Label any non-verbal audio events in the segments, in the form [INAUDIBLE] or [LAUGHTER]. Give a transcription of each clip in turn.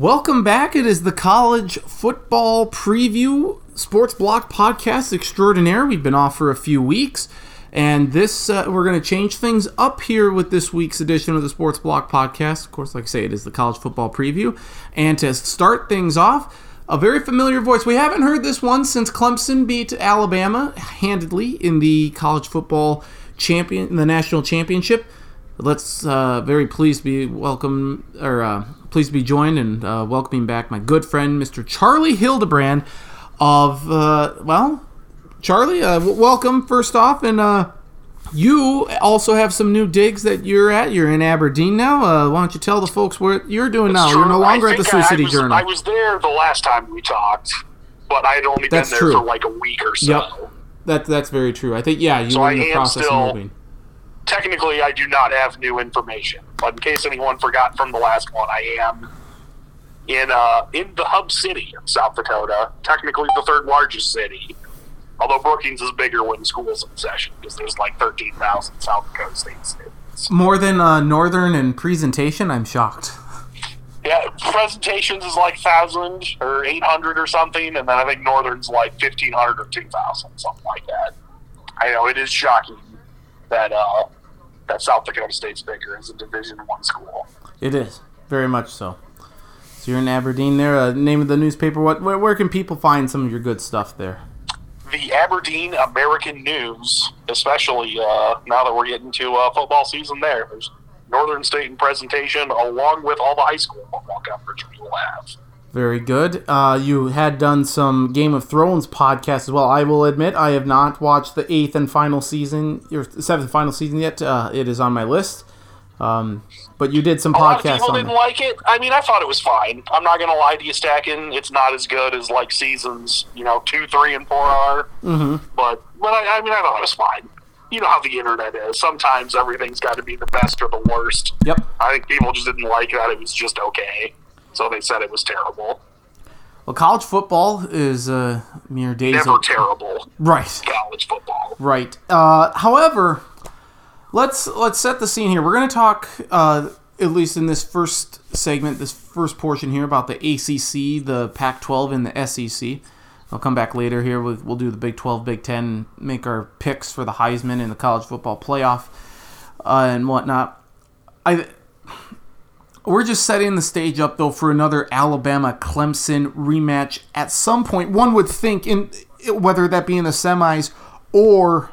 Welcome back. It is the college football preview sports block podcast extraordinaire. We've been off for a few weeks, and this uh, we're going to change things up here with this week's edition of the Sports Block podcast. Of course, like I say, it is the college football preview, and to start things off. A very familiar voice. We haven't heard this one since Clemson beat Alabama handedly in the college football champion, in the national championship. Let's uh, very pleased to be welcome or uh, pleased to be joined and uh, welcoming back my good friend Mr. Charlie Hildebrand of uh, well, Charlie, uh, w- welcome first off, and uh, you also have some new digs that you're at. You're in Aberdeen now. Uh, why don't you tell the folks what you're doing now? It's You're no longer at the Sioux City was, Journal. I was there the last time we talked, but I had only That's been there true. for like a week or so. Yep. That that's very true. I think yeah, you So were in the process still- of moving. Technically, I do not have new information, but in case anyone forgot from the last one, I am in uh, in the hub city of South Dakota, technically the third largest city. Although Brookings is bigger when school's in session because there's like thirteen thousand South Dakota state students. More than uh, Northern and presentation. I'm shocked. Yeah, presentations is like thousand or eight hundred or something, and then I think Northern's like fifteen hundred or two thousand, something like that. I know it is shocking that uh, that South Dakota State's bigger as a Division One school. It is very much so. So you're in Aberdeen. There. Uh, name of the newspaper. What? Where, where can people find some of your good stuff there? The Aberdeen American News, especially uh, now that we're getting to uh, football season, there there's Northern State and presentation along with all the high school football coverage we will have. Very good. Uh, you had done some Game of Thrones podcast as well. I will admit I have not watched the eighth and final season, or seventh and final season yet. Uh, it is on my list. Um, but you did some A lot of people didn't it. like it. I mean, I thought it was fine. I'm not going to lie to you, Stacken. It's not as good as like seasons, you know, two, three, and four are. Mm-hmm. But, but I, I mean, I thought it was fine. You know how the internet is. Sometimes everything's got to be the best or the worst. Yep. I think people just didn't like that. It was just okay. So they said it was terrible. Well, college football is uh, mere days. Never of- terrible. Right. College football. Right. Uh, however, let's let's set the scene here. We're going to talk, uh, at least in this first segment, this first portion here, about the ACC, the Pac-12, and the SEC. I'll come back later here. We'll, we'll do the Big 12, Big 10, make our picks for the Heisman and the college football playoff uh, and whatnot. I. We're just setting the stage up though for another Alabama Clemson rematch at some point. One would think in whether that be in the semis or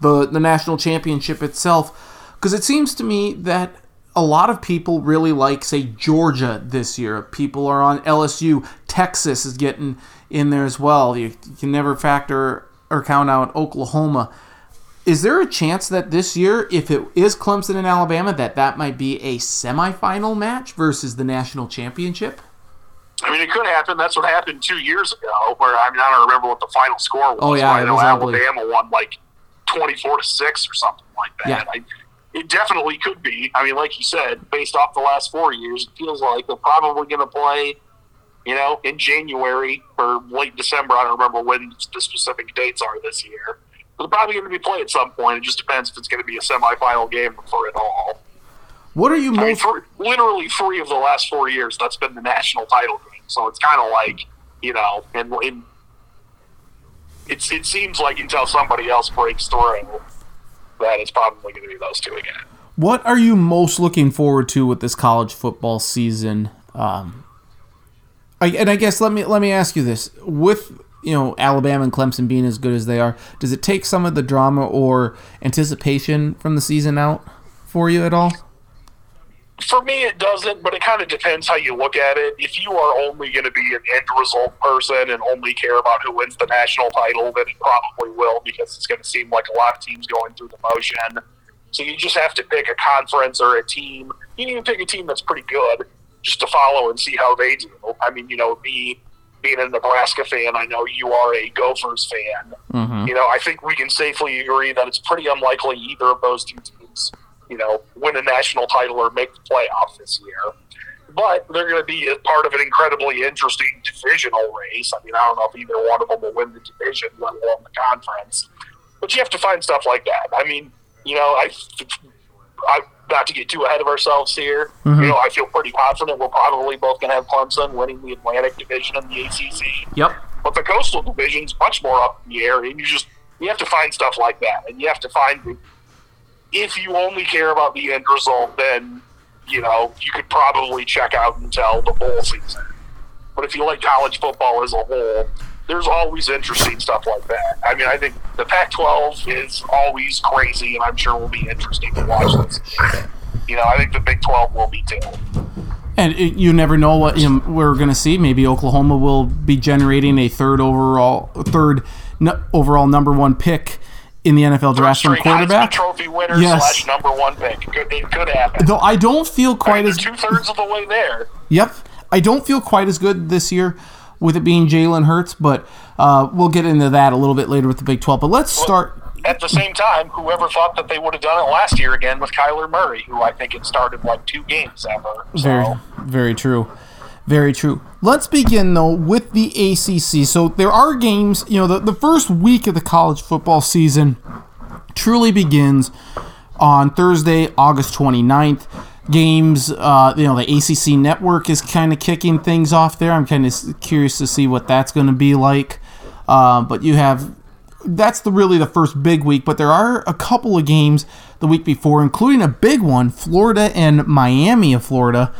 the the national championship itself because it seems to me that a lot of people really like say Georgia this year. People are on LSU. Texas is getting in there as well. You, you can never factor or count out Oklahoma. Is there a chance that this year, if it is Clemson and Alabama, that that might be a semifinal match versus the national championship? I mean, it could happen. That's what happened two years ago. Where I mean, I don't remember what the final score was. Oh, yeah, but I it know was. Alabama won like twenty-four to six or something like that. Yeah. I, it definitely could be. I mean, like you said, based off the last four years, it feels like they're probably going to play. You know, in January or late December. I don't remember when the specific dates are this year. They're probably going to be played at some point. It just depends if it's going to be a semifinal game for it all. What are you I mean, most for literally three of the last four years, that's been the national title game. So it's kind of like, you know, and, and it's it seems like until somebody else breaks through, that it's probably going to be those two again. What are you most looking forward to with this college football season? Um, I, and I guess let me let me ask you this: with you know Alabama and Clemson being as good as they are, does it take some of the drama or anticipation from the season out for you at all? For me, it doesn't, but it kind of depends how you look at it. If you are only going to be an end result person and only care about who wins the national title, then it probably will because it's going to seem like a lot of teams going through the motion. So you just have to pick a conference or a team. You need to pick a team that's pretty good just to follow and see how they do. I mean, you know, me being a Nebraska fan, I know you are a Gophers fan. Mm-hmm. You know, I think we can safely agree that it's pretty unlikely either of those two teams, you know, win a national title or make the playoff this year. But they're going to be a part of an incredibly interesting divisional race. I mean, I don't know if either one of them will win the division, let alone the conference. But you have to find stuff like that. I mean, you know, I, I not to get too ahead of ourselves here, mm-hmm. you know, I feel pretty confident we're probably both going to have Clemson winning the Atlantic Division in the ACC. Yep. But the Coastal Division's much more up in the air, and you just you have to find stuff like that, and you have to find if you only care about the end result, then you know you could probably check out until the bowl season. But if you like college football as a whole, there's always interesting stuff like that. I mean, I think the Pac-12 is always crazy, and I'm sure will be interesting to watch this. You know, I think the Big 12 will be too. And it, you never know what you know, we're going to see. Maybe Oklahoma will be generating a third overall, third n- overall number one pick in the NFL draft from quarterback. Trophy winner Yes. slash number one pick. It could, it could happen. Though I don't feel quite as two thirds of the way there. Yep. I don't feel quite as good this year with it being Jalen Hurts, but uh, we'll get into that a little bit later with the Big 12. But let's start. At the same time, whoever thought that they would have done it last year again with Kyler Murray, who I think had started like two games ever. So, Very, very true. Very true. Let's begin, though, with the ACC. So there are games, you know, the, the first week of the college football season truly begins on Thursday, August 29th. Games, uh, you know, the ACC network is kind of kicking things off there. I'm kind of curious to see what that's going to be like. Uh, but you have that's the really the first big week, but there are a couple of games the week before, including a big one, Florida and Miami of Florida.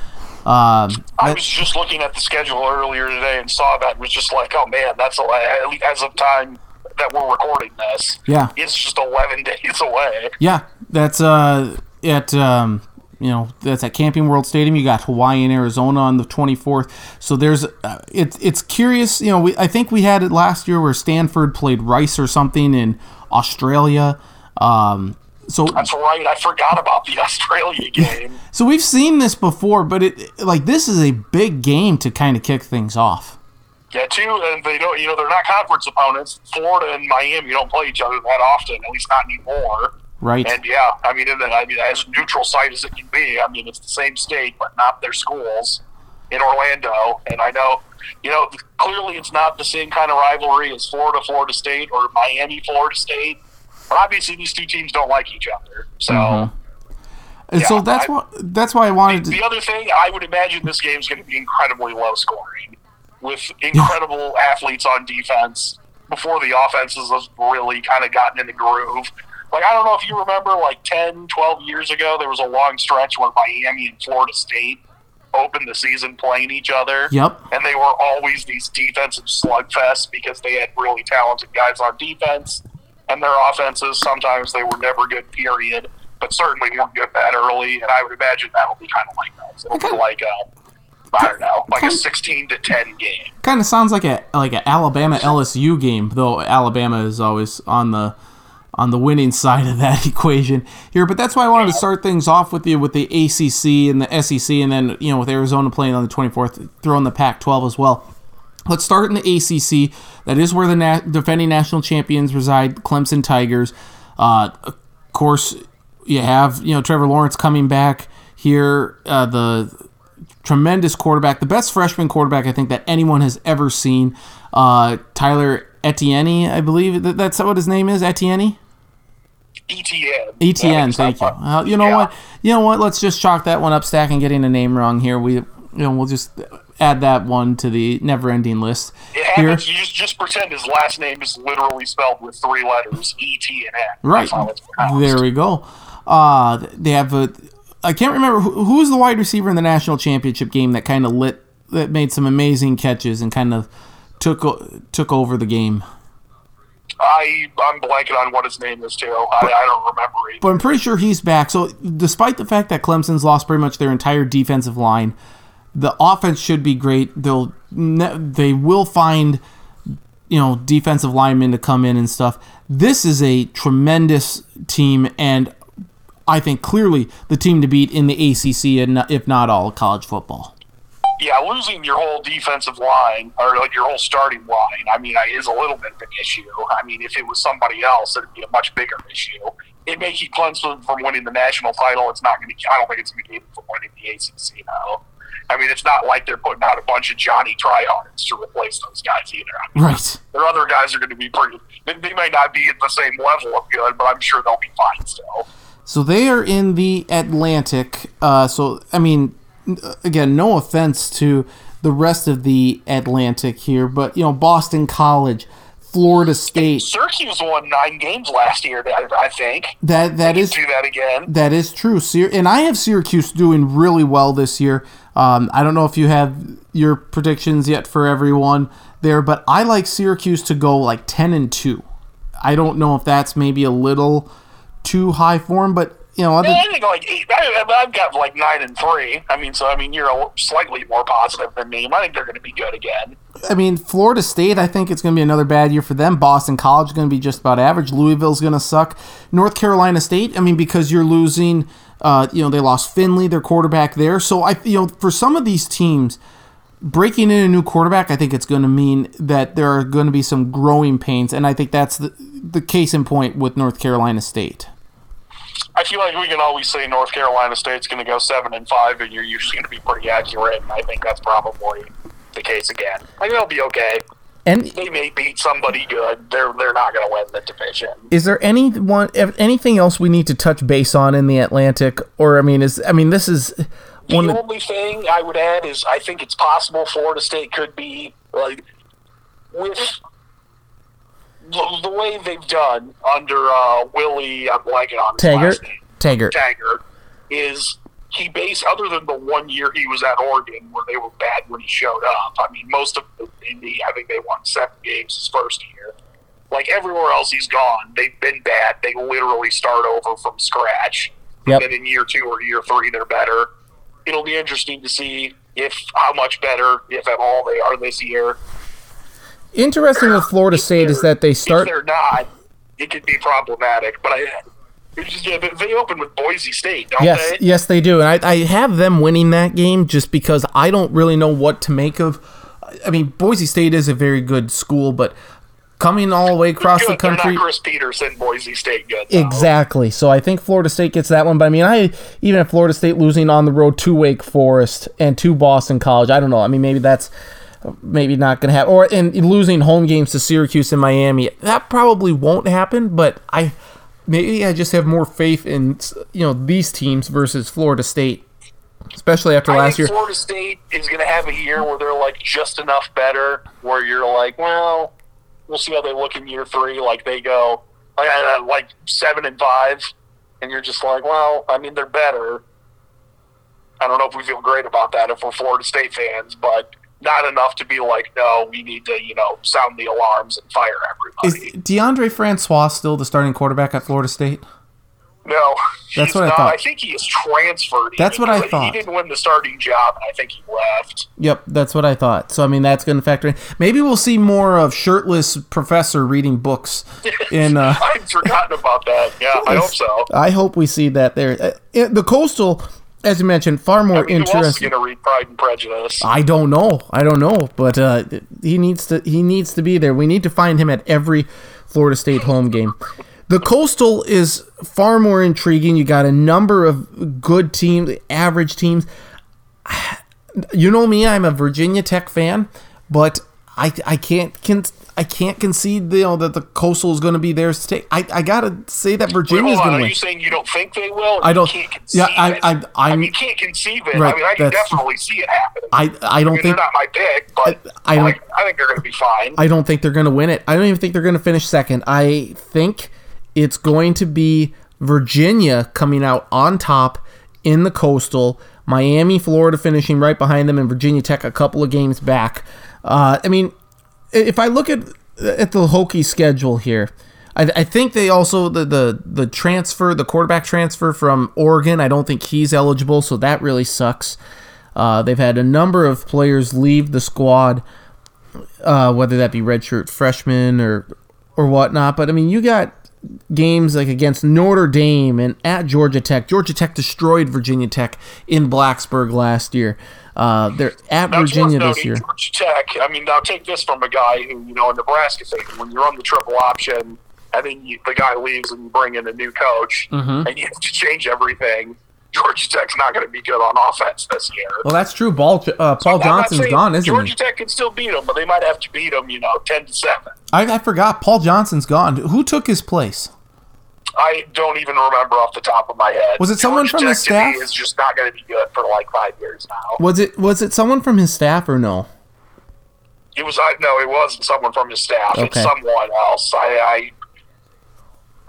Um, I was just looking at the schedule earlier today and saw that and was just like, oh man, that's a as of time that we're recording this. Yeah. It's just 11 [LAUGHS] days away. yeah, that's uh, at um, you know that's at Camping World Stadium. You got Hawaii and Arizona on the 24th. So there's uh, it's it's curious. You know, we, I think we had it last year where Stanford played Rice or something in Australia. Um, so That's right. I forgot about the [LAUGHS] Australia game. [LAUGHS] so we've seen this before, but it like this is a big game to kind of kick things off. Yeah, two, and they don't. You know, they're not conference opponents. Florida and Miami don't play each other that often, at least not anymore. Right. And yeah, I mean, and I mean, as neutral site as it can be, I mean, it's the same state, but not their schools in Orlando. And I know, you know, clearly it's not the same kind of rivalry as Florida, Florida State, or Miami, Florida State. But obviously, these two teams don't like each other. So Mhm. And so that's I- why that's why I wanted to. the other thing, I would imagine this game's going to be incredibly low scoring with incredible athletes on defense before the offenses have really kind of gotten in the groove. Like, I don't know if you remember, like 10, 12 years ago, there was a long stretch where Miami and Florida State opened the season playing each other. Yep. And they were always these defensive slugfests because they had really talented guys on defense. And their offenses, sometimes they were never good, period. But certainly weren't good that early. And I would imagine that'll be kind of like that. It'll be Okay. like a, I don't know, like a 16 to 10 game. Kind of sounds like a like an Alabama LSU game, though Alabama is always on the on the winning side of that [LAUGHS] equation here. But that's why I wanted to start things off with you with the ACC and the SEC, and then you know with Arizona playing on the 24th, throwing the Pac-12 as well. Let's start in the ACC. That is where the na- defending national champions reside, Clemson Tigers. Uh, of course, you have you know Trevor Lawrence coming back here. Uh, the tremendous quarterback, the best freshman quarterback I think that anyone has ever seen. Uh, Tyler Etienne, I believe that, that's what his name is. Etienne. ETN. ETN, thank you. Uh, you know Yeah. what? You know what? Let's just chalk that one up, Stacken getting a name wrong here. We, you know, we'll just add that one to the never-ending list It here. happens. You just, just pretend his last name is literally spelled with three letters, E T and N. Right That's how it's pronounced. there, we go. Uh, they have a. I can't remember who, who was the wide receiver in the national championship game that kind of lit, that made some amazing catches and kind of took took over the game. I I'm blanking on what his name is too. I, I don't remember it. But I'm pretty sure he's back. So, despite the fact that Clemson's lost pretty much their entire defensive line, the offense should be great. They'll they will find you know defensive linemen to come in and stuff. This is a tremendous team, and I think clearly the team to beat in the ACC, and if not all college football. Yeah, losing your whole defensive line or like your whole starting line, I mean, is a little bit of an issue. I mean, if it was somebody else, it'd be a much bigger issue. It may keep Clemson from winning the national title. It's not going to. I don't think it's going to keep them from winning the ACC now. I mean, it's not like they're putting out a bunch of Johnny tryhards to replace those guys either. I mean, Right. their other guys are going to be pretty. They, they may not be at the same level of good, but I'm sure they'll be fine still. So they are in the Atlantic. Uh, so I mean, again, no offense to the rest of the Atlantic here, but you know, Boston College, Florida State. Syracuse won nine games last year. I, think That that is do that again. That is true. And I have Syracuse doing really well this year. Um, I don't know if you have your predictions yet for everyone there, but I like Syracuse to go like 10 and 2. I don't know if that's maybe a little too high for them, but you know, other, Yeah, I think like eight. I, I've got like nine and three. I mean, so I mean, you're a, slightly more positive than me. I think they're going to be good again. I mean, Florida State, I think it's going to be another bad year for them. Boston College is going to be just about average. Louisville's going to suck. North Carolina State, I mean, because you're losing, uh, you know, they lost Finley, their quarterback there. So I, you know, for some of these teams, breaking in a new quarterback, I think it's going to mean that there are going to be some growing pains, and I think that's the the case in point with North Carolina State. I feel like we can always say North Carolina State's going to go seven and five, and you're usually going to be pretty accurate. And I think that's probably the case again. I think they'll be okay. And They may beat somebody good. They're they're not going to win the division. Is there any one anything else we need to touch base on in the Atlantic? Or I mean, is I mean this is one. the only thing I would add is I think it's possible Florida State could be like with the, the way they've done under uh, Willie. I'm blanking on his Taggart. last name. Taggart. Taggart is he based other than the one year he was at Oregon where they were bad when he showed up. I mean, most of the Indy, I think they won seven games his first year. Like everywhere else he's gone, they've been bad. They literally start over from scratch. Yep. And then in year two or year three, they're better. It'll be interesting to see if how much better, if at all, they are this year. Interesting with Florida State is that they start. If they're not, it could be problematic. But I, just, yeah, but they open with Boise State, don't Yes, they? yes, they do, and I, I have them winning that game just because I don't really know what to make of. I mean, Boise State is a very good school, but coming all the way across the Good, country, Chris Petersen, Boise State good. though. Exactly. So I think Florida State gets that one. But I mean, I even at Florida State losing on the road to Wake Forest and to Boston College, I don't know. I mean, maybe that's maybe not going to happen. Or and losing home games to Syracuse and Miami, that probably won't happen. But I maybe I just have more faith in you know these teams versus Florida State, especially after I last think year. Florida State is going to have a year where they're like just enough better, where you're like, well, we'll see how they look in year three. Like they go like, like seven and five, and you're just like, well, I mean, they're better. I don't know if we feel great about that if we're Florida State fans, but not enough to be like, no, we need to, you know, sound the alarms and fire Is everybody. Deondre Francois still the starting quarterback at Florida State? no, That's what I thought. I think he is transferred. That's what I thought. He didn't win the starting job, and I think he left. Yep, that's what I thought. So I mean, that's going to factor in. Maybe we'll see more of shirtless professor reading books. [LAUGHS] In uh, I'd forgotten about that. Yeah, I hope so. [LAUGHS] I hope we see that there. Uh, the coastal, as you mentioned, far more I mean, who else interesting. going to read Pride and Prejudice? I don't know. I don't know, but uh, he needs to. He needs to be there. We need to find him at every Florida State home game. The coastal is far more intriguing. You got a number of good teams, average teams. [SIGHS] You know me. I'm a Virginia Tech fan, but I I can't can. I can't concede, you know, that the coastal is going to be theirs to take. I, I gotta say that Virginia's hold on. going to win. Are you saying you don't think they will? I don't- Can't conceive yeah, I-? I- I I'm- mean, you can't conceive it. Right, I mean, I can definitely see it happening. I I don't mean, think they're not my pick, but I I, don't- like, I think they're going to be fine. I don't think they're going to win it. I don't even think they're going to finish second. I think it's going to be Virginia coming out on top in the coastal, Miami, Florida finishing right behind them, and Virginia Tech a couple of games back. Uh, I mean, if I look at at the Hokie schedule here, I, I think they also the, the the transfer, the quarterback transfer from Oregon. I don't think he's eligible, so that really sucks. Uh, they've had a number of players leave the squad uh, whether that be redshirt freshmen or or whatnot. But I mean, you got games like against Notre Dame and at Georgia Tech. Georgia Tech destroyed Virginia Tech in Blacksburg last year. Uh, they're at Virginia this year. Georgia Tech. I mean, now take this from a guy who, you know, in Nebraska fan. When you're on the triple option, and then you, the guy leaves and you bring in a new coach, Mm-hmm. and you have to change everything. Georgia Tech's not going to be good on offense this year. Well, that's true. Ball, uh, Paul not Johnson's gone, isn't Georgia he? Tech can still beat them, but they might have to beat them, you know, ten to seven. I, I forgot. Paul Johnson's gone. Who took his place? I don't even remember off the top of my head. Was it someone Georgia from his Tech me staff? Is just not going to be good for like five years now. Was it was it someone from his staff or no? It was I no, it wasn't someone from his staff. It's Okay. someone else. I I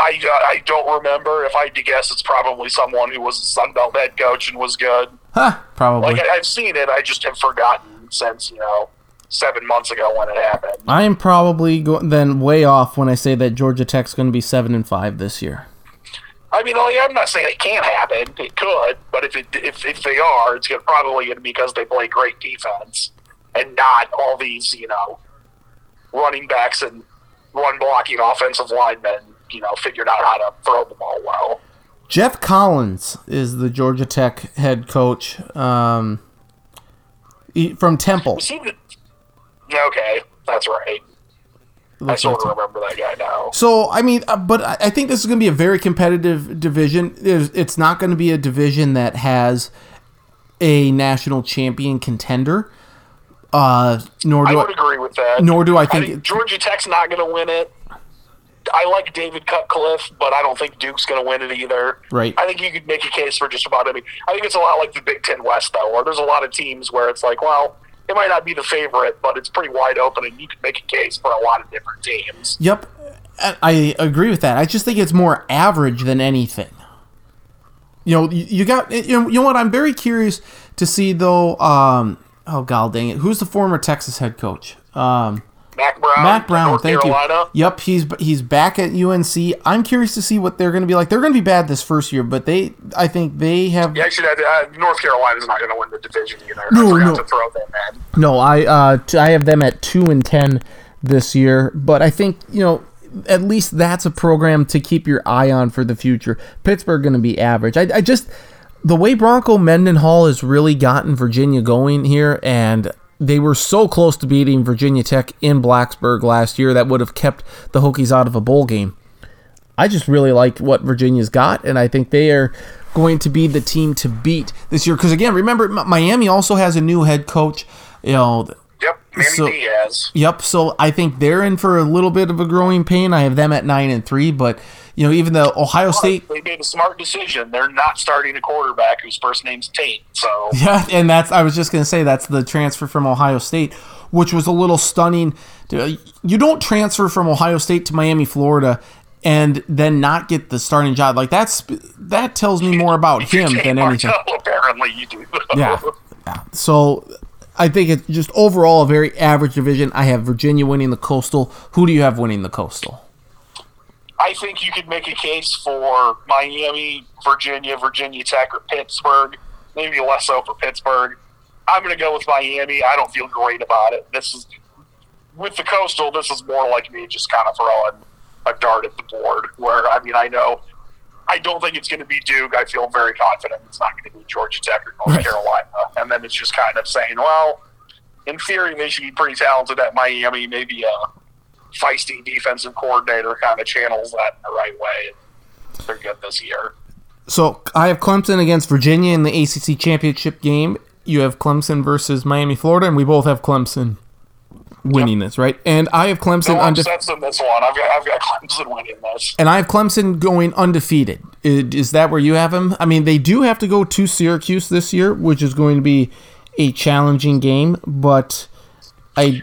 I, uh, I don't remember. If I had to guess, it's probably someone who was a Sun Belt head coach and was good. Huh, probably. Like I, I've seen it, I just have forgotten since you know seven months ago when it happened. I am probably go- then way off when I say that Georgia Tech's going to be seven and five this year. I mean, like, I'm not saying it can't happen. It could, but if it if, if they are, it's gonna, probably going to be because they play great defense and not all these you know running backs and run blocking offensive linemen. You know, figured out how to throw the ball well. Geoff Collins is the Georgia Tech head coach um, from Temple. The- Okay, that's right. I sort of remember that guy now. So I mean, uh, but I I think this is going to be a very competitive division. There's, it's not going to be a division that has a national champion contender. Uh, nor I do would I, agree with that. nor do I I think think Georgia Tech's not going to win it. I like David Cutcliffe, but I don't think Duke's going to win it either. Right. I think you could make a case for just about any. I think it's a lot like the Big Ten West, though, where there's a lot of teams where it's like, well, it might not be the favorite, but it's pretty wide open, and you can make a case for a lot of different teams. Yep, I- I agree with that. I just think it's more average than anything. You know, you, you got you know, you know what? I'm very curious to see though. Um, oh god dang it! Who's the former Texas head coach? Um, Mack Brown, Matt Brown, North thank Carolina. you. Yep, he's he's back at UNC. I'm curious to see what they're going to be like. They're going to be bad this first year, but they, I think they have. Yeah, actually, uh, North Carolina's not going to win the division either. No, I forgot no. to throw them in. No, I uh, t- I have them at two and ten this year, but I think you know at least that's a program to keep your eye on for the future. Pittsburgh going to be average. I, I just the way Bronco Mendenhall has really gotten Virginia going here, and they were so close to beating Virginia Tech in Blacksburg last year that would have kept the Hokies out of a bowl game. I just really like what Virginia's got, and I think they are going to be the team to beat this year. Because again, remember Miami also has a new head coach. You know, Yep, Manny So- Diaz. Yep. So I think they're in for a little bit of a growing pain. I have them at nine and three, but you know, even the Ohio State. They made a smart decision. They're not starting a quarterback whose first name's Tate. So [LAUGHS] Yeah, and that's I was just gonna say that's the transfer from Ohio State, which was a little stunning. You don't transfer from Ohio State to Miami, Florida, and then not get the starting job. Like that's that tells me [LAUGHS] more about him than [LAUGHS] anything. Apparently you do. Yeah. So I think it's just overall a very average division. I have Virginia winning the Coastal. Who do you have winning the Coastal? I think you could make a case for Miami, Virginia, Virginia Tech, or Pittsburgh. Maybe less so for Pittsburgh. I'm going to go with Miami. I don't feel great about it. This is with the Coastal. This is more like me just kind of throwing a dart at the board. Where I mean, I know I don't think it's going to be Duke. I feel very confident it's not going to be Georgia Tech or North Right. Carolina. And then it's just kind of saying, well, in theory, they should be pretty talented at Miami. Maybe a feisty defensive coordinator kind of channels that in the right way. They're good this year. So I have Clemson against Virginia in the ACC championship game. You have Clemson versus Miami, Florida, and we both have Clemson winning this, right? And I have Clemson No undefe- upsets in this one. I've got, I've got Clemson winning this. and I have Clemson going undefeated. I- Is that where you have him? I mean, they do have to go to Syracuse this year, which is going to be a challenging game, but I do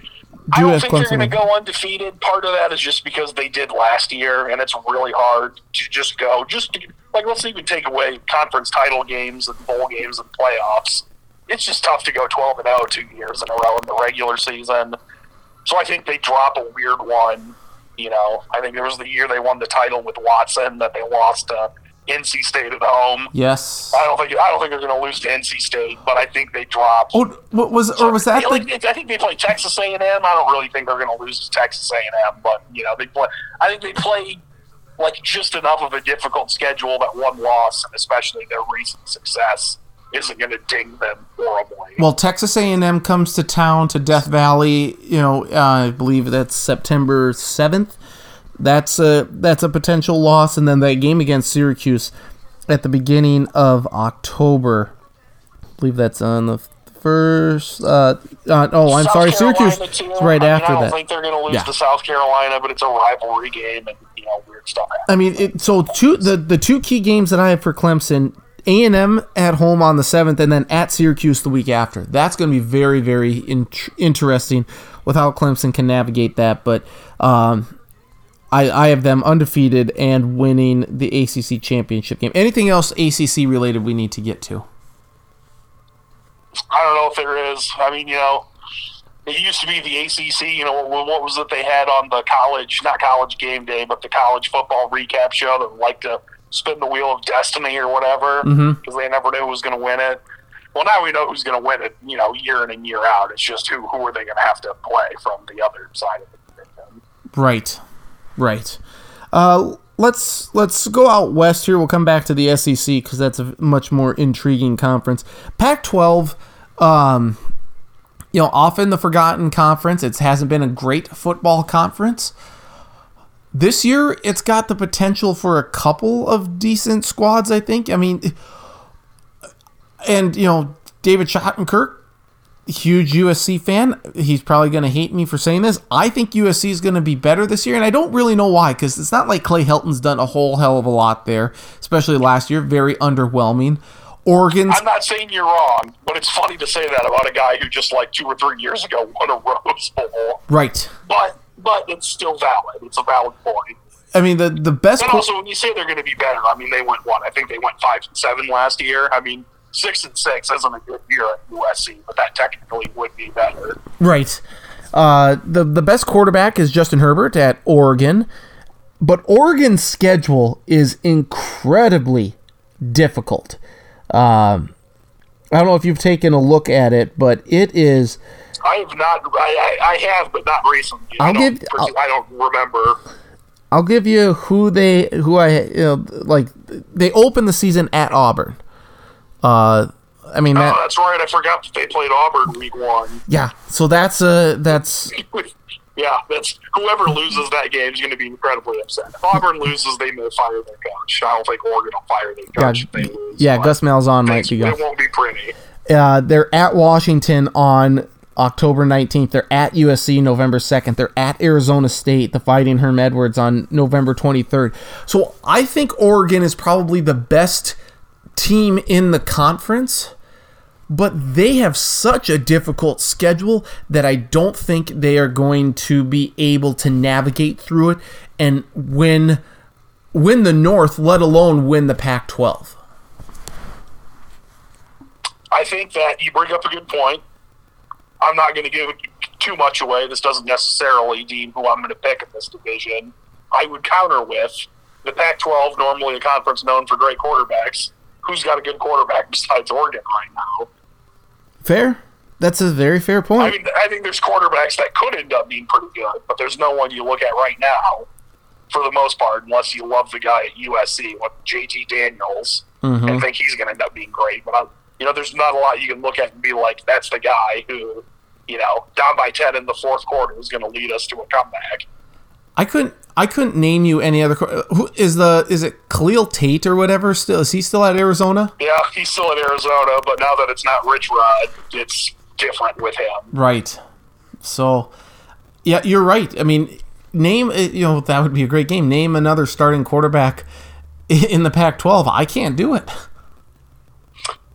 I don't have think they're Clemson. going to go undefeated. Part of that is just because they did last year, and it's really hard to just go. Just to, like let's even take away conference title games and bowl games and playoffs. It's just tough to go twelve and 0 two years in a row in the regular season. So I think they drop a weird one. You know, I think there was the year they won the title with Watson that they lost to NC State at home. yes. I don't think I don't think they're going to lose to NC State, but I think they drop. Oh, what was or was that like, the, I think they play Texas A and M. I don't really think they're going to lose to Texas A and M, but you know they play. I think they play like just enough of a difficult schedule that one loss, and especially their recent success, isn't going to ding them horribly. Well, Texas A&M comes to town to Death Valley. You know, uh, I believe that's September seventh. That's a that's a potential loss, and then that game against Syracuse at the beginning of October. I believe that's on the first. Uh, uh, oh, I'm South sorry, Carolina, Syracuse too. right I mean, after that, I don't that. think they're going to lose Yeah. to South Carolina, but it's a rivalry game, and you know weird stuff happens. I mean, it, so two the the two key games that I have for Clemson, A and M at home on the seventh, and then at Syracuse the week after. That's going to be very very in, interesting with how Clemson can navigate that. But um, I I have them undefeated and winning the ACC championship game. Anything else ACC related we need to get to? I don't know if there is. I mean, you know, it used to be the ACC. You know, what, what was it they had on the college, not college game day, but the college football recap show that liked to spin the wheel of destiny or whatever because they never knew who was going to win it. Well, now we know who's going to win it. You know, year in and year out. It's just who who are they going to have to play from the other side of it. Right, right. Uh, let's let's go out west here. We'll come back to the SEC because that's a much more intriguing conference. Pac-12, um, you know, often the forgotten conference. It hasn't been a great football conference. This year, it's got the potential for a couple of decent squads. I think. I mean, and you know, David Schottenkirk, huge USC fan. He's probably going to hate me for saying this. I think USC is going to be better this year, and I don't really know why because it's not like Clay Helton's done a whole hell of a lot there, especially last year. Very underwhelming. Oregon's I'm not saying you're wrong, but it's funny to say that about a guy who just like two or three years ago won a Rose Bowl. right. But but it's still valid. It's a valid point. I mean, the the best. And also, when you say they're going to be better, I mean they went what? I think they went five and seven last year. I mean six and six isn't a good year at USC, but that technically would be better. Right. Uh, the the best quarterback is Justin Herbert at Oregon, but Oregon's schedule is incredibly difficult. Um, I don't know if you've taken a look at it, but it is. I have not. I, I, I have, but not recently. I I'll don't, give- I don't remember. I'll give you who they who I you know, like. They open the season at Auburn. Uh, I mean Oh, that's right. I forgot that they played Auburn week one. Yeah. So that's uh that's [LAUGHS] yeah, that's whoever loses that game is going to be incredibly upset. If Auburn loses, they may fire their coach. I don't think Oregon will fire their yeah, coach if they lose. yeah. Gus Malzahn might be gone. It won't be pretty. Uh, they're at Washington on October 19th. They're at USC November 2nd. They're at Arizona State, the Fighting Herm Edwards, on November 23rd. So I think Oregon is probably the best team in the conference, but they have such a difficult schedule that I don't think they are going to be able to navigate through it and win win the North, let alone win the Pac-12. I think that you bring up a good point. I'm not going to give too much away. This doesn't necessarily deem who I'm going to pick in this division. I would counter with the Pac 12, normally a conference known for great quarterbacks. Who's got a good quarterback besides Oregon right now? Fair. That's a very fair point. I mean, I think there's quarterbacks that could end up being pretty good, but there's no one you look at right now, for the most part, unless you love the guy at USC, with JT Daniels, mm-hmm. and think he's going to end up being great. But, i you know, there's not a lot you can look at and be like, that's the guy who, you know, down by 10 in the fourth quarter is going to lead us to a comeback. I couldn't. I couldn't name you any other. Who is the? Is it Khalil Tate or whatever? Still, is he still at Arizona? Yeah, he's still at Arizona, but now that it's not Rich Rod, it's different with him. Right. So, yeah, you're right. I mean, name. uh, You know, that would be a great game. Name another starting quarterback in the Pac-12. I can't do it.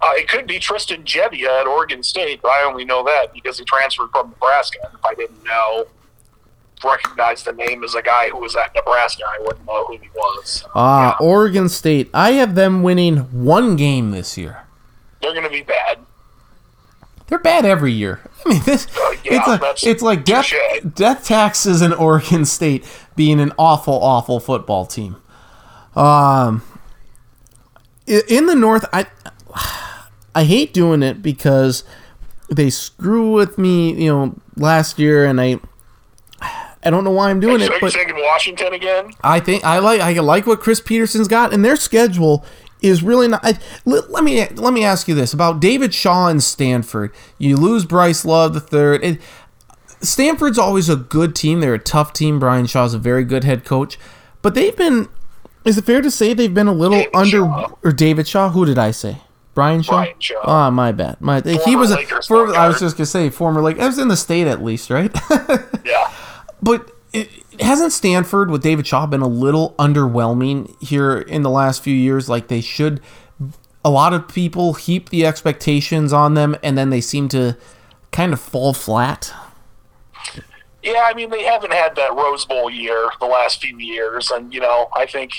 Uh, it could be Tristan Gebbia at Oregon State, but I only know that because he transferred from Nebraska. And if I didn't know, recognize the name as a guy who was at Nebraska, I wouldn't know who he was. Ah, yeah, Oregon State. I have them winning one game this year. they're going to be bad. They're bad every year. I mean, this Uh, yeah, it's like it's like death touche. death taxes in Oregon State being an awful, awful football team. Um, in the North, I I hate doing it because they screw with me, you know, last year, and I I don't know why I'm doing So it, are you taking Washington again? I think I like I like what Chris Petersen's got, and their schedule is really not. I, let, let me let me ask you this about David Shaw and Stanford. You lose Bryce Love the third. It, Stanford's always a good team. They're a tough team. Brian Shaw's a very good head coach, but they've been. Is it fair to say they've been a little David under Shaw. or David Shaw? Who did I say? Brian Shaw. Brian Shaw. Oh, my bad. My he was a, for, I was just gonna say former like I was in the state at least, right? [LAUGHS] Yeah. but it, hasn't Stanford with David Shaw been a little underwhelming here in the last few years? Like they should. A lot of people heap the expectations on them, and then they seem to kind of fall flat. Yeah, I mean they haven't had that Rose Bowl year the last few years, and you know I think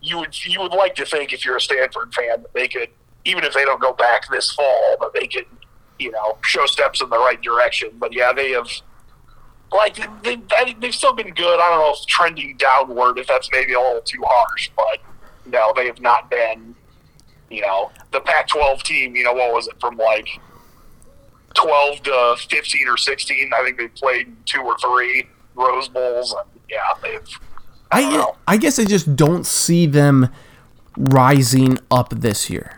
you would you would like to think if you're a Stanford fan that they could even if they don't go back this fall but they can, you know show steps in the right direction. But yeah, they have like they, they they've still been good. I don't know if trending downward if that's maybe a little too harsh, but no, they have not been you know the Pac-12 team. You know what was it from like 12 to 15 or 16. I think they played two or three Rose Bowls, and yeah, they've. I, I. I guess I just don't see them rising up this year.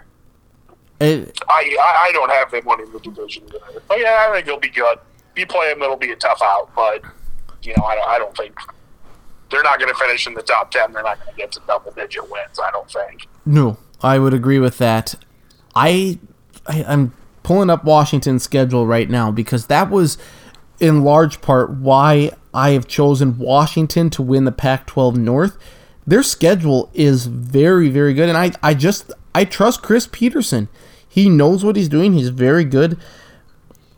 It, I, I don't have them winning the division. Either. But yeah, I think they'll be good. If you play them, it'll be a tough out, but you know, I don't, I don't think they're not going to finish in the top 10. They're not going to get to double digit wins. I don't think. No, I would agree with that. I, I I'm pulling up Washington's schedule right now because that was in large part why I have chosen Washington to win the Pac-12 North. Their schedule is very very good and I I just I trust Chris Petersen. He knows what he's doing. He's very good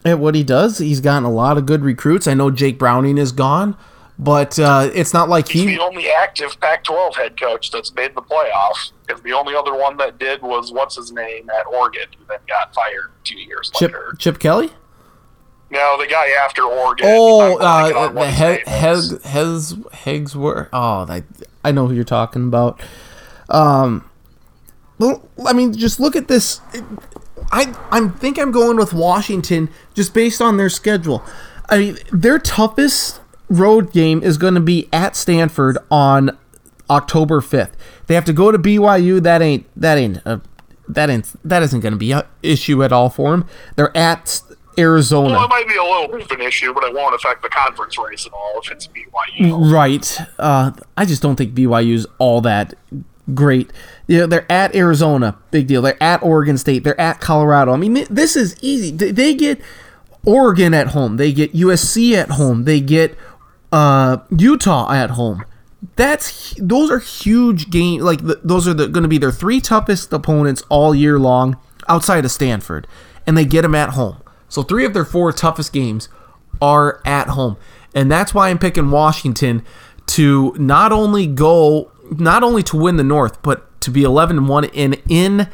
at what he does. He's gotten a lot of good recruits. I know Jake Browning is gone, but uh, it's not like He's he the only active Pac-12 head coach that's made the playoffs. Because the only other one that did was what's his name at Oregon, who then got fired two years Chip later. Chip Kelly. No, the guy after Oregon. Oh, uh, the his he- Hez Hez Hegsworth. Oh, I I know who you're talking about. Um, well, I mean, just look at this. I I think I'm going with Washington just based on their schedule. I mean, their toughest road game is going to be at Stanford on October 5th. They have to go to BYU. That ain't that ain't a, that ain't that isn't going to be an issue at all for them. They're at Arizona. Well, it might be a little bit of an issue, but it won't affect the conference race at all if it's BYU. Right. Uh, I just don't think BYU's all that great. You know, they're at Arizona, big deal. They're at Oregon State. They're at Colorado. I mean, this is easy. They- get Oregon at home. They get USC at home. They get uh, Utah at home. That's those are huge games. Like the, those are going to be their three toughest opponents all year long, outside of Stanford, and they get them at home. So three of their four toughest games are at home, and that's why I'm picking Washington to not only go, not only to win the North, but to be 11 1 and in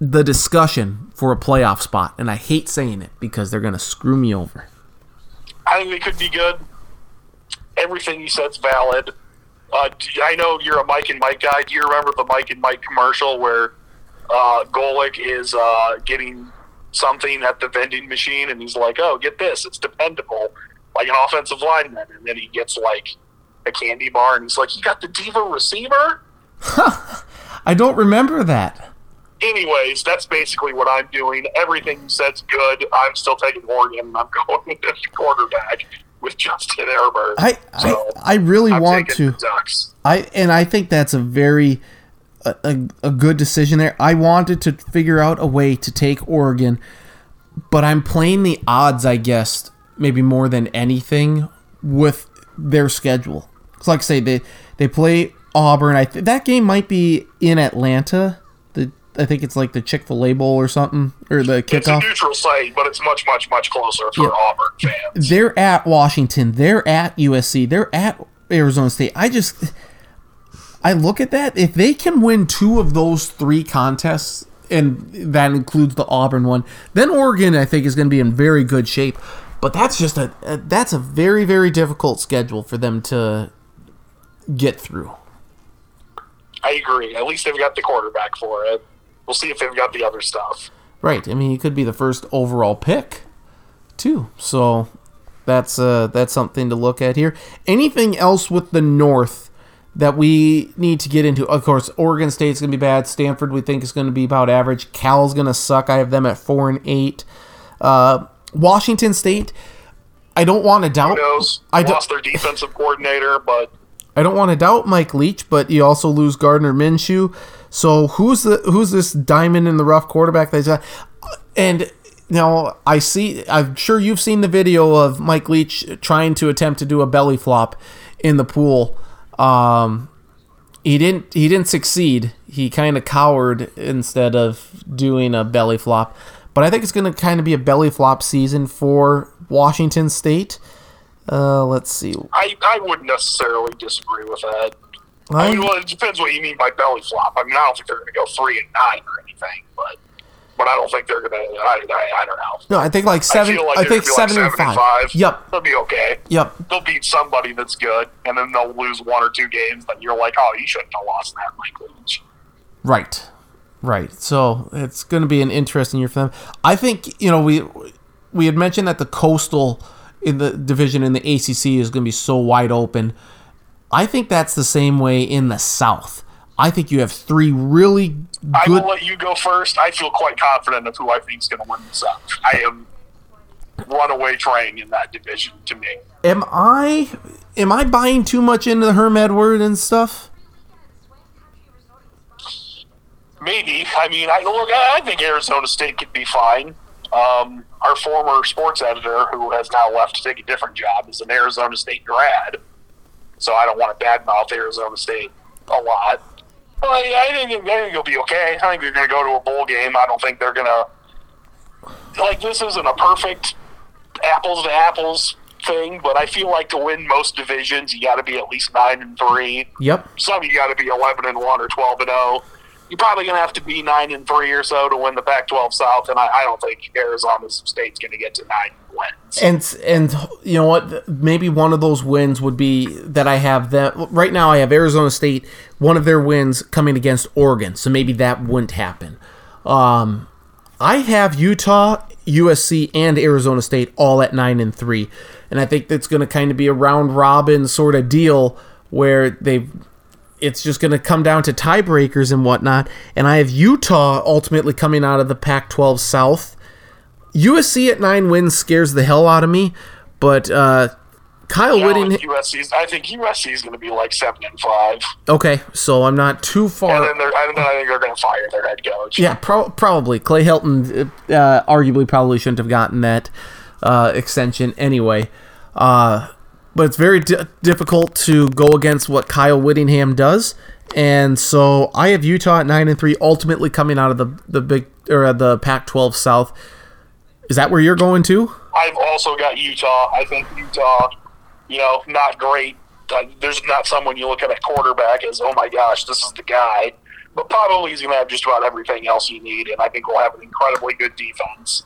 the discussion for a playoff spot. And I hate saying it because they're going to screw me over. I think they could be good. Everything you said's valid. Uh, I know you're a Mike and Mike guy. Do you remember the Mike and Mike commercial where uh, Golic is uh, getting something at the vending machine and he's like, "Oh, get this! It's dependable, like an offensive lineman." And then he gets like a candy bar and he's like, "You got the diva receiver." I don't remember that. Anyways, that's basically what I'm doing. Everything you said's good. I'm still taking Oregon, and I'm [LAUGHS] going with the quarterback with Justin Herbert. I So, I, I really I'm want to. I and I think that's a very a, a, a good decision there. I wanted to figure out a way to take Oregon, but I'm playing the odds, I guess, maybe more than anything with their schedule. 'Cause like I say, they they play Auburn. I th- that game might be in Atlanta. The I think it's like the Chick Fil A Bowl or something, or the kickoff. It's a neutral site, but it's much, much, much closer for Yeah. Auburn fans. They're at Washington. They're at USC. They're at Arizona State. I just, I look at that. If they can win two of those three contests, and that includes the Auburn one, then Oregon, I think, is going to be in very good shape. But that's just a, a that's a very very difficult schedule for them to get through. I agree. At least they've got the quarterback for it. We'll see if they've got the other stuff. Right. I mean, he could be the first overall pick, too. So that's uh, that's something to look at here. Anything else with the North that we need to get into? Of course, Oregon State's gonna be bad. Stanford we think is gonna be about average. Cal's gonna suck. I have them at four and eight. Uh, Washington State. I don't want to Who doubt. knows? I don't- lost their defensive coordinator, but I don't want to doubt Mike Leach, but you also lose Gardner Minshew. So who's the who's this diamond in the rough quarterback that's? And now I see. I'm sure you've seen the video of Mike Leach trying to attempt to do a belly flop in the pool. Um, he didn't. He didn't succeed. He kind of cowered instead of doing a belly flop. But I think it's going to kind of be a belly flop season for Washington State. Uh, let's see. I, I wouldn't necessarily disagree with that. I mean, well, it depends what you mean by belly flop. I mean, I don't think they're going to go three and nine or anything, but but I don't think they're going to. I, I, I don't know. No, I think like seven. I, like I think seven, like and seven five. Yep. They'll be okay. Yep. They'll beat somebody that's good, and then they'll lose one or two games that you're like, oh, you shouldn't have lost that, Mike Leach. Right. Right. So it's going to be an interesting year for them. I think you know we we had mentioned that the coastal in the division in the ACC is going to be so wide open. I think that's the same way in the South. I think you have three really I will let you go first. I feel quite confident of who I think is going to win the South. I am runaway train in that division to me. Am I am I buying too much into the Herm Edward and stuff? Maybe. I mean, I look. I think Arizona State could be fine. Um, our former sports editor, who has now left to take a different job, is an Arizona State grad. So I don't want to badmouth Arizona State a lot. But I think, I think it'll be okay. I think they're going to go to a bowl game. I don't think they're going to. Like, this isn't a perfect apples to apples thing, but I feel like to win most divisions, you got to be at least 9 and 3. Yep. Some you got to be 11 and 1 or 12 and 0 you're probably going to have to be nine and three or so to win the Pac-12 South, and I, I don't think Arizona State's going to get to nine wins. And and you know what? Maybe one of those wins would be that I have them right now. I have Arizona State. One of their wins coming against Oregon, so maybe that wouldn't happen. Um, I have Utah, USC, and Arizona State all at nine and three, and I think that's going to kind of be a round robin sort of deal where they've it's just going to come down to tiebreakers and whatnot. And I have Utah ultimately coming out of the Pac 12 South. USC at nine wins scares the hell out of me, but uh, Kyle Yeah, Whitting. with USC's, I think USC is going to be like seven and five, Okay, so I'm not too and far. then they're, and then I think they're going to fire their head coach. Yeah, pro- probably. Clay Helton uh, arguably probably shouldn't have gotten that uh, extension anyway. Uh, but it's very di- difficult to go against what Kyle Whittingham does, and so I have Utah at nine and three, ultimately coming out of the the big or uh, the Pac-12 South. Is that where you're going to? I've also got Utah. I think Utah, you know, not great. Uh, there's not someone you look at at quarterback as, oh my gosh, this is the guy. But probably he's going to have just about everything else you need, and I think we'll have an incredibly good defense.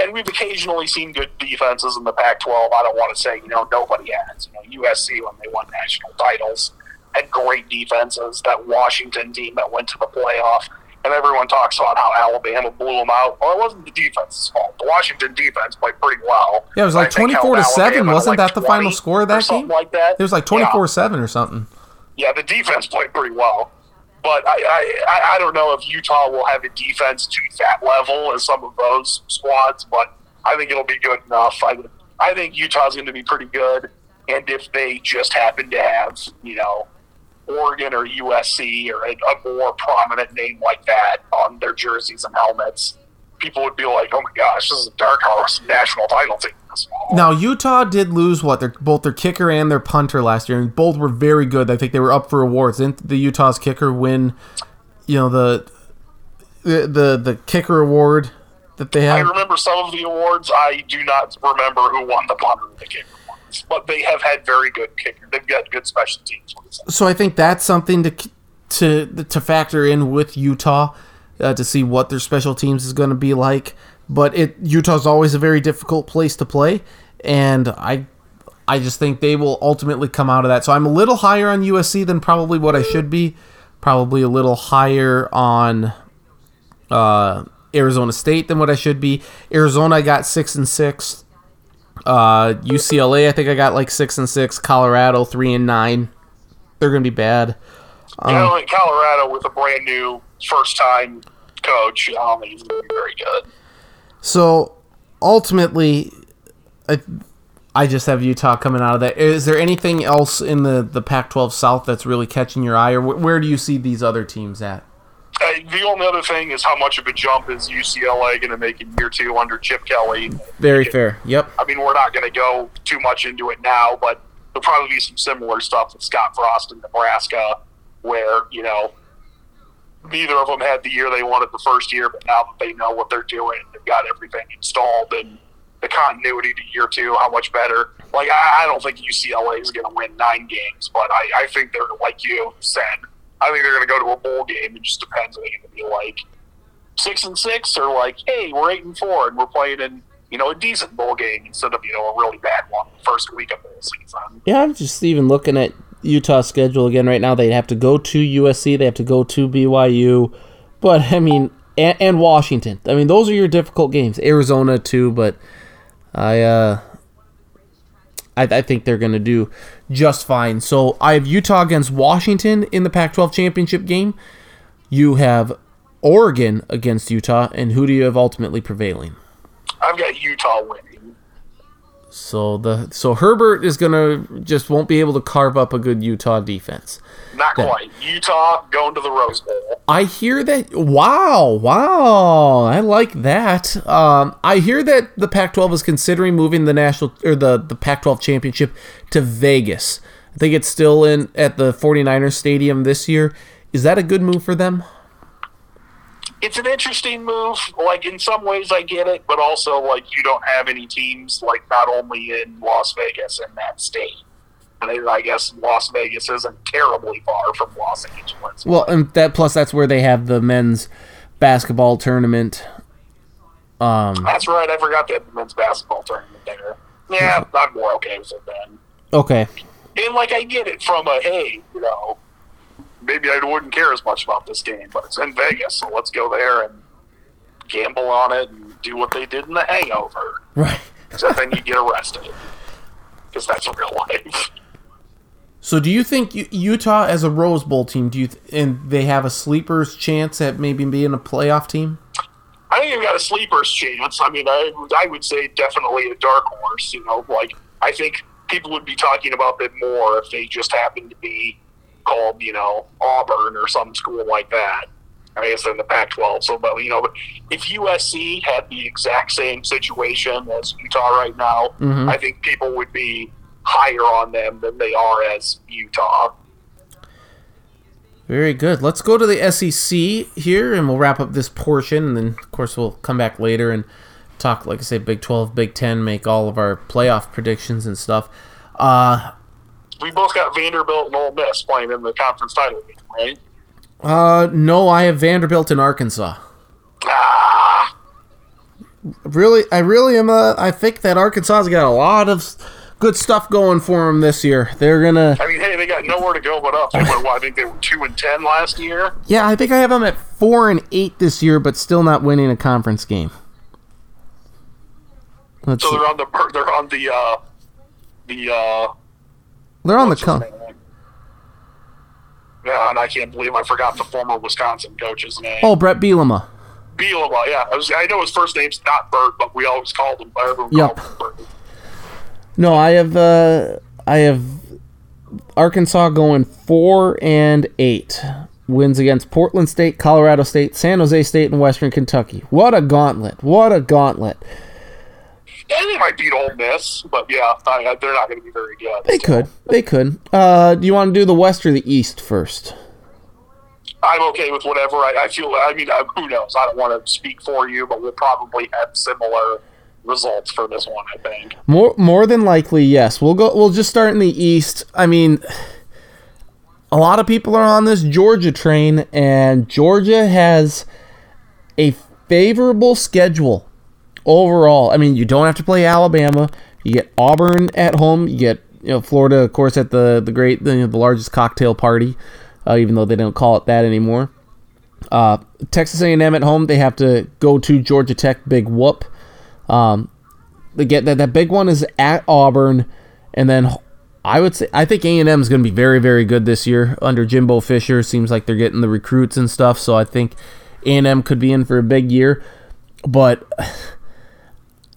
And we've occasionally seen good defenses in the Pac-12. I don't want to say, you know, nobody has. You know, USC when they won national titles had great defenses. That Washington team that went to the playoff, and everyone talks about how Alabama blew them out. Well, it wasn't the defense's fault. The Washington defense played pretty well. Yeah, it was like twenty-four to seven. Wasn't like that the final score of that game? Like that. It was like Yeah. 24 7 or something. Yeah, the defense played pretty well. But I, I, I- don't know if Utah will have a defense to that level as some of those squads, but I think it'll be good enough. I, I think Utah's going to be pretty good. And if they just happen to have, you know, Oregon or USC or a, a more prominent name like that on their jerseys and helmets, people would be like, oh my gosh, this is a dark horse national title team. Now Utah did lose what their both their kicker and their punter last year, and both were very good. I think they were up for awards. Didn't the Utah's kicker win? You know the the the, the kicker award that they had. I remember some of the awards. I do not remember who won the punter and the kicker ones, but they have had very good kicker. They've got good special teams. So I think that's something to to to factor in with Utah uh, to see what their special teams is going to be like. But it Utah's always a very difficult place to play, and I I just think they will ultimately come out of that. So I'm a little higher on USC than probably what I should be. Probably a little higher on uh, Arizona State than what I should be. Arizona I got six and six. Uh, UCLA I think I got like six and six. Colorado three and nine. They're gonna be bad. You know, uh-huh. in Colorado with a brand new first time coach, I don't think he's going to be very good. So ultimately, I, I just have Utah coming out of that. Is there anything else in the, the Pac 12 South that's really catching your eye, or wh- where do you see these other teams at? I, the only other thing is how much of a jump is UCLA going to make in year two under Chip Kelly? Very fair. Yep. I mean, we're not going to go too much into it now, but there'll probably be some similar stuff with Scott Frost in Nebraska, where you know neither of them had the year they wanted the first year, but now that they know what they're doing, they've got everything installed and the continuity to year two, how much better. Like I, I don't think UCLA is going to win nine games, but I, I think they're like you said. I think they're going to go to a bowl game. It just depends. Are they going to be like six and six, or like, hey, we're eight and four, and we're playing in you know a decent bowl game instead of you know a really bad one the first week of bowl season. Yeah, I'm just even looking at Utah's schedule again right now. They'd have to go to USC. They have to go to BYU, but I mean, and, and Washington. I mean, those are your difficult games. Arizona too, but I uh, I, I think they're going to do just fine. So I have Utah against Washington in the Pac-12 championship game. You have Oregon against Utah, and who do you have ultimately prevailing? I've got Utah winning. So the so Herbert is gonna just won't be able to carve up a good Utah defense. Not quite. Utah going to the Rose Bowl. I hear that. Wow, wow, I like that. Um, I hear that the Pac-12 is considering moving the national or the the Pac-12 championship to Vegas. I think it's still in at the 49ers stadium this year. Is that a good move for them? It's an interesting move. Like in some ways, I get it, but also like you don't have any teams like not only in Las Vegas and that state. And I guess Las Vegas isn't terribly far from Los Angeles. Well, and that plus that's where they have the men's basketball tournament. Um, That's right. I forgot they had the men's basketball tournament there. Yeah, I'm more okay with it then. okay. And like I get it from a hey, you know, maybe I wouldn't care as much about this game, but it's in Vegas, so let's go there and gamble on it and do what they did in the Hangover. Right. [LAUGHS] Except then you get arrested because that's real life. So, do you think Utah as a Rose Bowl team, do you th- and they have a sleeper's chance at maybe being a playoff team? I think they've got a sleeper's chance. I mean, I, I would say definitely a dark horse. You know, like I think people would be talking about them more if they just happened to be called, you know, Auburn or some school like that. I guess in the Pac-12. So, but you know, if USC had the exact same situation as Utah right now, Mhm. I think people would be higher on them than they are as Utah. Very good. Let's go to the SEC here, and we'll wrap up this portion, and then of course we'll come back later and talk, like I say, Big Twelve, Big Ten, make all of our playoff predictions and stuff. Uh, We both got Vanderbilt and Ole Miss playing in the conference title game, right? uh, no, I have Vanderbilt in Arkansas. Ah, Really, I really am. Uh, I think that Arkansas's got a lot of good stuff going for them this year. They're gonna. I mean, hey, they got nowhere to go but up. They what, I think they were two and ten last year. Yeah, I think I have them at four and eight this year, but still not winning a conference game. Let's So see. they're on the they're on the uh, the uh, They're on the come. Yeah, and I can't believe I forgot the former Wisconsin coach's name. Oh, Bret Bielema. Bielema, yeah. I, was, I know his first name's not Bert, but we always called him. Everyone Yep. called him. No, I have uh, I have Arkansas going four and eight. Wins against Portland State, Colorado State, San Jose State, and Western Kentucky. What a gauntlet! What a gauntlet! They might beat Ole Miss, but yeah, I, they're not going to be very good. They could. They could. Uh, do you want to do the West or the East first? I'm okay with whatever. I, I feel. I mean, uh, who knows? I don't want to speak for you, but we'll probably have similar results for this one. I think. More more than likely, yes. We'll go. We'll just start in the East. I mean, a lot of people are on this Georgia train, and Georgia has a favorable schedule overall. I mean, you don't have to play Alabama. You get Auburn at home. You get you know Florida, of course, at the the great the, the largest cocktail party, uh, even though they don't call it that anymore. Uh, Texas A&M at home. They have to go to Georgia Tech. Big whoop. Um, they get that that big one is at Auburn, and then I would say I think A and M is going to be very very good this year under Jimbo Fisher. Seems like they're getting the recruits and stuff, so I think A and M could be in for a big year. But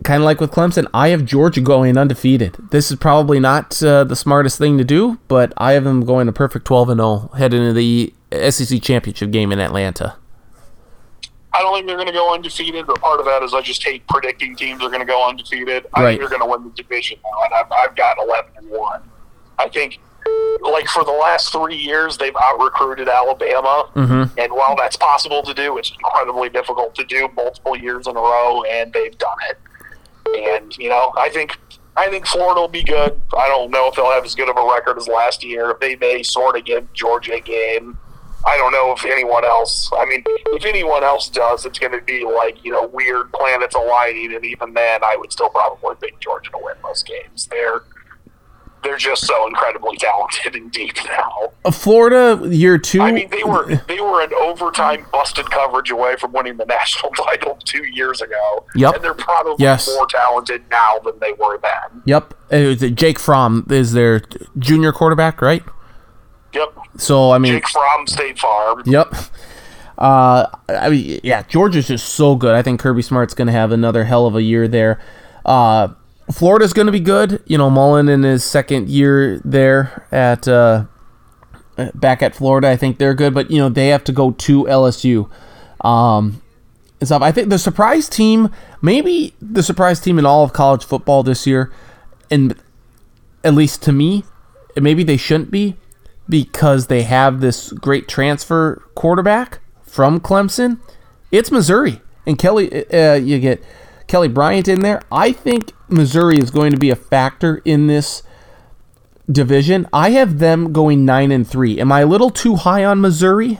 kind of like with Clemson, I have Georgia going undefeated. This is probably not uh, the smartest thing to do, but I have them going a perfect twelve and zero heading into the SEC championship game in Atlanta. I don't think they're going to go undefeated, but part of that is I just hate predicting teams are going to go undefeated. I think they're going to win the division now, and I've, I've got 11 and 1. I think, like, for the last three years, they've out recruited Alabama. Mm-hmm. And while that's possible to do, it's incredibly difficult to do multiple years in a row, and they've done it. And, you know, I think. I think Florida will be good. I don't know if they'll have as good of a record as last year. They may sort of give Georgia a game. I don't know if anyone else. I mean, if anyone else does, it's going to be like you know weird planets aligning, and even then, I would still probably pick Georgia to win most games. They're they're just so incredibly talented and deep now. Uh, Florida year two. I mean, they were they were an overtime busted coverage away from winning the [LAUGHS] national title two years ago. Yep. and they're probably Yes. more talented now than they were then. Yep. Uh, Jake Fromm is their junior quarterback, right? Yep, So I mean, Jake from State Farm. Yep. Uh, I mean, yeah, Georgia's just so good. I think Kirby Smart's going to have another hell of a year there. Uh, Florida's going to be good. You know, Mullen in his second year there at uh, back at Florida, I think they're good. But you know, they have to go to LSU. Um, and stuff. I think the surprise team, maybe the surprise team in all of college football this year, and at least to me, maybe they shouldn't be because they have this great transfer quarterback from Clemson. It's Missouri and Kelly. Uh, you get Kelly Bryant in there. I think Missouri is going to be a factor in this division. I have them going nine and three. Am I a little too high on Missouri?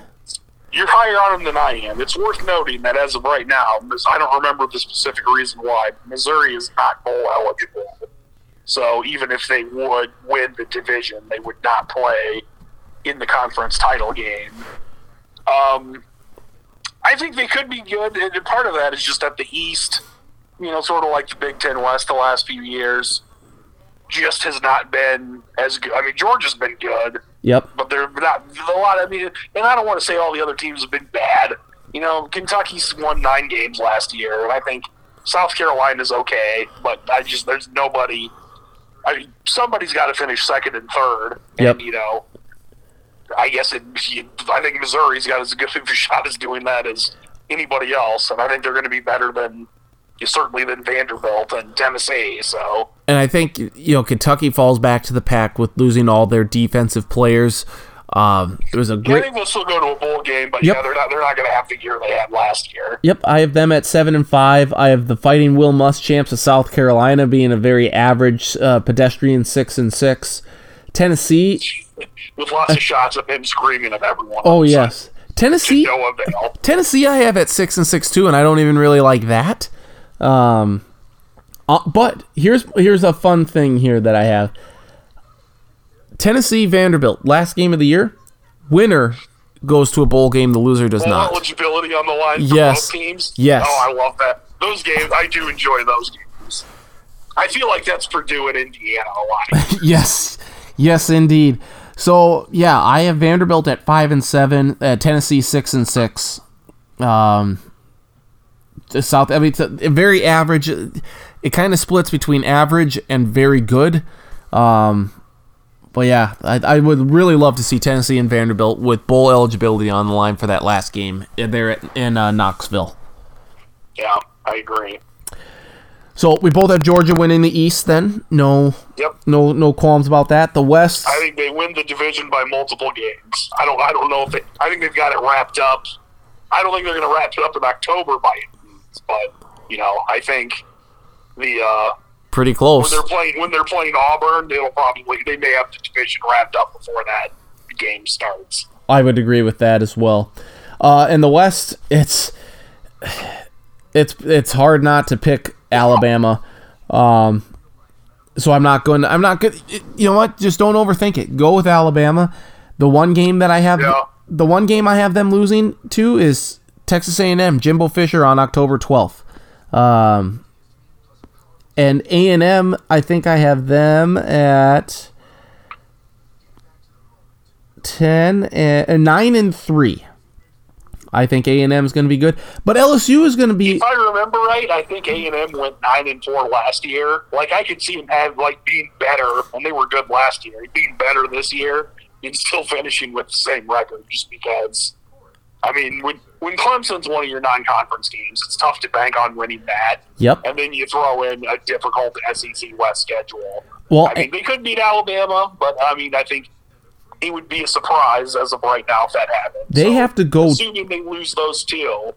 You're higher on them than I am. It's worth noting that as of right now, I don't remember the specific reason why Missouri is not bowl eligible. So even if they would win the division, they would not play in the conference title game. Um, I think they could be good, and part of that is just that the East, you know, sort of like the Big Ten West the last few years, just has not been as good. I mean, Georgia's been good Yep. but they're not a lot. I mean, and I don't want to say all the other teams have been bad. You know, Kentucky's won nine games last year, and I think South Carolina's okay, but I just there's nobody. I mean, somebody's got to finish second and third, and Yep. you know, I guess it. I think Missouri's got as good of a [LAUGHS] shot as doing that as anybody else, and I think they're going to be better than certainly than Vanderbilt and Tennessee. So And I think you know Kentucky falls back to the pack with losing all their defensive players. Um, it was a yeah, I think they'll still go to a bowl game, but Yep. yeah, they're not. They're not going to have the year they had last year. Yep, I have them at seven and five. I have the Fighting Will Muschamps of South Carolina being a very average uh, pedestrian six and six. Tennessee, [LAUGHS] with lots of shots of him screaming at everyone. oh yes. Tennessee. no. Tennessee, I have at six and six too, and I don't even really like that. Um, uh, but here's here's a fun thing here that I have. Tennessee Vanderbilt last game of the year, winner goes to a bowl game. The loser does Full not. eligibility on the line for Yes. both teams. Yes. Oh, I love that. Those games, I do enjoy those games. I feel like that's Purdue and Indiana a lot. [LAUGHS] yes, yes, indeed. So yeah, I have Vanderbilt at five and seven, uh, Tennessee six and six. Um, South, I mean, it's a, very average. It kind of splits between average and very good. Um, but yeah, I, I would really love to see Tennessee and Vanderbilt with bowl eligibility on the line for that last game there at, in uh, Knoxville. yeah, I agree. So we both have Georgia winning the East. Then no, Yep. no, no qualms about that. The West. I think they win the division by multiple games. I don't. I don't know if they. I think they've got it wrapped up. I don't think they're going to wrap it up in October by but you know, I think the uh, Pretty when close. they're playing when they're playing Auburn, they'll probably they may have the division wrapped up before that game starts. I would agree with that as well. Uh, in the West, it's it's it's hard not to pick Alabama. Um, so I'm not going. To, I'm not good. You know what? Just don't overthink it. Go with Alabama. The one game that I have, Yeah. the one game I have them losing to is Texas A&M. Jimbo Fisher on October 12th. Um, and A&M, I think I have them at ten and uh, nine and three. I think A and M is going to be good, but LSU is going to be. If I remember right, I think A and M went nine and four last year. Like I could see them have like being better when they were good last year, being better this year, and still [LAUGHS] finishing with the same record, just because. I mean, when when Clemson's one of your non-conference games, it's tough to bank on winning that. Yep. And then you throw in a difficult SEC West schedule. Well, I mean, they could beat Alabama, but I mean, I think it would be a surprise as of right now if that happens. They have to go- Assuming they lose those two,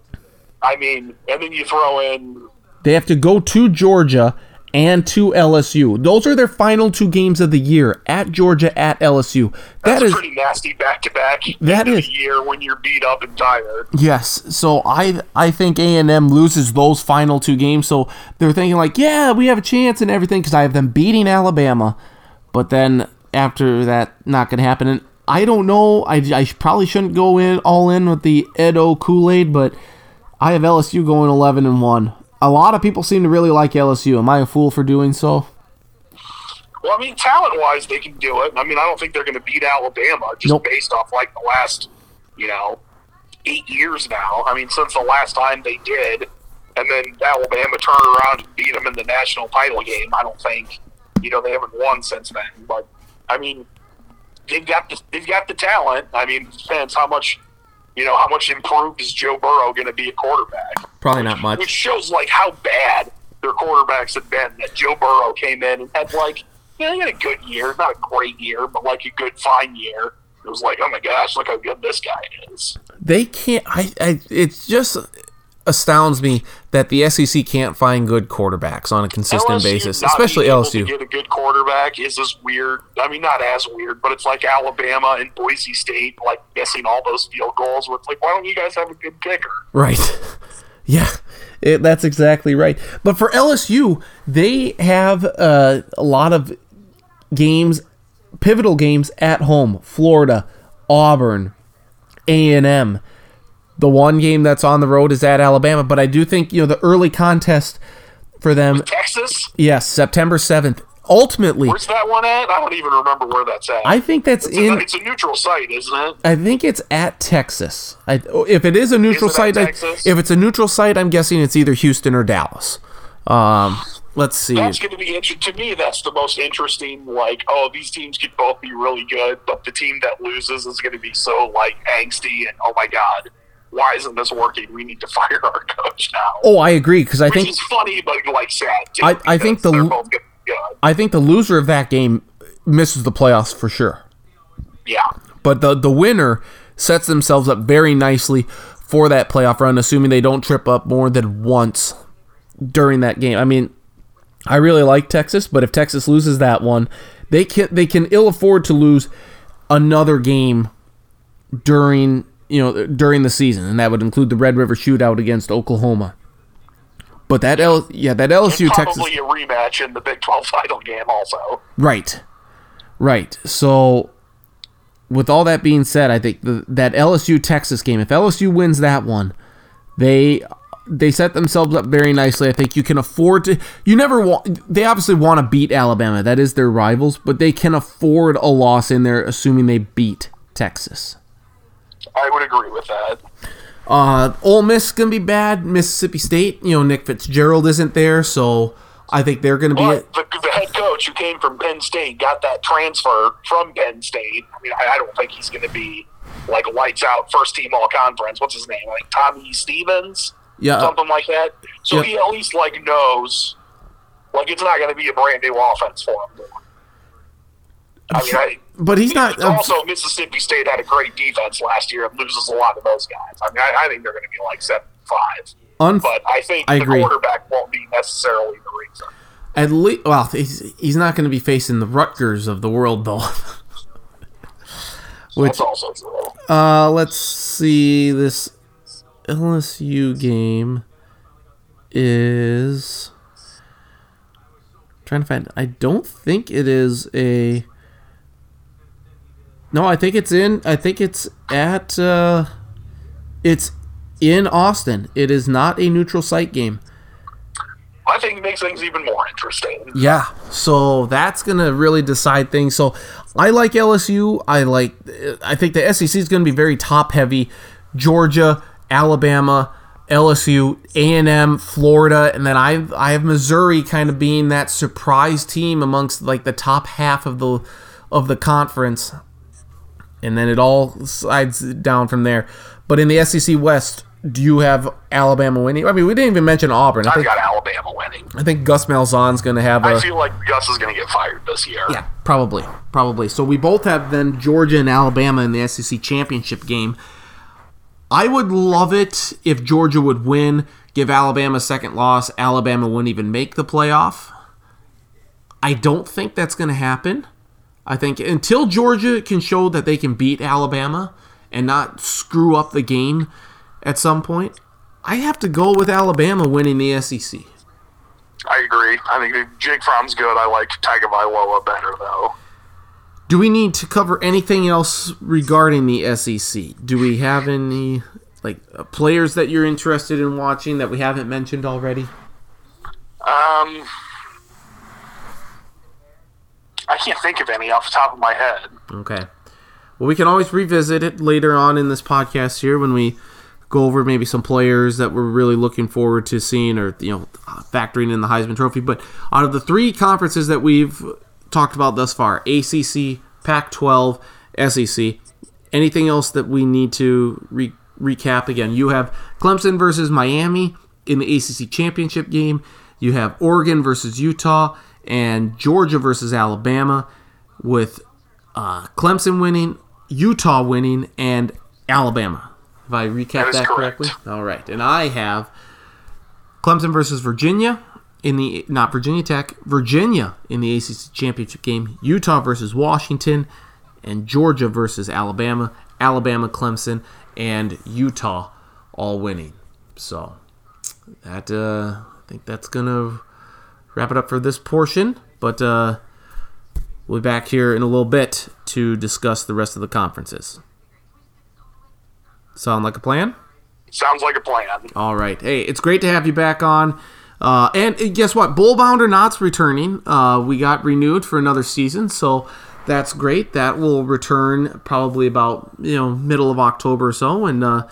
I mean, and then you throw in They have to go to Georgia and to LSU. Those are their final two games of the year at Georgia at LSU. That that's is a pretty nasty back-to-back That end of the year when you're beat up and tired. yes. So I I think A and M loses those final two games. So they're thinking like, yeah, we have a chance and everything because I have them beating Alabama, but then after that, not gonna happen. And I don't know. I, I probably shouldn't go in all in with the Edo Kool Aid, but I have LSU going eleven and one. A lot of people seem to really like LSU. Am I a fool for doing so? Well, I mean, talent-wise, they can do it. I mean, I don't think they're going to beat Alabama just Nope. based off like the last, you know, eight years now. I mean, since the last time they did, and then Alabama turned around and beat them in the national title game. I don't think, you know, they haven't won since then. But I mean, they've got the they've got the talent. I mean, it depends how much, you know, how much improved is Joe Burrow going to be a quarterback Probably not much. which shows like how bad their quarterbacks have been. That Joe Burrow came in and had like, you know, he had a good year, not a great year, but like a good fine year. It was like, oh my gosh, look how good this guy is. They can't. I. I it just astounds me that the SEC can't find good quarterbacks on a consistent LSU basis, especially being able to LSU. get a good quarterback is as weird. I mean, not as weird, but it's like Alabama and Boise State, like missing all those field goals. Where it's like, why don't you guys have a good kicker? Right. [LAUGHS] yeah. It, that's exactly right. But for LSU, they have uh, a lot of games, pivotal games at home. Florida, Auburn, A and M. The one game that's on the road is at Alabama, but I do think you know the early contest for them. Texas, Yes, September seventh. Ultimately, where's that one at? I don't even remember where that's at. I think that's it's, in. a, it's a neutral site, isn't it? I think it's at Texas. I, if it is a neutral Is site, I, if it's a neutral site, I'm guessing it's either Houston or Dallas. Um, let's see. That's going to be interesting. To me, that's the most interesting. Like, oh, these teams could both be really good, but the team that loses is going to be so like angsty and oh my god, why isn't this working? We need to [LAUGHS] fire our coach now. Oh, I agree because I Which think is funny, but like sad. Too, I- I think the- both good. I think the loser of that game misses the playoffs for sure. Yeah, But the the winner sets themselves up very nicely for that playoff run, assuming they don't trip up more than once during that game. I mean, I really like Texas, but if Texas loses that one, they can they can ill afford to lose another game during you know during the season, and that would include the Red River Shootout against Oklahoma. But that L yeah that LSU Texas probably a rematch in the Big Twelve title game also. Right. Right. So, with all that being said, I think the, that LSU Texas game, if LSU wins that one, they they set themselves up very nicely. I think you can afford to. You never want. They obviously want to beat Alabama. That is their rivals, but they can afford a loss in there, assuming they beat Texas. I would agree with that. Uh, Ole Miss gonna be bad. Mississippi State, you know, Nick Fitzgerald isn't there, so I think they're gonna be. But the, the head coach who came from Penn State got that transfer from Penn State. I mean, I, I don't think he's going to be like lights out first team all conference. What's his name? Like Tommy Stevens, yeah, something like that. So Yep. he at least like knows, like it's not going to be a brand new offense for him. I mean, I, but he's not. also Mississippi State had a great defense last year and loses a lot of those guys. I mean, I, I think they're going to be like seven five. un- But I think I the agree. quarterback won't be necessarily the reason. At least, well, he's, he's not going to be facing the Rutgers of the world, though. [LAUGHS] Which, also true. uh, let's see. This LSU game is trying to find. I don't think it is a. No, I think it's in. I think it's at. Uh, it's in Austin. It is not a neutral site game. I think it makes things even more interesting. Yeah, so that's gonna really decide things. So I like LSU. I like. I think the SEC is gonna be very top heavy. Georgia, Alabama, LSU, A and M, Florida, and then I I have Missouri kind of being that surprise team amongst like the top half of the of the conference, and then it all slides down from there. But in the SEC West, do you have Alabama winning? I mean, we didn't even mention Auburn. I I've think got Alabama winning. I think Gus Malzahn's going to have a I feel like Gus is going to get fired this year. yeah, probably, probably. So we both have then Georgia and Alabama in the SEC championship game. I would love it if Georgia would win, give Alabama a second loss. Alabama wouldn't even make the playoff. I don't think that's going to happen. I think until Georgia can show that they can beat Alabama and not screw up the game at some point, I have to go with Alabama winning the SEC. I agree. I think Jake Fromm's good. I like Tagovailoa better though. Do we need to cover anything else regarding the SEC? Do we have any like uh, players that you're interested in watching that we haven't mentioned already? Um, I can't think of any off the top of my head. Okay. Well, we can always revisit it later on in this podcast here when we go over maybe some players that we're really looking forward to seeing or you know factoring in the Heisman Trophy. But out of the three conferences that we've talked about thus far, ACC, Pac-12, SEC, anything else that we need to re- recap again? You have Clemson versus Miami in the ACC championship game. You have Oregon versus Utah and Georgia versus Alabama with uh, Clemson winning, Utah winning, and Alabama. If I recap That that, correctly, all right. And I have Clemson versus Virginia in the not Virginia Tech, Virginia in the ACC championship game, Utah versus Washington, and Georgia versus Alabama, Alabama, Clemson, and Utah all winning. So that uh, I think that's gonna wrap it up for this portion. But uh, we'll be back here in a little bit to discuss the rest of the conferences. Sound like a plan? Sounds like a plan. All right. Hey, it's great to have you back on. Uh, and guess what? Bullbound or not's returning. Uh, we got renewed for another season, so that's great. That will return probably about you know middle of October or so, and uh,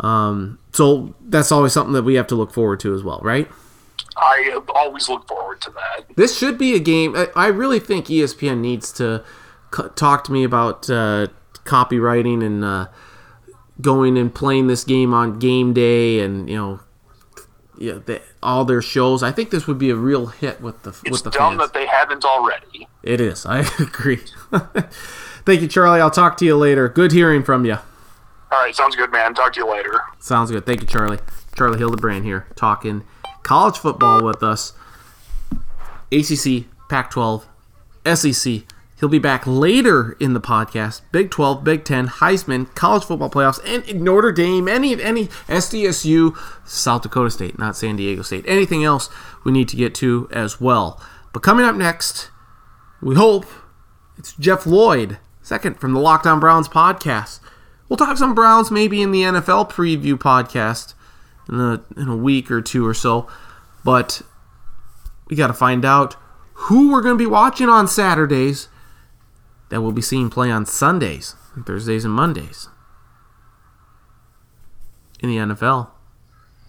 um, so that's always something that we have to look forward to as well, right? I always look forward to that. This should be a game. I, I really think ESPN needs to c- talk to me about uh, copywriting and uh, going and playing this game on game day, and you know, yeah, the, all their shows. I think this would be a real hit with the It's with the dumb fans. that they haven't already. it is. I [LAUGHS] agree. Thank you, Charlie. I'll talk to you later. Good hearing from you. All right, sounds good, man. Talk to you later. Sounds good. Thank you, Charlie. Charlie Hildebrand here, talking college football with us. ACC, Pac 12, SEC. He'll be back later in the podcast. Big 12, Big 10, Heisman, college football playoffs, and Notre Dame, any any SDSU, South Dakota State, not San Diego State. Anything else we need to get to as well. But coming up next, we hope it's Jeff Lloyd, second from the Lockdown Browns podcast. We'll talk some Browns maybe in the NFL preview podcast in a, in a week or two or so. But we got to find out who we're going to be watching on Saturdays that we'll be seeing play on Sundays, Thursdays, and Mondays in the NFL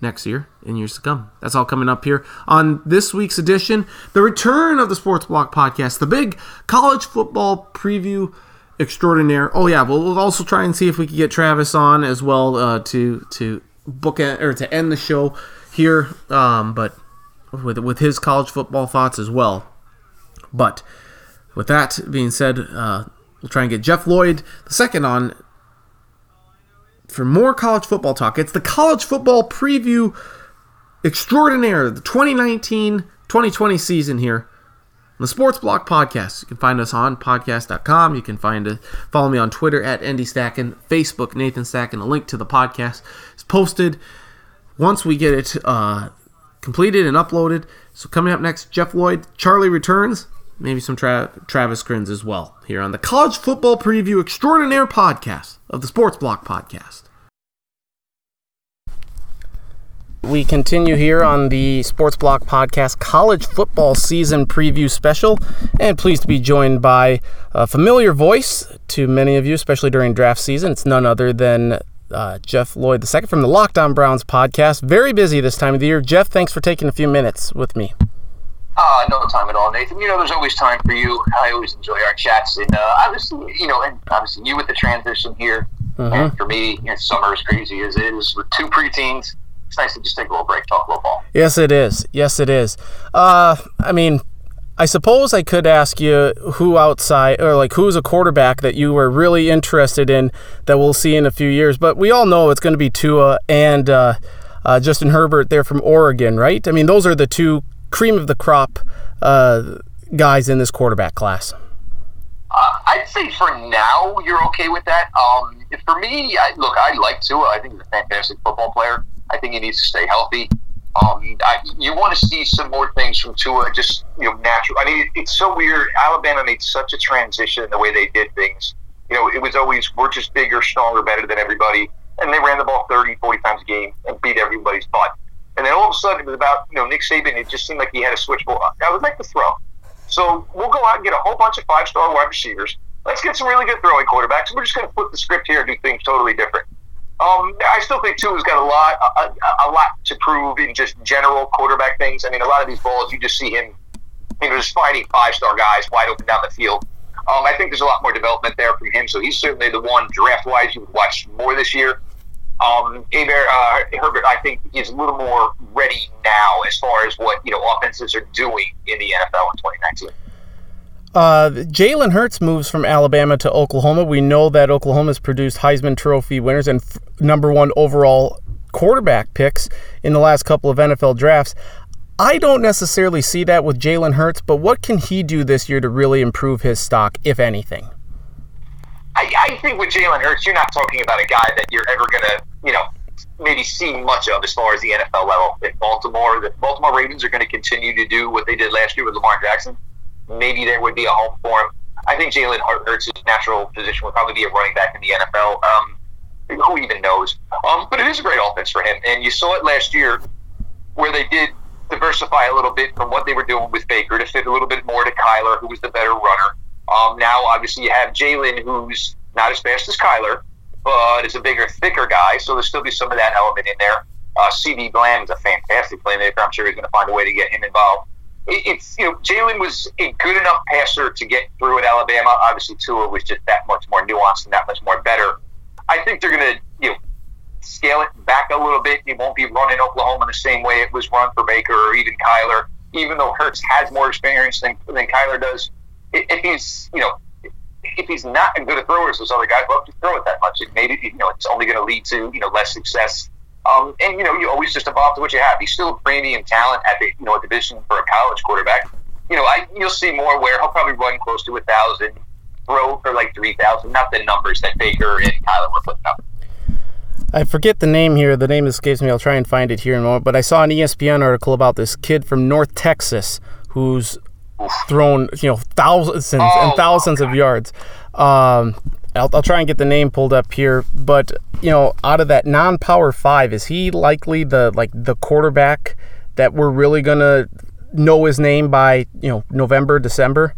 next year and years to come. That's all coming up here on this week's edition, the return of the Sports Block podcast, the big college football preview extraordinaire. Oh yeah, we'll, we'll also try and see if we can get Travis on as well uh, to to book or to end the show here, um, but with with his college football thoughts as well. But with that being said, uh, we'll try and get Jeff Lloyd the second on for more college football talk. It's the college football preview extraordinaire, the 2019-2020 season here. On the Sports Block Podcast. You can find us on podcast.com. You can find uh, follow me on Twitter at ND Facebook Nathan Stacken. A link to the podcast posted once we get it uh, completed and uploaded. So coming up next, Jeff Lloyd, Charlie returns, maybe some Tra- Travis Kriens as well here on the College Football Preview Extraordinaire podcast of the Sports Block Podcast. We continue here on the Sports Block Podcast College Football Season Preview Special, and pleased to be joined by a familiar voice to many of you, especially during draft season. It's none other than uh, Jeff Lloyd the second from the Lockdown Browns podcast. Very busy this time of the year. Jeff, thanks for taking a few minutes with me. Uh, no time at all, Nathan. You know, there's always time for you. I always enjoy our chats, and uh, obviously, you know, and obviously you with the transition here. Mm-hmm. And for me, you know, summer as crazy as it is with two preteens, it's nice to just take a little break, talk football. Yes, it is. Yes, it is. Uh, I mean, I suppose I could ask you who outside or like who's a quarterback that you were really interested in that we'll see in a few years. But we all know it's going to be Tua and uh, uh, Justin Herbert. They're from Oregon, right? I mean, those are the two cream of the crop uh, guys in this quarterback class. Uh, I'd say for now you're okay with that. Um, for me, I, look, I like Tua. I think he's a fantastic football player. I think he needs to stay healthy. Um, I, you want to see some more things from Tua, just you know, natural. I mean, it, it's so weird. Alabama made such a transition in the way they did things. You know, it was always we're just bigger, stronger, better than everybody, and they ran the ball 30, 40 times a game and beat everybody's butt. And then all of a sudden, it was about you know Nick Saban. It just seemed like he had a switch ball. I would like to throw. So we'll go out and get a whole bunch of five star wide receivers. Let's get some really good throwing quarterbacks. We're just going to flip the script here and do things totally different. Um, I still think Tua's got a lot, a, a, lot to prove in just general quarterback things. I mean, a lot of these balls, you just see him, you know, just finding five star guys wide open down the field. Um, I think there's a lot more development there from him, so he's certainly the one draft wise you would watch more this year. Um, Aber, uh, Herbert, I think, is a little more ready now as far as what you know offenses are doing in the NFL in 2019. Uh, Jalen Hurts moves from Alabama to Oklahoma. We know that Oklahoma has produced Heisman Trophy winners and f- number one overall quarterback picks in the last couple of NFL drafts. I don't necessarily see that with Jalen Hurts, but what can he do this year to really improve his stock, if anything? I, I think with Jalen Hurts, you're not talking about a guy that you're ever going to, you know, maybe see much of as far as the NFL level. If Baltimore, the Baltimore Ravens are going to continue to do what they did last year with Lamar Jackson, maybe there would be a home for him. I think Jalen Hurts' natural position would probably be a running back in the NFL. Um, who even knows? Um, but it is a great offense for him, and you saw it last year where they did diversify a little bit from what they were doing with Baker to fit a little bit more to Kyler, who was the better runner. Um, now, obviously, you have Jalen, who's not as fast as Kyler, but is a bigger, thicker guy, so there'll still be some of that element in there. Uh, CeeDee Lamb is a fantastic playmaker. I'm sure he's going to find a way to get him involved it's you know Jalen was a good enough passer to get through at Alabama. Obviously, Tua was just that much more nuanced and that much more better. I think they're going to you know scale it back a little bit. It won't be running Oklahoma the same way it was run for Baker or even Kyler. Even though Hurts has more experience than, than Kyler does, if he's you know if he's not as good a thrower as those other guys, well, just throw it that much. It maybe you know it's only going to lead to you know less success um, and you know, you always just evolve to what you have. He's still a premium talent at the you know a division for a college quarterback. You know, I you'll see more where he'll probably run close to a thousand, throw for like three thousand. Not the numbers that Baker and Kyler were putting up. I forget the name here. The name escapes me. I'll try and find it here in a moment. But I saw an ESPN article about this kid from North Texas who's thrown, you know, thousands oh, and thousands of yards. Um, I'll, I'll try and get the name pulled up here, but you know, out of that non-power five, is he likely the like the quarterback that we're really gonna know his name by you know November, December?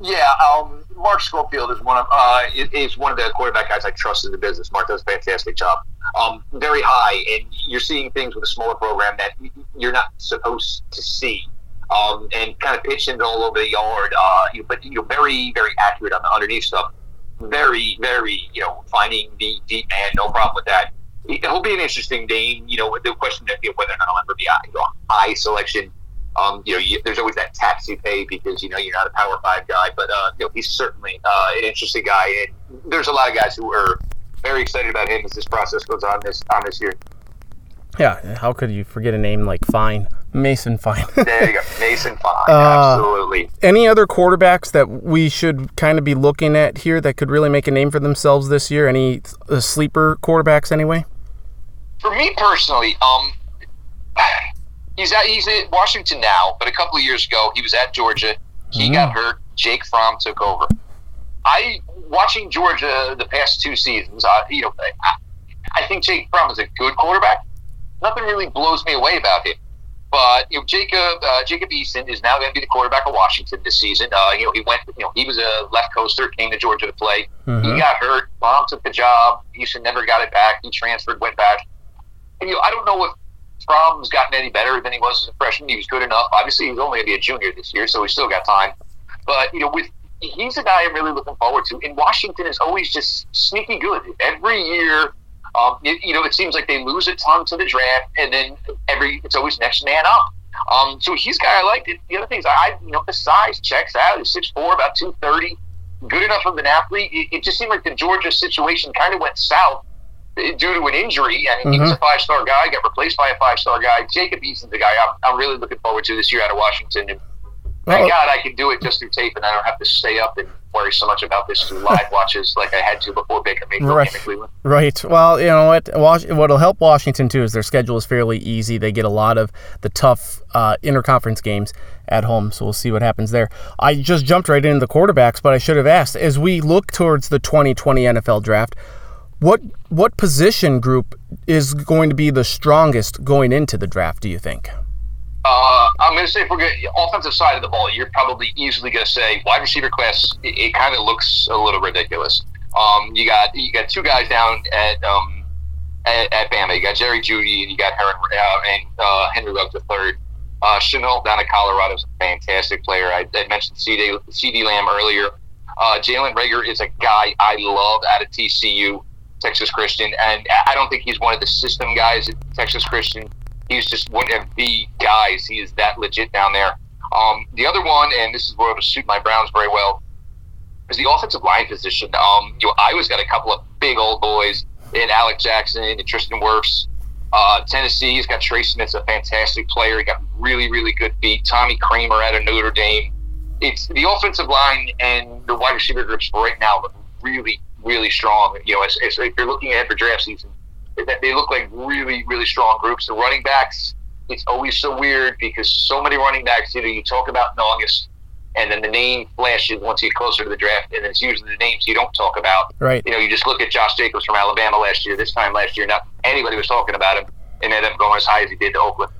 Yeah, um, Mark Schofield is one of uh, is one of the quarterback guys I trust in the business. Mark does a fantastic job. Um, very high, and you're seeing things with a smaller program that you're not supposed to see. Um, and kind of pitching all over the yard, uh, but you're very, very accurate on the underneath stuff very, very, you know, finding the deep man, no problem with that. He'll be an interesting game. You know, the question of whether or not I'll ever be a you know, high selection. Um, you know, you, there's always that tax you pay because you know you're not a Power Five guy, but uh, you know he's certainly uh, an interesting guy, and there's a lot of guys who are very excited about him as this process goes on this on this year. Yeah, how could you forget a name like Fine? Mason Fine. [LAUGHS] there you go, Mason Fine. Uh, Absolutely. Any other quarterbacks that we should kind of be looking at here that could really make a name for themselves this year? Any uh, sleeper quarterbacks, anyway? For me personally, um, [SIGHS] he's at he's at Washington now, but a couple of years ago he was at Georgia. He mm. got hurt. Jake Fromm took over. I watching Georgia the past two seasons. Uh, you know, I, I think Jake Fromm is a good quarterback nothing really blows me away about him. But you know, Jacob uh, Jacob Eason is now going to be the quarterback of Washington this season. Uh, you know, he went. You know, he was a left coaster, came to Georgia to play. Mm-hmm. He got hurt. Mom took the job. Eason never got it back. He transferred, went back. And you know, I don't know if Fromm's gotten any better than he was as a freshman. He was good enough. Obviously, he's only going to be a junior this year, so he's still got time. But you know, with he's a guy I'm really looking forward to. And Washington is always just sneaky good. Every year, um, it, you know, it seems like they lose a ton to the draft, and then every it's always next man up. Um, so he's a guy I like. The other things I, you know, the size checks out. He's six four, about two thirty. Good enough of an athlete. It, it just seemed like the Georgia situation kind of went south due to an injury. I mean, mm-hmm. he was a five star guy, got replaced by a five star guy. Jacob Eason's the guy I'm, I'm really looking forward to this year out of Washington. And thank God I can do it just through tape, and I don't have to stay up and worry so much about this through [LAUGHS] live watches like I had to before Baker Mayfield right. Cleveland. Right. Well, you know what? What'll help Washington too is their schedule is fairly easy. They get a lot of the tough uh, interconference games at home, so we'll see what happens there. I just jumped right into the quarterbacks, but I should have asked as we look towards the 2020 NFL draft. What what position group is going to be the strongest going into the draft? Do you think? Uh, I'm going to say if we're offensive side of the ball, you're probably easily going to say wide receiver class. It, it kind of looks a little ridiculous. Um, you got you got two guys down at um, at, at Bama. You got Jerry Jeudy and you got Heron, uh, and uh, Henry Ruggs the third. Uh, down at Colorado is a fantastic player. I, I mentioned CD, CeeDee Lamb earlier. Uh, Jalen Reagor is a guy I love out of TCU, Texas Christian, and I don't think he's one of the system guys at Texas Christian he's just one of the guys. He is that legit down there. Um, the other one, and this is where it'll suit my Browns very well, is the offensive line position. Um, you know, Iowa's got a couple of big old boys in Alaric Jackson and Tristan Wirfs. Uh, Tennessee's got Trey Smith's a fantastic player. He got really, really good feet. Tommy Kraemer out of Notre Dame. It's the offensive line and the wide receiver groups right now look really, really strong. You know, as, as if you're looking ahead for draft season, that they look like really, really strong groups. The running backs, it's always so weird because so many running backs, you know, you talk about in August, and then the name flashes once you get closer to the draft, and it's usually the names you don't talk about. Right. You know, you just look at Josh Jacobs from Alabama last year. This time last year, not anybody was talking about him, and ended up going as high as he did to Oakland.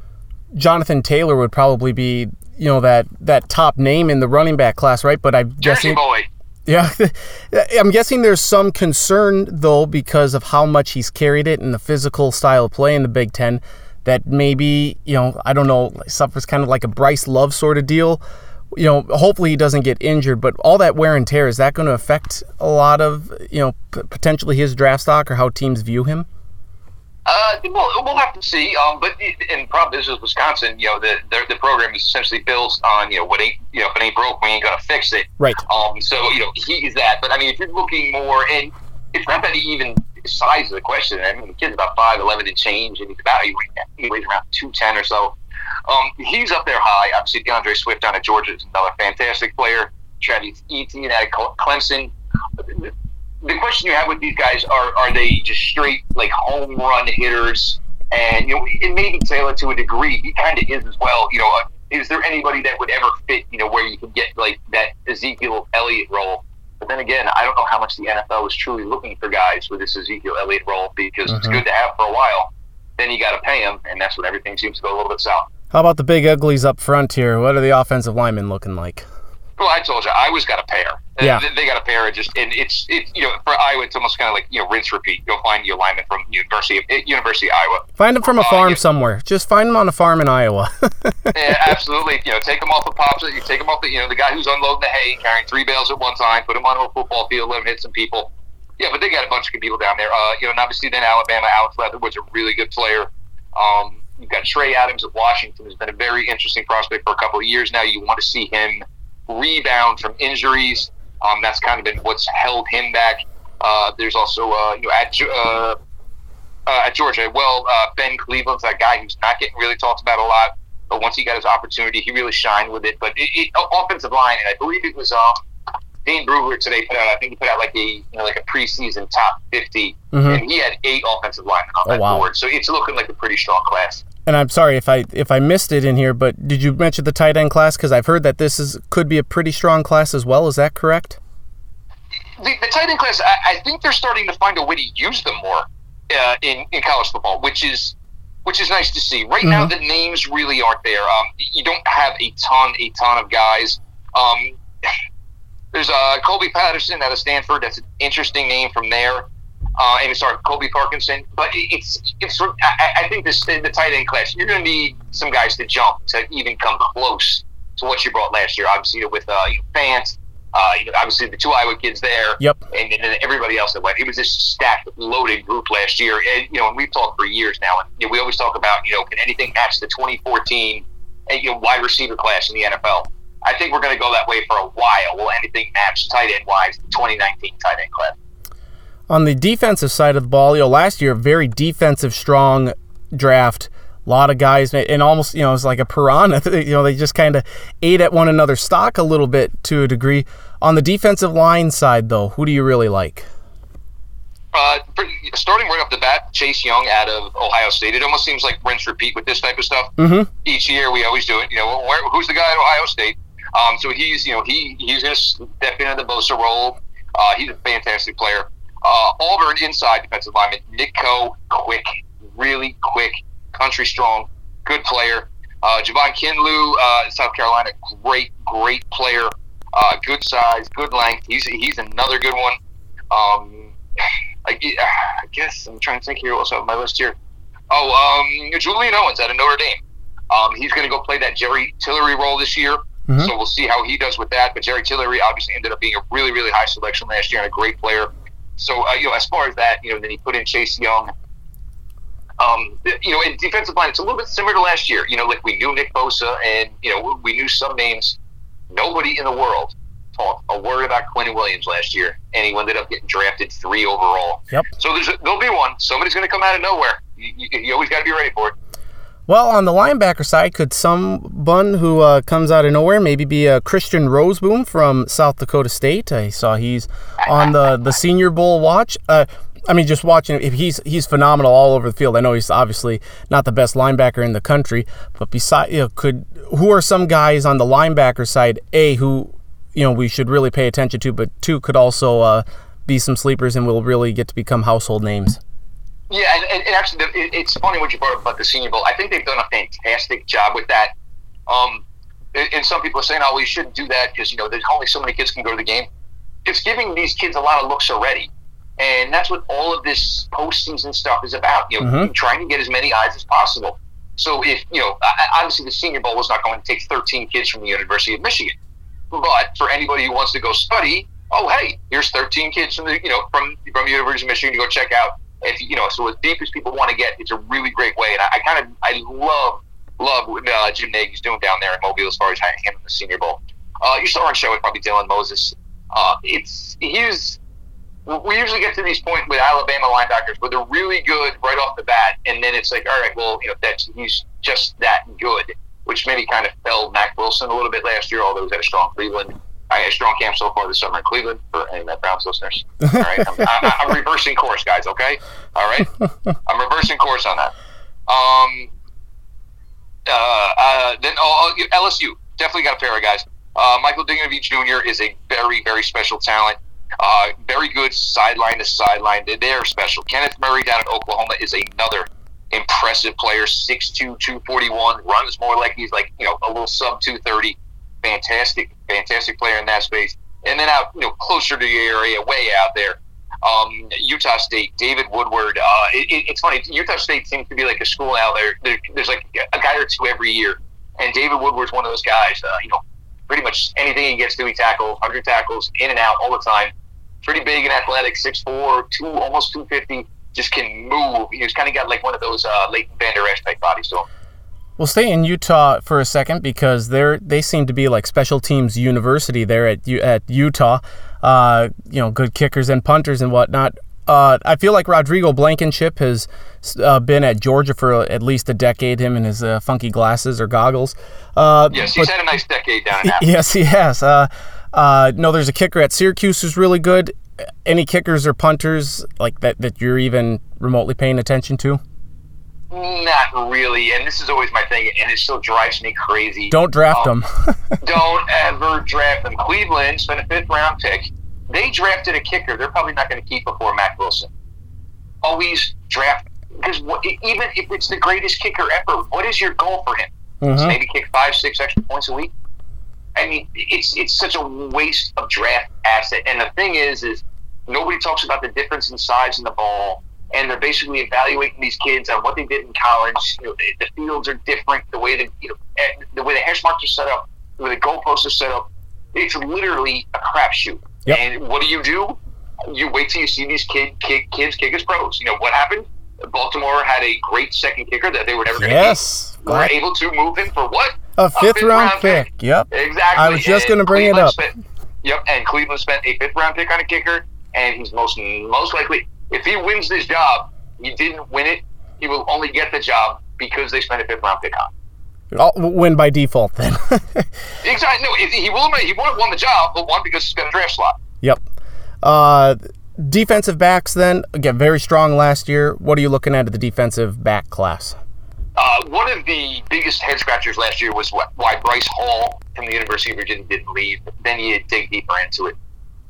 Jonathan Taylor would probably be, you know, that that top name in the running back class, right? But I'm Jersey guessing. boy. Yeah, [LAUGHS] I'm guessing there's some concern though because of how much he's carried it and the physical style of play in the Big Ten. That maybe you know I don't know suffers kind of like a Bryce Love sort of deal. You know, hopefully he doesn't get injured, but all that wear and tear is that going to affect a lot of you know potentially his draft stock or how teams view him? Uh, we'll, we'll have to see. Um, but in problem is Wisconsin, you know, the, the the program is essentially built on you know what ain't you know if it ain't broke, we ain't gonna fix it. Right. Um. So you know he's that. But I mean, if you're looking more, and it's not that he even size of the question. I mean, the kid's about five eleven and change, and he's about he weighs around two ten or so. Um, he's up there high. Obviously, D'Andre Swift down at Georgia is another fantastic player. Travis Etienne at Clemson the question you have with these guys are are they just straight like home run hitters? And you know, it may be Taylor to a degree. He kind of is as well. You know, uh, is there anybody that would ever fit? You know, where you could get like that Ezekiel Elliott role? But then again, I don't know how much the NFL is truly looking for guys with this Ezekiel Elliott role because it's Mhm. good to have for a while. Then you got to pay him, and that's when everything seems to go a little bit south. How about the big uglies up front here? What are the offensive linemen looking like? Well, I told you, Iowa's got a pair. Yeah. they, they got a pair. Of just and it's it's you know for Iowa, it's almost kind of like you know rinse repeat. Go find your alignment from University of University of Iowa. Find them from a Uh, farm yeah. somewhere. Just find them on a farm in Iowa. [LAUGHS] yeah, absolutely. You know, take them off the pops. You take them off the you know the guy who's unloading the hay, carrying three bales at one time. Put him on a football field, let him hit some people. Yeah, but they got a bunch of good people down there. Uh, you know, and obviously then Alabama, Alex Leatherwood's a really good player. Um, you've got Trey Adams of Washington, who's been a very interesting prospect for a couple of years now. You want to see him rebound from injuries. Um, that's kind of been what's held him back. Uh, there's also uh, you know at uh, uh, at Georgia, well, uh, Ben Cleveland's that guy who's not getting really talked about a lot. But once he got his opportunity, he really shined with it. But it, it, offensive line, and I believe it was um, Dane Brugler today put out. I think he put out like a you know like a preseason top 50 Mhm. and he had eight offensive linemen on Oh, that wow. board. So it's looking like a pretty strong class. And I'm sorry if I if I missed it in here, but did you mention the tight end class? Because I've heard that this is could be a pretty strong class as well. Is that correct? the, the tight end class, I, I think they're starting to find a way to use them more uh, in in college football, which is which is nice to see. Right now, the names really aren't there. Um, you don't have a ton, a ton of guys. Um, [SIGHS] there's uh, Colby Patterson out of Stanford. That's an interesting name from there. Uh, and sorry, Colby Parkinson. But it's it's. I, I think this the tight end class. You're going to need some guys to jump to even come close to what you brought last year. Obviously, with uh, Fant, Uh, you know, obviously the two Iowa kids there. Yep. And, and then everybody else that went. It was this stacked, loaded group last year. And, you know, and we've talked for years now. And you know, we always talk about, you know, can anything match the 2014 uh, you know, wide receiver class in the NFL? I think we're going to go that way for a while. Will anything match tight end wise the 2019 tight end class? On the defensive side of the ball, you know, last year, very defensive, strong draft. A lot of guys, and almost, you know, it's like a piranha. [LAUGHS] You know, they just kind of ate at one another's stock a little bit to a degree. On the defensive line side, though, who do you really like? Uh, starting right off the bat, Chase Young out of Ohio State. It almost seems like rinse repeat with this type of stuff. Mm-hmm. Each year, we always do it. You know, where, who's the guy at Ohio State? Um, so he's, you know, he he's going to step into the Bosa role. Uh, he's a fantastic player. Uh, Auburn inside defensive lineman Nick Coe, quick, really quick, country strong, good player. Uh, Javon Kinlaw, uh, South Carolina, great, great player. Uh, good size, good length. He's he's another good one. Um, I, I guess I'm trying to think here. What's on my list here? Oh, um, Julian Owens out of Notre Dame. Um, he's going to go play that Jerry Tillery role this year. Mm-hmm. So we'll see how he does with that. But Jerry Tillery obviously ended up being a really, really high selection last year and a great player. So uh, you know, as far as that, you know, then he put in Chase Young. Um, you know, in defensive line, it's a little bit similar to last year. You know, like we knew Nick Bosa, and you know, we knew some names. Nobody in the world talked a word about Quinnen Williams last year, and he ended up getting drafted three overall. Yep. So there's a, there'll be one. Somebody's going to come out of nowhere. You, you, you always got to be ready for it. Well, on the linebacker side, could someone who uh, comes out of nowhere maybe be a Christian Rozeboom from South Dakota State? I saw he's on the, the Senior Bowl watch. Uh, I mean, just watching him, he's he's phenomenal all over the field. I know he's obviously not the best linebacker in the country, but beside, you know, could who are some guys on the linebacker side? A who you know we should really pay attention to, but two could also uh, be some sleepers and will really get to become household names. Yeah, and, and, and actually, it, it's funny what you brought up about the Senior Bowl. I think they've done a fantastic job with that. Um, and some people are saying, "Oh, we shouldn't do that because you know there's only so many kids can go to the game." It's giving these kids a lot of looks already, and that's what all of this postseason stuff is about. You know, mm-hmm. trying to get as many eyes as possible. So if you know, obviously the Senior Bowl was not going to take 13 kids from the University of Michigan, but for anybody who wants to go study, oh hey, here's 13 kids from the you know from from the University of Michigan to go check out if you know, so as deep as people want to get, it's a really great way. And I, I kind of I love love what uh, Jim Nagy's doing down there in Mobile as far as handling the Senior Bowl. Uh, star on show is probably Dylan Moses. Uh, it's he's we usually get to these points with Alabama linebackers where they're really good right off the bat, and then it's like, all right, well, you know, that's he's just that good, which maybe kind of fell Mack Wilson a little bit last year, although he's had a strong Cleveland I had a strong camp so far this summer in Cleveland for any of my Browns listeners. [LAUGHS] All right, I'm, I, am reversing course, guys. Okay, all right, [LAUGHS] I'm reversing course on that. Um, uh, uh, then oh, LSU definitely got a pair of guys. Uh, Michael Divinity Jr. is a very, very special talent. Uh, very good sideline to sideline. They're special. Kenneth Murray down in Oklahoma is another impressive player. 6'2", 241, runs more like he's like you know a little sub two thirty fantastic, fantastic player in that space. And then out, you know, closer to the area, way out there, um, Utah State, David Woodward. Uh, it, it's funny. Utah State seems to be like a school out there. there. There's like a guy or two every year, and David Woodward's one of those guys. Uh, you know, pretty much anything he gets to, he tackles, hundred tackles in and out all the time. Pretty big and athletic, 6'4", two almost two fifty. Just can move. He's kind of got like one of those uh, Leighton Vander Esch type bodies to him. We'll stay in Utah for a second because they're they seem to be like special teams university there at at Utah. Uh, you know, good kickers and punters and whatnot. Uh, I feel like Rodrigo Blankenship has uh, been at Georgia for at least a decade. Him and his uh, funky glasses or goggles. Uh, yes, he's but, had a nice decade down [LAUGHS] there. Yes, he has. Uh, no, there's a kicker at Syracuse who's really good. Any kickers or punters like that that you're even remotely paying attention to? Not really, and this is always my thing, and it still drives me crazy. Don't draft um, them. [LAUGHS] [LAUGHS] don't ever draft them. Cleveland spent a fifth round pick. They drafted a kicker. They're probably not going to keep before Mack Wilson. Always draft because even if it's the greatest kicker ever, what is your goal for him? Mm-hmm. Maybe kick five, six extra points a week. I mean, it's it's such a waste of draft asset. And the thing is, is nobody talks about the difference in size in the ball and they're basically evaluating these kids on what they did in college. You know, the, the fields are different. The way that you know, eh, the way the hash marks are set up, the way the goalposts are set up. It's literally a crapshoot. Yep. And what do you do? You wait till you see these kid, kid kids kick as pros. You know what happened? Baltimore had a great second kicker that they were never going to Yes. Were able to move him for what? A fifth round pick. Yep. Exactly. I was just gonna bring it up. Spent, yep, and Cleveland spent a fifth round pick on a kicker, and he's most most likely, if he wins this job, he didn't win it. He will only get the job because they spent a fifth round pick on. I'll win by default then. [LAUGHS] Exactly. No, he will. He won't have won the job, but won because he's got a draft slot. yep. Uh, defensive backs then again very strong last year. What are you looking at at the defensive back class? Uh, one of the biggest head scratchers last year was wh- why Bryce Hall from the University of Virginia didn't leave. Then you dig deeper into it.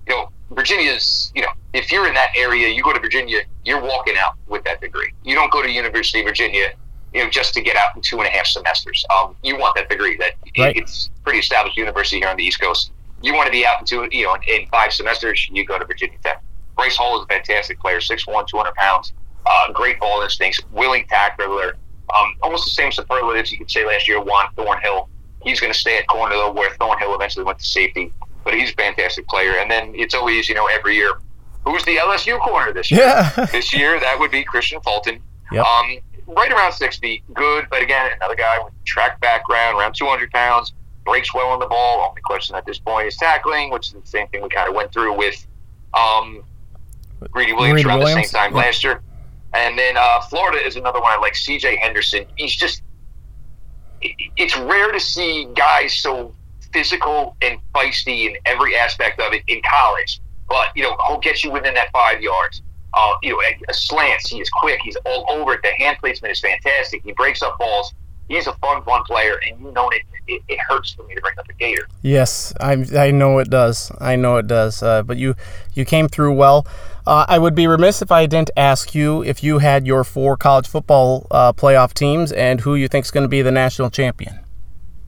You know, Virginia's, you know, if you're in that area, you go to Virginia, you're walking out with that degree. You don't go to University of Virginia, you know, just to get out in two and a half semesters. Um, you want that degree. That Right. it's pretty established university here on the East Coast. You want to be out in two, you know, in, in five semesters, you go to Virginia Tech. Bryce Hall is a fantastic player, 6'1", 200 pounds, uh, great ball instincts, willing tackler, um, almost the same superlatives you could say last year. Juan Thornhill, he's going to stay at corner though, where Thornhill eventually went to safety. But he's a fantastic player. And then it's always, you know, every year, who's the LSU corner this year? Yeah. [LAUGHS] this year, that would be Kristian Fulton. Yep. Um, right around six feet, good. But again, another guy with track background, around 200 pounds, breaks well on the ball. Only question at this point is tackling, which is the same thing we kind of went through with um, Greedy Williams Greedy around Williams, the same time yeah. last year. And then uh, Florida is another one I like. CJ Henderson. He's just. It's rare to see guys so physical and feisty in every aspect of it in college. But you know, he'll get you within that five yards. Uh, you know, a, a slants. He is quick. He's all over it. The hand placement is fantastic. He breaks up balls. He's a fun, fun player, and you know it. It, it hurts for me to bring up the Gator. Yes, I I know it does. I know it does. Uh, but you you came through well. Uh, I would be remiss if I didn't ask you if you had your four college football uh, playoff teams and who you think is going to be the national champion.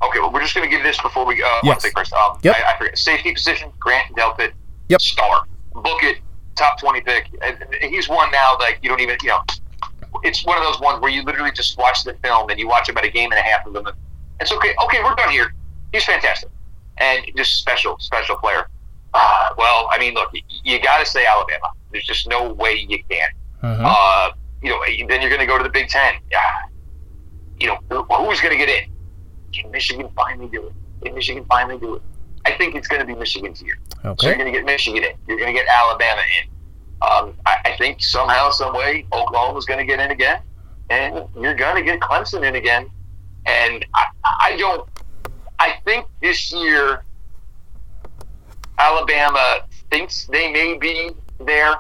Okay, well, we're just going to give this before we uh, Yes. one first. Um, Yep. I, I forget. Safety position, Grant Delpit. Yep. Star. Book it. Top 20 pick. And he's one now that you don't even, you know, it's one of those ones where you literally just watch the film and you watch about a game and a half of them. It's okay. Okay, we're done here. He's fantastic. And just special, special player. Uh, well, I mean, look, y- you got to say Alabama. There's just no way you can. Mhm. Uh, you know, then you're going to go to the Big Ten. Yeah. You know, who's going to get in? Can Michigan finally do it? Can Michigan finally do it? I think it's going to be Michigan's year. So you're going to get Michigan in. You're going to get Alabama in. Um, I, I think somehow, some way, Oklahoma's going to get in again, and you're going to get Clemson in again. And I, I don't. I think this year, Alabama thinks they may be there,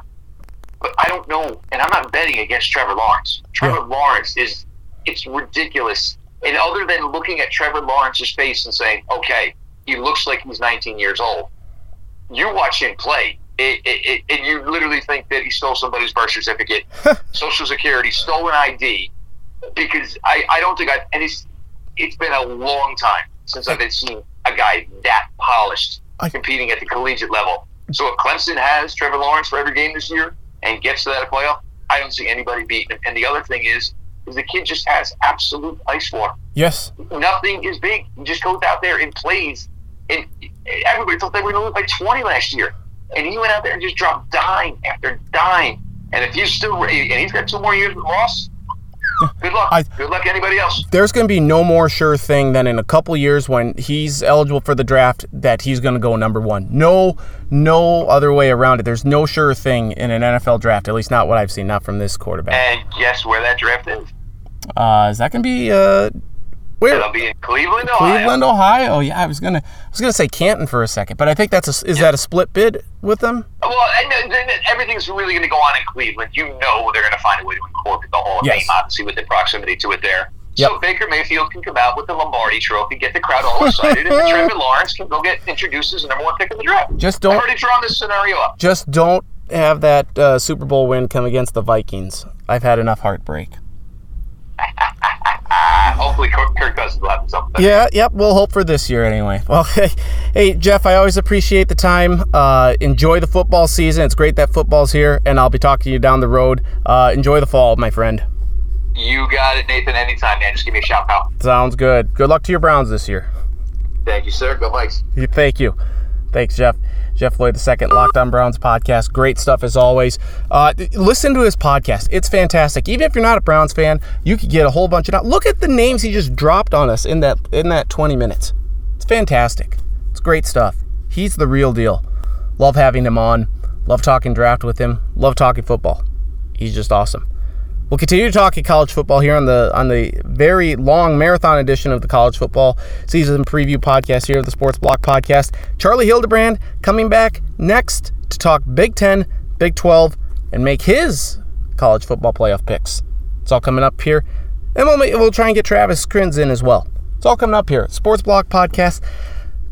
but I don't know. And I'm not betting against Trevor Lawrence. Trevor Lawrence is it's ridiculous. And other than looking at Trevor Lawrence's face and saying, "Okay, he looks like he's 19 years old," you watch him play, it, it, it, and you literally think that he stole somebody's birth certificate, [LAUGHS] social security, stolen ID, because I, I don't think I've and it's it's been a long time since I've seen a guy that polished competing at the collegiate level. So if Clemson has Trevor Lawrence for every game this year and gets to that playoff, I don't see anybody beating him. And the other thing is the kid just has absolute ice water Yes. nothing is big. He just goes out there and plays. And everybody thought they were going to lose by 20 last year. And he went out there and just dropped dime after dime. And if you still, and he's got two more years with Ross, good luck. I- good luck anybody else. There's going to be no more sure thing than in a couple years when he's eligible for the draft that he's going to go number one. No, no other way around it. There's no sure thing in an NFL draft. At least not what I've seen. Not from this quarterback. And guess where that draft is? Uh, is that going to be uh, where? It'll be in Cleveland, Ohio. Cleveland, Ohio. Yeah, I was gonna, I was gonna say Canton for a second, but I think that's a, is that a split bid with them? Well, and then- then everything's really going to go on in Cleveland. You know they're going to find a way to incorporate the Hall of Yes. Fame, obviously, with the proximity to it there. Yep. So Baker Mayfield can come out with the Lombardi Trophy, get the crowd all excited, and [LAUGHS] Trevor Lawrence can go get introduced as the number one pick in the draft. Just don't. I've already drawn this scenario up. just don't have that uh, Super Bowl win come against the Vikings. I've had enough heartbreak. Hopefully Kirk, Kirk Cousins will have something. Yeah, yep. We'll hope for this year anyway. [LAUGHS] Well, hey, hey Jeff, I always appreciate the time. Uh, enjoy the football season. It's great that football's here, and I'll be talking to you down the road. Uh, enjoy the fall, my friend. You got it, Nathan. Anytime, man. Just give me a shout, pal. Sounds good. Good luck to your Browns this year. Thank you, sir. Go Vikes. Thank you. Thanks, Jeff. Jeff Lloyd II, Locked On Browns podcast. Great stuff as always. Uh, listen to his podcast. It's fantastic. Even if you're not a Browns fan, you could get a whole bunch of. Look at the names he just dropped on us in that in that 20 minutes. It's fantastic. It's great stuff. He's the real deal. Love having him on. Love talking draft with him. Love talking football. He's just awesome. We'll continue talking college football here on the on the very long marathon edition of the college football season preview podcast here of the Sports Block podcast. Charlie Hildebrand coming back next to talk Big Ten, Big Twelve, and make his college football playoff picks. It's all coming up here, and we'll we'll try and get Travis Kriens in as well. It's all coming up here. Sports Block podcast,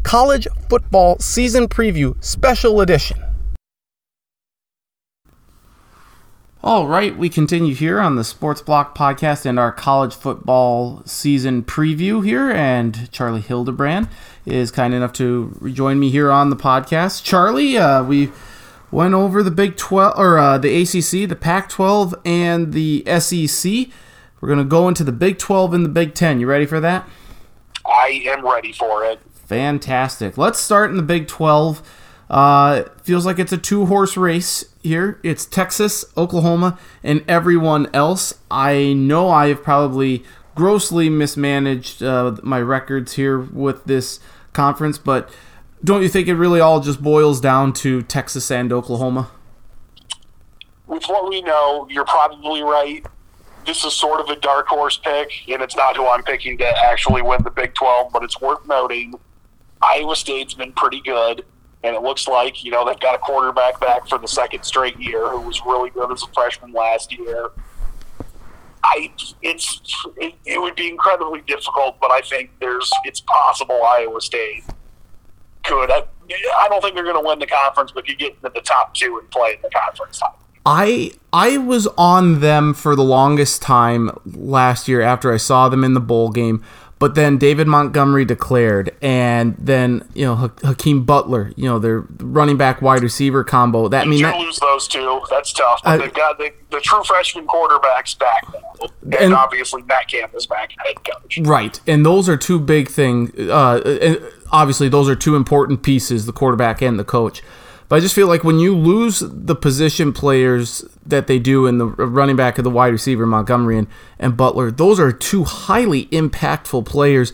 college football season preview special edition. All right, we continue here on the Sports Block podcast and our college football season preview here. And Charlie Hildebrand is kind enough to rejoin me here on the podcast. Charlie, uh, we went over the Big 12 or uh, the ACC, the Pac 12, and the SEC. We're going to go into the Big 12 and the Big 10. You ready for that? I am ready for it. Fantastic. Let's start in the Big 12. Uh, feels like it's a two horse race here. It's Texas, Oklahoma, and everyone else. I know I have probably grossly mismanaged uh, my records here with this conference, but don't you think it really all just boils down to Texas and Oklahoma? With what we know, you're probably right. This is sort of a dark horse pick, and it's not who I'm picking to actually win the Big 12, but it's worth noting Iowa State's been pretty good and it looks like you know they've got a quarterback back for the second straight year who was really good as a freshman last year. I it's it, it, would be incredibly difficult, but I think there's it's possible Iowa State could. I, I don't think they're going to win the conference, but you get into the top two and play in the conference title. I I was on them for the longest time last year after I saw them in the bowl game. But then David Montgomery declared, and then you know Hakeem Butler, you know their running back wide receiver combo. That you mean do that, lose those two. That's tough. But uh, they've got the, the true freshman quarterbacks back now, and, and obviously Matt Camp is back head coach. Right, and those are two big things. Uh, obviously, those are two important pieces: the quarterback and the coach. But I just feel like when you lose the position players that they do in the running back of the wide receiver, Montgomery and, and Butler, those are two highly impactful players.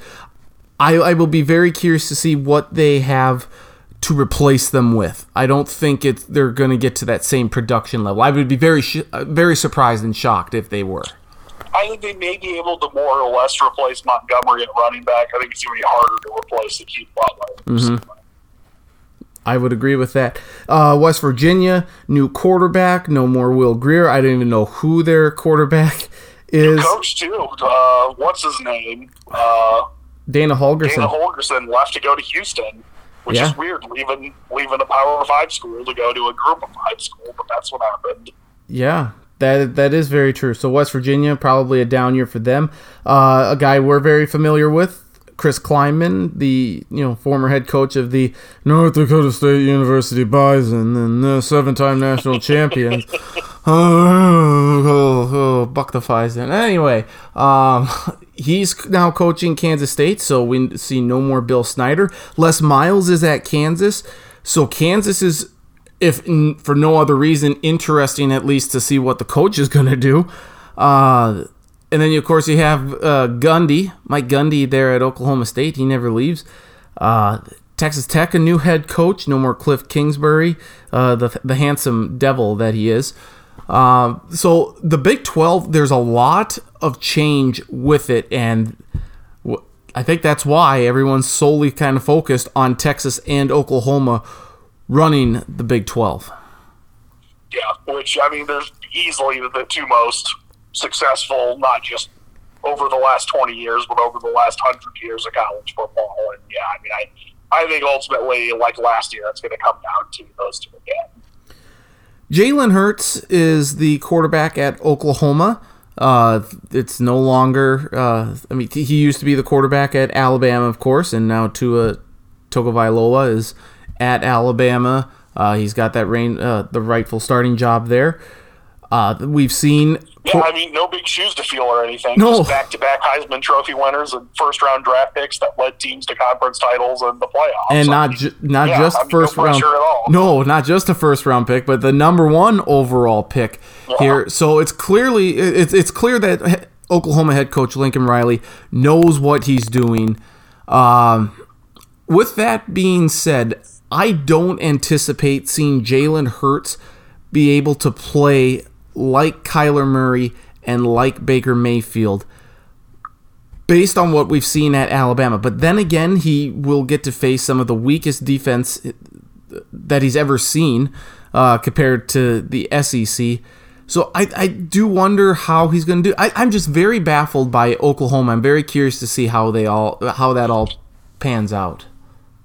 I, I will be very curious to see what they have to replace them with. I don't think it's they're going to get to that same production level. I would be very sh- very surprised and shocked if they were. I think they may be able to more or less replace Montgomery at running back. I think it's going to be harder to replace Hakeem Butler. Mm-hmm. I would agree with that. Uh, West Virginia, new quarterback, no more Will Grier. I don't even know who their quarterback [LAUGHS] is. New coach too. Uh, what's his name? Uh, Dana Holgorsen. Dana Holgorsen left to go to Houston, which yeah. is weird, leaving leaving a Power Five school to go to a Group of Five school, but that's what happened. Yeah, that that is very true. So West Virginia probably a down year for them. Uh, a guy we're very familiar with, Chris Klieman, the you know former head coach of the North Dakota State University Bison and the seven-time national [LAUGHS] champions. oh, oh, oh, buck the Bison. Anyway, um, [LAUGHS] he's now coaching Kansas State, so we see no more Bill Snyder. Les Miles is at Kansas, so Kansas is, if for no other reason, interesting at least to see what the coach is going to do. Uh, and then of course you have uh, Gundy, Mike Gundy there at Oklahoma State. He never leaves. Uh, Texas Tech, a new head coach. No more Cliff Kingsbury, uh, the the handsome devil that he is. Uh, so the Big Twelve, there's a lot of change with it, and I think that's why everyone's solely kind of focused on Texas and Oklahoma running the Big Twelve. Yeah, which I mean, there's easily the two most successful, not just over the last 20 years, but over the last 100 years of college football. And yeah, I mean, I, I think ultimately, like last year, that's going to come down to those two again. Jalen Hurts is the quarterback at Oklahoma. Uh, it's no longer. Uh, I mean, he used to be the quarterback at Alabama, of course, and now Tua Tagovailoa is at Alabama. Uh, he's got that reign, uh, the rightful starting job there. Uh, we've seen Yeah, I mean, no big shoes to fill or anything. No. Just back-to-back Heisman Trophy winners and first-round draft picks that led teams to conference titles and the playoffs. and I not ju- not yeah, just I mean, first no round. pressure at all. No, not just a first round pick, but the number one overall pick here. So it's clearly it's it's clear that Oklahoma head coach Lincoln Riley knows what he's doing. Um, with that being said, I don't anticipate seeing Jalen Hurts be able to play like Kyler Murray and like Baker Mayfield based on what we've seen at Alabama. But then again, he will get to face some of the weakest defense that he's ever seen uh, compared to the SEC. So I, I do wonder how he's going to do. I, I'm just very baffled by Oklahoma. I'm very curious to see how they all how that all pans out.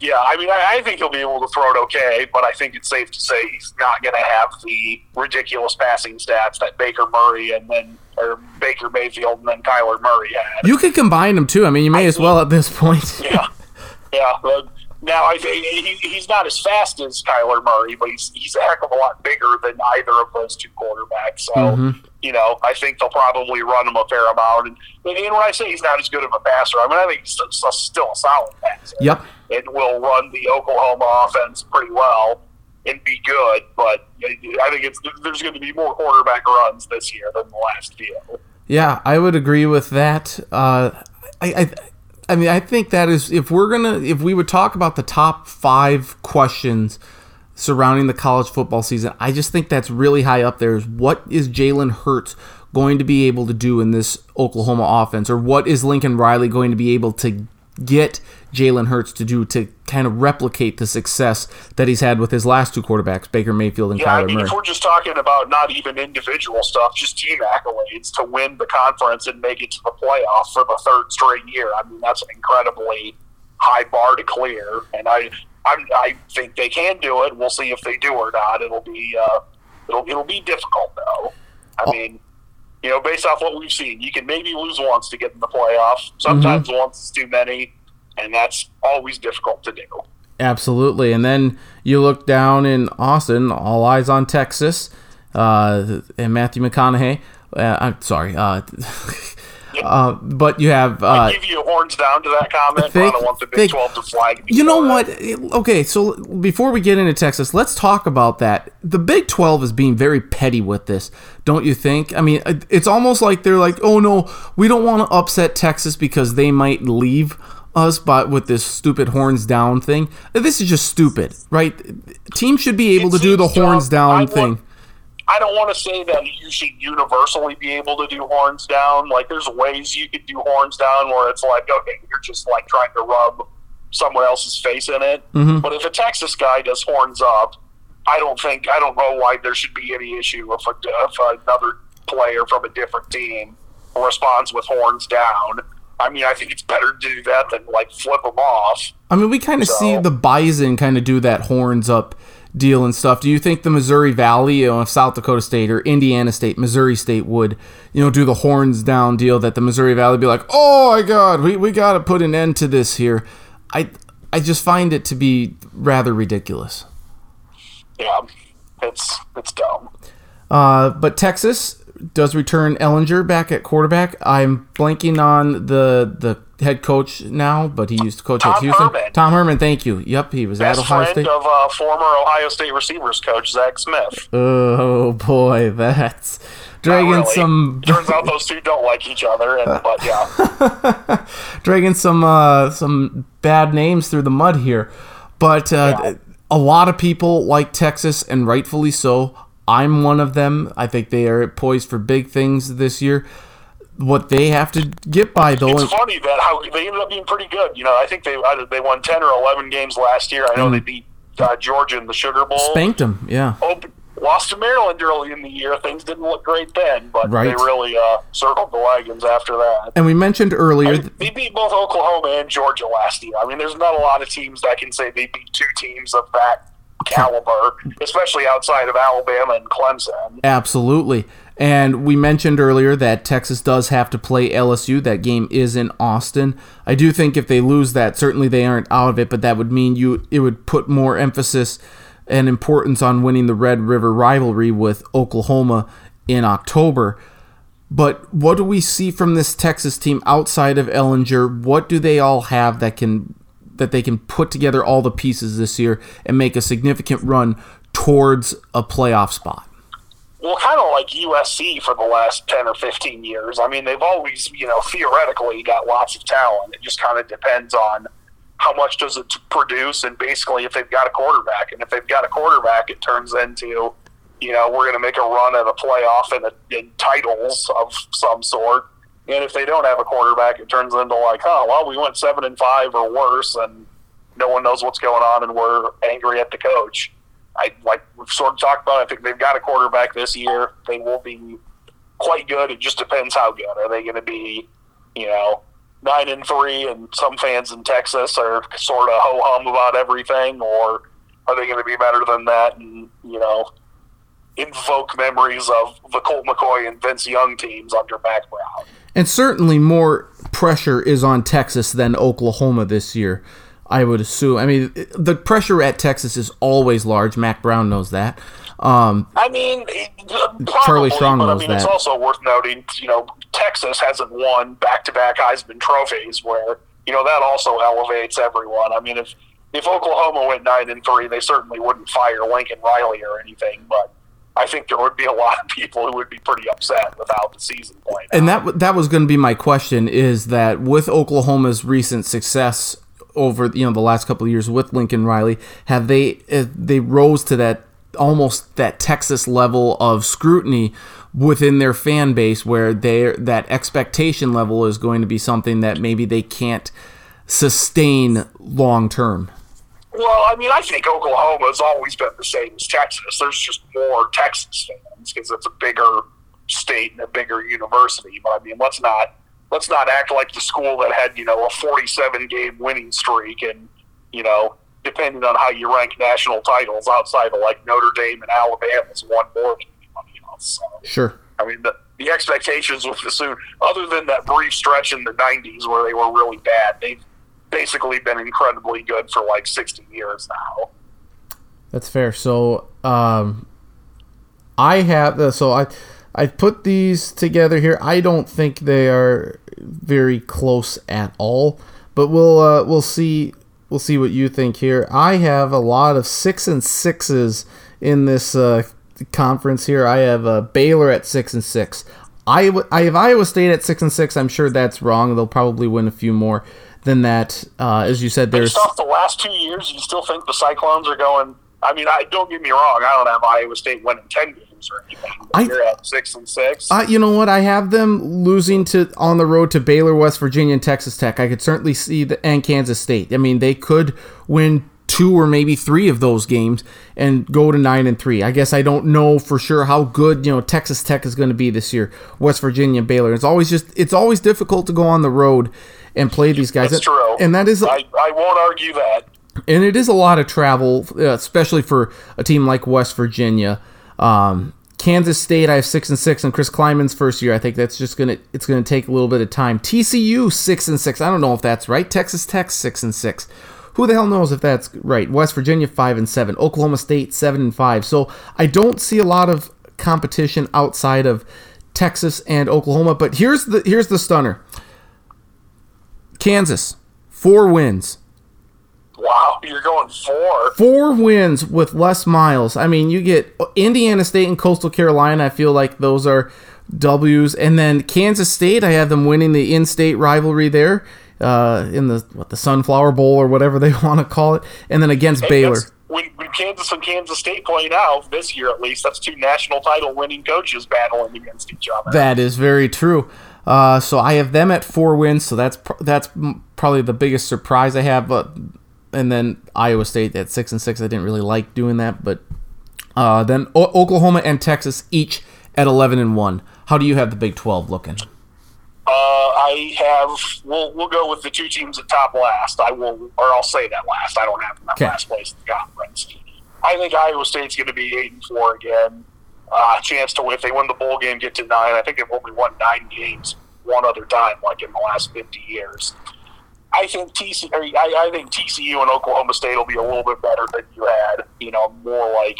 Yeah, I mean, I, I think he'll be able to throw it okay, but I think it's safe to say he's not going to have the ridiculous passing stats that Baker Murray and then or Baker Mayfield and then Kyler Murray had. You could combine them too. I mean, you may as well at this point. yeah, yeah. Now I he, he's not as fast as Kyler Murray, but he's he's a heck of a lot bigger than either of those two quarterbacks. So Mm-hmm. you know, I think they'll probably run him a fair amount. And, and when I say he's not as good of a passer, I mean I think he's still, still a solid passer. Yep. and will run the Oklahoma offense pretty well and be good. But I think it's there's going to be more quarterback runs this year than the last few. Yeah, I would agree with that. Uh, I, I, I mean, I think that is if we're gonna if we would talk about the top five questions surrounding the college football season, I just think that's really high up there. Is what is Jalen Hurts going to be able to do in this Oklahoma offense, or what is Lincoln Riley going to be able to get Jalen Hurts to do to kind of replicate the success that he's had with his last two quarterbacks, Baker Mayfield and Yeah, I mean, Murray? if we're just talking about not even individual stuff, just team accolades to win the conference and make it to the playoffs for the third straight year, I mean, that's an incredibly high bar to clear. And I, I'm, I think they can do it. We'll see if they do or not. It'll be, uh, it'll, it'll be difficult though. I mean, you know, based off what we've seen, you can maybe lose once to get in the playoff. Sometimes once is too many, and that's always difficult to do. Absolutely. And then you look down in Austin, all eyes on Texas, uh, and Matthew McConaughey. Uh, I'm sorry. Uh, [LAUGHS] uh, but you have. Uh, I give you horns down to that comment. but I don't want the Big thank- 12 to flag you know what? Okay, so before we get into Texas, let's talk about that. The Big 12 is being very petty with this, don't you think? I mean, it's almost like they're like, oh no, we don't want to upset Texas because they might leave us but with this stupid horns down thing. This is just stupid, right? Teams should be able It to do the horns down I want- thing. I don't want to say that you should universally be able to do horns down. Like, there's ways you could do horns down where it's like, okay, you're just like trying to rub someone else's face in it. Mm-hmm. But if a Texas guy does horns up, I don't think I don't know why there should be any issue if, a, if another player from a different team responds with horns down. I mean, I think it's better to do that than like flip them off. I mean, we kind of So- see the Bison kind of do that horns up deal and stuff. Do you think the Missouri Valley, you know, if South Dakota State or Indiana State, Missouri State would, you know, do the horns down deal that the Missouri Valley would be like, oh my God, we, we got to put an end to this here. I I just find it to be rather ridiculous. Yeah, it's it's dumb. Uh, but Texas does return Ehlinger back at quarterback. I'm blanking on the the head coach now, but he used to coach at Tom Houston. Herman. Tom Herman, thank you. Yep, he was Best at Ohio friend State. of uh, former Ohio State receivers coach Zach Smith. Oh boy, [LAUGHS] that's dragging really. some Turns out those two don't like each other, and but yeah, [LAUGHS] dragging some uh, some bad names through the mud here. But uh, Yeah. a lot of people like Texas, and rightfully so. I'm one of them. I think they are poised for big things this year. What they have to get by though, it's funny that how they ended up being pretty good. You know, I think they they won ten or eleven games last year. I know they beat uh, Georgia in the Sugar Bowl. Mm. spanked them. Yeah, Open, lost to Maryland early in the year. Things didn't look great then, but Right. they really uh, circled the wagons after that. and we mentioned earlier. I mean, they beat both Oklahoma and Georgia last year. I mean, there's not a lot of teams that can say they beat two teams of that caliber, especially outside of Alabama and Clemson. Absolutely. And we mentioned earlier that Texas does have to play LSU. That game is in Austin. I do think if they lose that, certainly they aren't out of it, but that would mean you it would put more emphasis and importance on winning the Red River rivalry with Oklahoma in October. But what do we see from this Texas team outside of Ehlinger? What do they all have that can that they can put together all the pieces this year and make a significant run towards a playoff spot? Well, kind of like USC for the last 10 or 15 years. I mean, they've always, you know, theoretically got lots of talent. It just kind of depends on how much does it produce and basically if they've got a quarterback. And if they've got a quarterback, it turns into, you know, we're going to make a run at a playoff and, a, and titles of some sort. And if they don't have a quarterback, it turns into like, oh, well, we went seven and five or worse, and no one knows what's going on, and we're angry at the coach. I like we've sort of talked about. I think they've got a quarterback this year. They will be quite good. It just depends how good. Are they going to be, you know, nine and three, and some fans in Texas are sort of ho hum about everything, or are they going to be better than that? And you know, invoke memories of the Colt McCoy and Vince Young teams under Mack Brown. And certainly more pressure is on Texas than Oklahoma this year. I would assume. I mean, the pressure at Texas is always large. Mack Brown knows that. Um, I mean, probably, Charlie Strong but I knows mean, that. it's also worth noting, you know, Texas hasn't won back-to-back Heisman trophies, where you know that also elevates everyone. I mean, if if Oklahoma went nine and three, they certainly wouldn't fire Lincoln Riley or anything, but I think there would be a lot of people who would be pretty upset without the season playing. and that that was going to be my question is that with Oklahoma's recent success over you know the last couple of years with Lincoln Riley, have they uh, they rose to that almost that Texas level of scrutiny within their fan base where they that expectation level is going to be something that maybe they can't sustain long term. Well, I mean, I think Oklahoma's always been the same as Texas. There's just more Texas fans because it's a bigger state and a bigger university. But I mean, let's not let's not act like the school that had you know a 47 game winning streak and you know depending on how you rank national titles outside of like Notre Dame and Alabama, Alabama's won more anybody else. So, Sure. I mean, the, the expectations with the soon, other than that brief stretch in the 90s where they were really bad, they've basically been incredibly good for like 60 years now. That's fair. So, um, I have the so I I put these together here. I don't think they are very close at all, but we'll uh, we'll see we'll see what you think here. I have a lot of six and sixes in this uh, conference here. I have uh, Baylor at six and six. Iowa, I have Iowa State at six and six. I'm sure that's wrong. They'll probably win a few more than that. Uh, as you said, there's Based off the last two years, you still think the Cyclones are going. I mean, I don't get me wrong. I don't have Iowa State winning 10 games or anything. I- you're at 6 and 6. Uh, you know what? I have them losing to on the road to Baylor, West Virginia, and Texas Tech. I could certainly see the and Kansas State. I mean, they could win two or maybe three of those games and go to nine and three. I guess I don't know for sure how good you know Texas Tech is going to be this year. West Virginia, Baylor. It's always just it's always difficult to go on the road and play these guys. That's true. And that is I, I won't argue that. and it is a lot of travel, uh, especially for a team like West Virginia. Um, Kansas State, I have six and six, and Chris Klieman's first year. I think that's just gonna it's gonna take a little bit of time. TCU six and six. I don't know if that's right. Texas Tech six and six. Who the hell knows if that's right? West Virginia five and seven. Oklahoma State seven and five. So I don't see a lot of competition outside of Texas and Oklahoma. But here's the here's the stunner. Kansas four wins. Wow, you're going four. four wins with Les Miles. I mean, you get Indiana State and Coastal Carolina. I feel like those are W's, and then Kansas State. I have them winning the in-state rivalry there uh, in the what the Sunflower Bowl or whatever [LAUGHS] they want to call it, and then against Baylor. When, when Kansas and Kansas State play now, this year at least, that's two national title winning coaches battling against each other. That is very true. Uh, so I have them at four wins. So that's pr- that's m- probably the biggest surprise I have. But and then Iowa State at six and six. I didn't really like doing that, but uh, then o- Oklahoma and Texas each at eleven and one. How do you have the Big Twelve looking? Uh, I have. We'll we'll go with the two teams at top last. I will, or I'll say that last. I don't have them at Okay. last place in the conference. I think Iowa State's going to be eight and four again. Uh, chance to win if they win the bowl game, get to nine. I think they've only won nine games one other time, like in the last fifty years. I think TC, I, I think TCU and Oklahoma State will be a little bit better than you had. You know, more like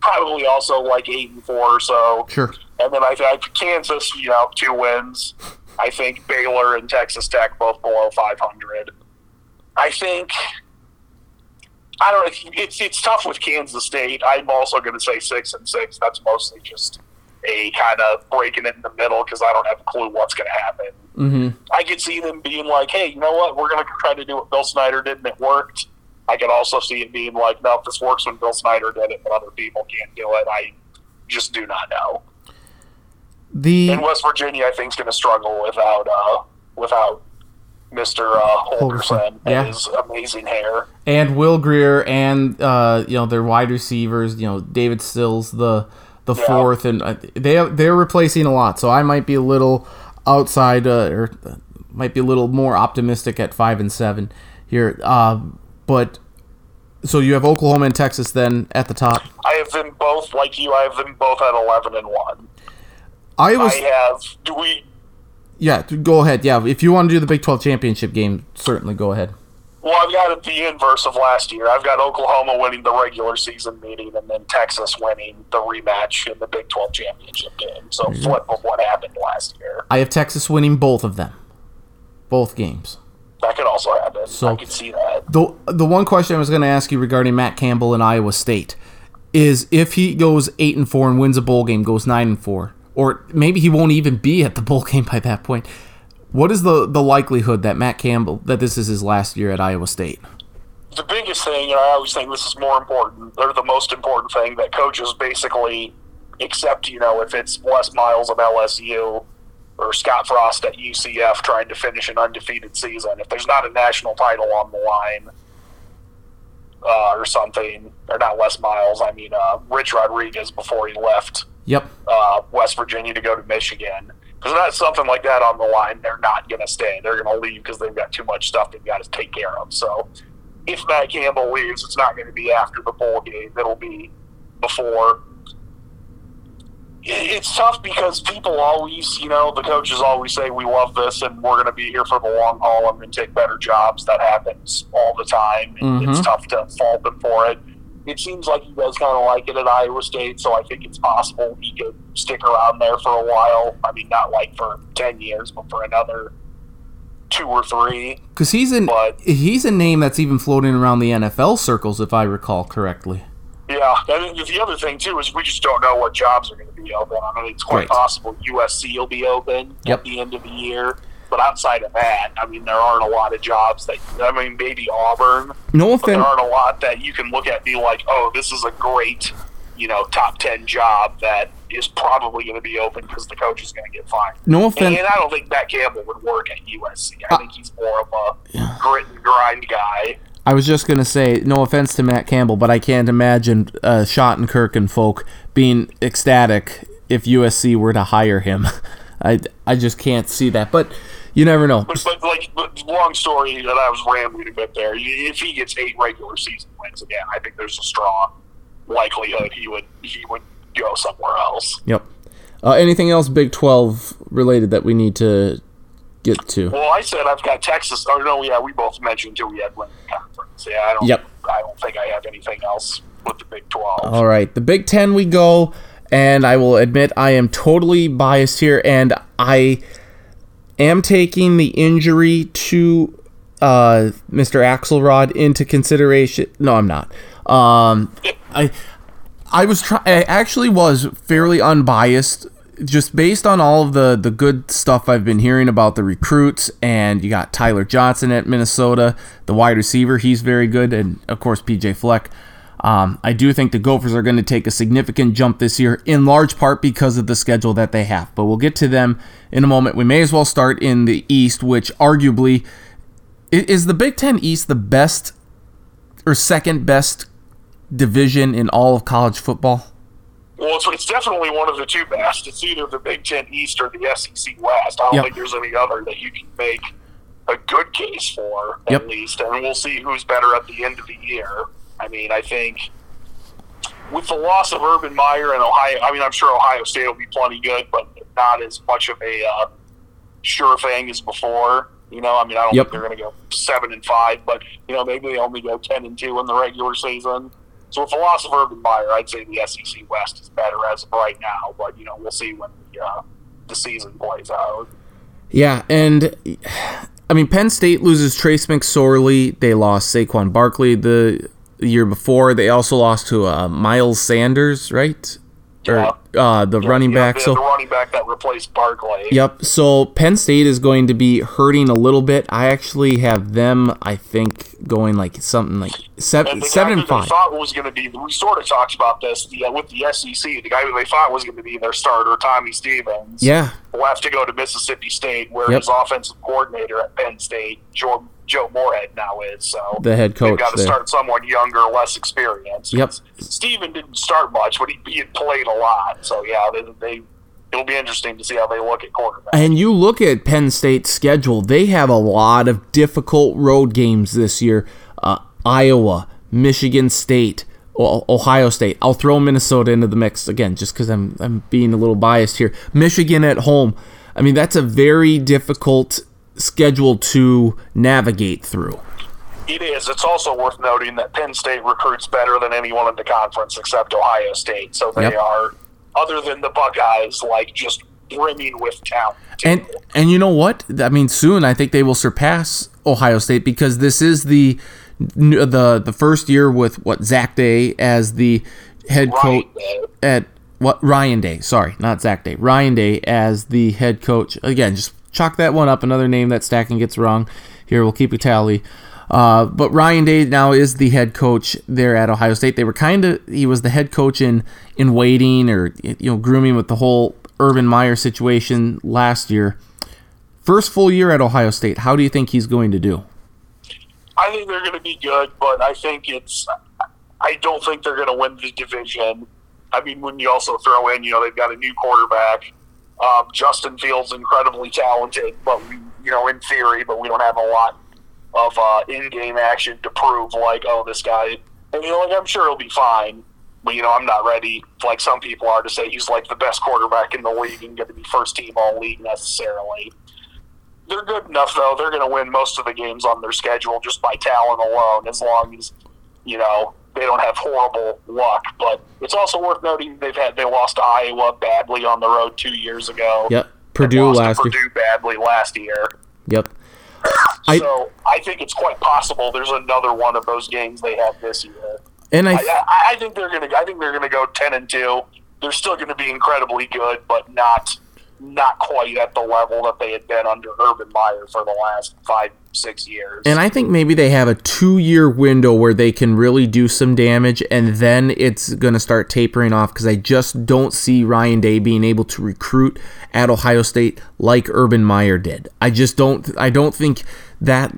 probably also like eight and four or so. Sure. And then I think Kansas, you know, two wins. I think Baylor and Texas Tech both below 500. I think I don't know. It's it's tough with Kansas State. I'm also going to say six and six. That's mostly just a kind of breaking it in the middle because I don't have a clue what's going to happen. Mm-hmm. I could see them being like, "Hey, you know what? We're going to try to do what Bill Snyder did, and it worked." I could also see it being like, "No, this works when Bill Snyder did it, but other people can't do it." I just do not know. The And West Virginia, I think, is going to struggle without uh, without Mister uh, Holgorsen yeah. and his amazing hair. and Will Grier and uh, you know their wide receivers. You know David Sills the the Yeah. fourth, and uh, they they're replacing a lot. So I might be a little outside uh, or uh, might be a little more optimistic at five and seven here. Uh, but so you have Oklahoma and Texas then at the top. I have them both like you. I have them both at eleven and one. Iowa, I have. Do we? yeah, go ahead. Yeah, if you want to do the Big Twelve championship game, certainly go ahead. Well, I've got it the inverse of last year. I've got Oklahoma winning the regular season meeting, and then Texas winning the rematch in the Big Twelve championship game. So flip of what happened last year. I have Texas winning both of them, both games. That could also happen. So- I could see that. The the one question I was going to ask you regarding Matt Campbell and Iowa State is if he goes eight and four and wins a bowl game, goes nine and four, or maybe he won't even be at the bowl [LAUGHS] game by that point. What is the the likelihood that Matt Campbell that this is his last year at Iowa State? the biggest thing, and I always think this is more important, or the most important thing, that coaches basically accept, you know, if it's Les Miles of LSU or Scott Frost at UCF trying to finish an undefeated season, if there's not a national title on the line uh, or something, or not Les Miles, I mean uh, Rich Rodriguez before he left Yep. uh, West Virginia to go to Michigan. Because not something like that on the line, they're not going to stay. They're going to leave because they've got too much stuff they've got to take care of. So if Matt Campbell leaves, it's not going to be after the bowl game. It'll be before. It's tough because people always, you know, the coaches always say, we love this and we're going to be here for the long haul and then take better jobs. That happens all the time. and It's mm-hmm. tough to fault them for it. It seems like he does kind of like it at Iowa State, so I think it's possible he could stick around there for a while. I mean, not like for 10 years, but for another two or three. Because he's in But- he's a name that's even floating around the NFL circles, if I recall correctly. Yeah, and the other thing too is we just don't know what jobs are going to be open. I mean, it's quite Right. possible USC will be open Yep. at the end of the year, but outside of that, I mean, there aren't a lot of jobs that I mean, maybe Auburn, No but there offense. aren't a lot that you can look at and be like, oh, this is a great, you know, top ten job that is probably going to be open because the coach is going to get fired. No offense. and I don't think Matt Campbell would work at USC. I think he's more of a grit and grind guy. I was just gonna say, no offense to Matt Campbell, but I can't imagine uh, Schottenkirk and folk being ecstatic if USC were to hire him. [LAUGHS] I, I just can't see that, but you never know. But, but like, but long story that I was rambling a bit there. If he gets eight regular season wins again, I think there's a strong likelihood he would he would go somewhere else. Yep. Uh, anything else Big Twelve related that we need to get to? Well, I said I've got Texas. Oh no, yeah, we both mentioned too. We had the conference. Yeah, I don't. Yep. I don't think I have anything else with the Big Twelve. All right, the Big Ten we go, and I will admit I am totally biased here, and I am taking the injury to uh, Mr. Axelrod into consideration. No, I'm not. Um, I I was try- I actually was fairly unbiased, just based on all of the the good stuff I've been hearing about the recruits, and you got Tyler Johnson at Minnesota, the wide receiver, he's very good, and of course PJ Fleck. Um, I do think the Gophers are going to take a significant jump this year, in large part because of the schedule that they have. But we'll get to them in a moment. We may as well start in the East, which arguably is the Big Ten East the best or second best division in all of college football. Well, it's, it's definitely one of the two best. It's either the Big Ten East or the SEC West. I don't Yep. think there's any other that you can make a good case for, at Yep. least. And we'll see who's better at the end of the year. I mean, I think with the loss of Urban Meyer and Ohio, I mean, I'm sure Ohio State will be plenty good, but not as much of a uh, sure thing as before. You know, I mean, I don't Yep. think they're going to go seven and five, but you know, maybe they only go ten and two in the regular season. So with the loss of Urban Meyer, I'd say the SEC West is better as of right now. But you know, we'll see when the uh, the season plays out. Yeah, and I mean Penn State loses Trace McSorley. They lost Saquon Barkley the year before. They also lost to uh, Miles Sanders, right? Yeah. Or uh, the running back. the, so the running back that replaced Barkley. Yep. So Penn State is going to be hurting a little bit. I actually have them. I think going like something like seven, the seven guy and five. thought was going to be, we sort of talked about this the, uh, with the SEC. The guy who they thought was going to be their starter, Tommy Stevens, Yeah. left to go to Mississippi State, where Yep. his offensive coordinator at Penn State, Joe, Joe Moorhead, now is. So The head coach. they've got to there. start someone younger, less experienced. Yep. Steven didn't start much, but he, he had played a lot. So yeah, they, they it'll be interesting to see how they look at quarterback. And you look at Penn State's schedule; they have a lot of difficult road games this year. Uh, Iowa, Michigan State, Ohio State. I'll throw Minnesota into the mix again, just because I'm I'm being a little biased here. Michigan at home. I mean, that's a very difficult schedule to navigate through. It is. It's also worth noting that Penn State recruits better than anyone in the conference except Ohio State. So they Yep. are, other than the Buckeyes, like just brimming with talent. And and you know what? I mean, soon I think they will surpass Ohio State because this is the the the first year with what Zach Day as the head coach at what Ryan Day. Sorry, not Zach Day. Ryan Day as the head coach. Again, just chalk that one up. Another name that Stacken gets wrong. Here we'll keep a tally. Uh, but Ryan Day now is the head coach there at Ohio State. They were kind of he was the head coach in in waiting or you know grooming with the whole Urban Meyer situation last year. First full year at Ohio State. How do you think he's going to do? I think they're going to be good, but I think it's. I don't think they're going to win the division. I mean, when you also throw in, you know, they've got a new quarterback. Um, Justin Fields incredibly talented, but we, you know, in theory, but we don't have a lot of uh, in-game action to prove like, oh, this guy. And you know, like I'm sure he'll be fine, but you know, I'm not ready, like some people are, to say he's like the best quarterback in the league and going to be first team all league necessarily. They're good enough though. They're going to win most of the games on their schedule just by talent alone, as long as you know they don't have horrible luck. But it's also worth noting they've had they lost to Iowa badly on the road two years ago. Yep, Purdue lost last to year. Purdue badly last year. Yep. So I think it's quite possible there's another one of those games they have this year. And I, I, I, I think they're gonna. I think they're gonna go ten and two. They're still gonna be incredibly good, but not not quite at the level that they had been under Urban Meyer for the last five six years. And I think maybe they have a two year window where they can really do some damage, and then it's going to start tapering off because I just don't see Ryan Day being able to recruit at Ohio State like Urban Meyer did. I just don't. I don't think that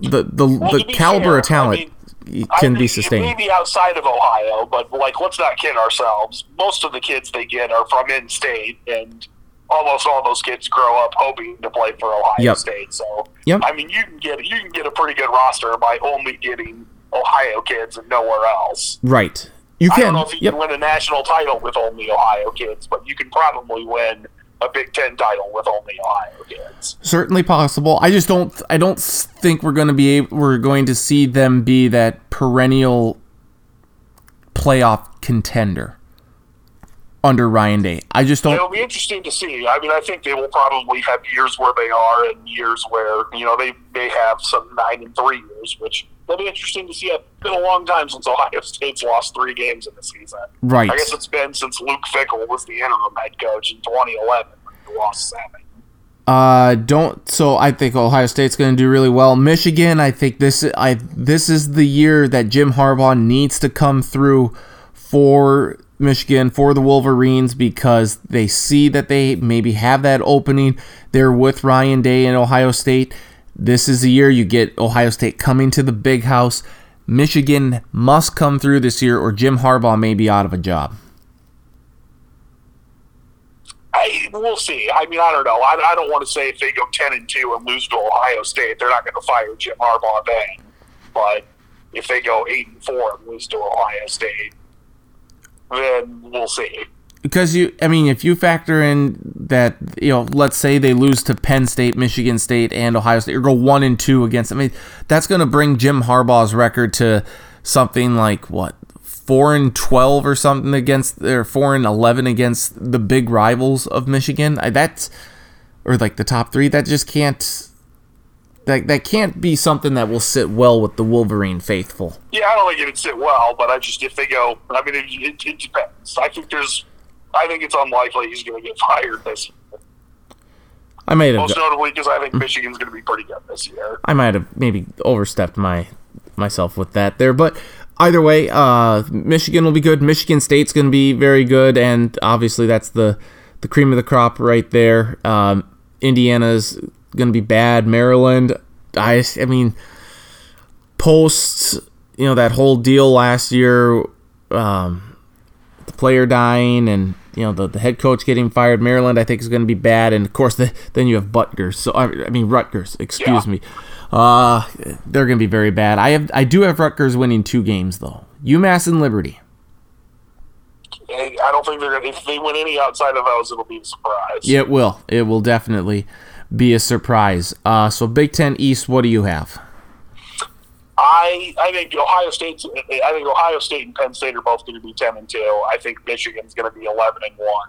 the the, Well, the caliber fair, of talent I mean, can be sustained. may be outside of Ohio, but like, let's not kid ourselves. Most of the kids they get are from in-state, and almost all those kids grow up hoping to play for Ohio Yep. State. So, Yep. I mean, you can get you can get a pretty good roster by only getting Ohio kids and nowhere else. Right. You I can. don't know if you Yep. can win a national title with only Ohio kids, but you can probably win a Big Ten title with only Ohio kids. certainly possible. I just don't. I don't think we're going to be. Able, we're going to see them be that perennial playoff contender under Ryan Day. I just don't. It'll be interesting to see. I mean, I think they will probably have years where they are and years where you know they may have some nine and three years, which will be interesting to see. It's been a long time since Ohio State's lost three games in the season. Right. I guess it's been since Luke Fickell was the interim head coach in 2011 when they lost seven. Uh, don't. So I think Ohio State's going to do really well. Michigan, I think this. I this is the year that Jim Harbaugh needs to come through for Michigan for the Wolverines because they see that they maybe have that opening. They're with Ryan Day in Ohio State. This is the year you get Ohio State coming to the big house. Michigan must come through this year, or Jim Harbaugh may be out of a job. I we'll see. I mean, I don't know. I, I don't want to say if they go ten and two and lose to Ohio State, they're not going to fire Jim Harbaugh then. But if they go eight and four and lose to Ohio State, then we'll see. because you i mean if you factor in that you know let's say they lose to penn state michigan state and ohio state or go one and two against i mean that's going to bring jim harbaugh's record to something like what four and twelve or something against or four and eleven against the big rivals of Michigan. I, that's or like the top three. That just can't. That, that can't be something that will sit well with the Wolverine faithful. Yeah, I don't think it'd sit well, but I just if they go, I mean, it, it, it depends. I think there's, I think it's unlikely he's going to get [LAUGHS] fired this year. I might have Most notably because I think Michigan's going to be pretty good this year. I might have maybe overstepped my myself with that there, but either way, uh, Michigan will be good. Michigan State's going to be very good, and obviously that's the the cream of the crop right there. Um, Indiana's going to be bad. Maryland, I I mean, post you know that whole deal last year, um, the player dying and you know the, the head coach getting fired. Maryland, I think, is going to be bad, and of course, the, then you have Butgers. So I, I mean Rutgers. Excuse Yeah. me. Uh, they're going to be very bad. I have I do have Rutgers winning two games though. UMass and Liberty. I don't think they're going to, if they win any outside of those, it'll be a surprise. Yeah, It will. It will definitely be a surprise. Uh, so Big Ten East, what do you have? I I think Ohio State. I think Ohio State and Penn State are both going to be ten and two. I think Michigan's going to be eleven and one.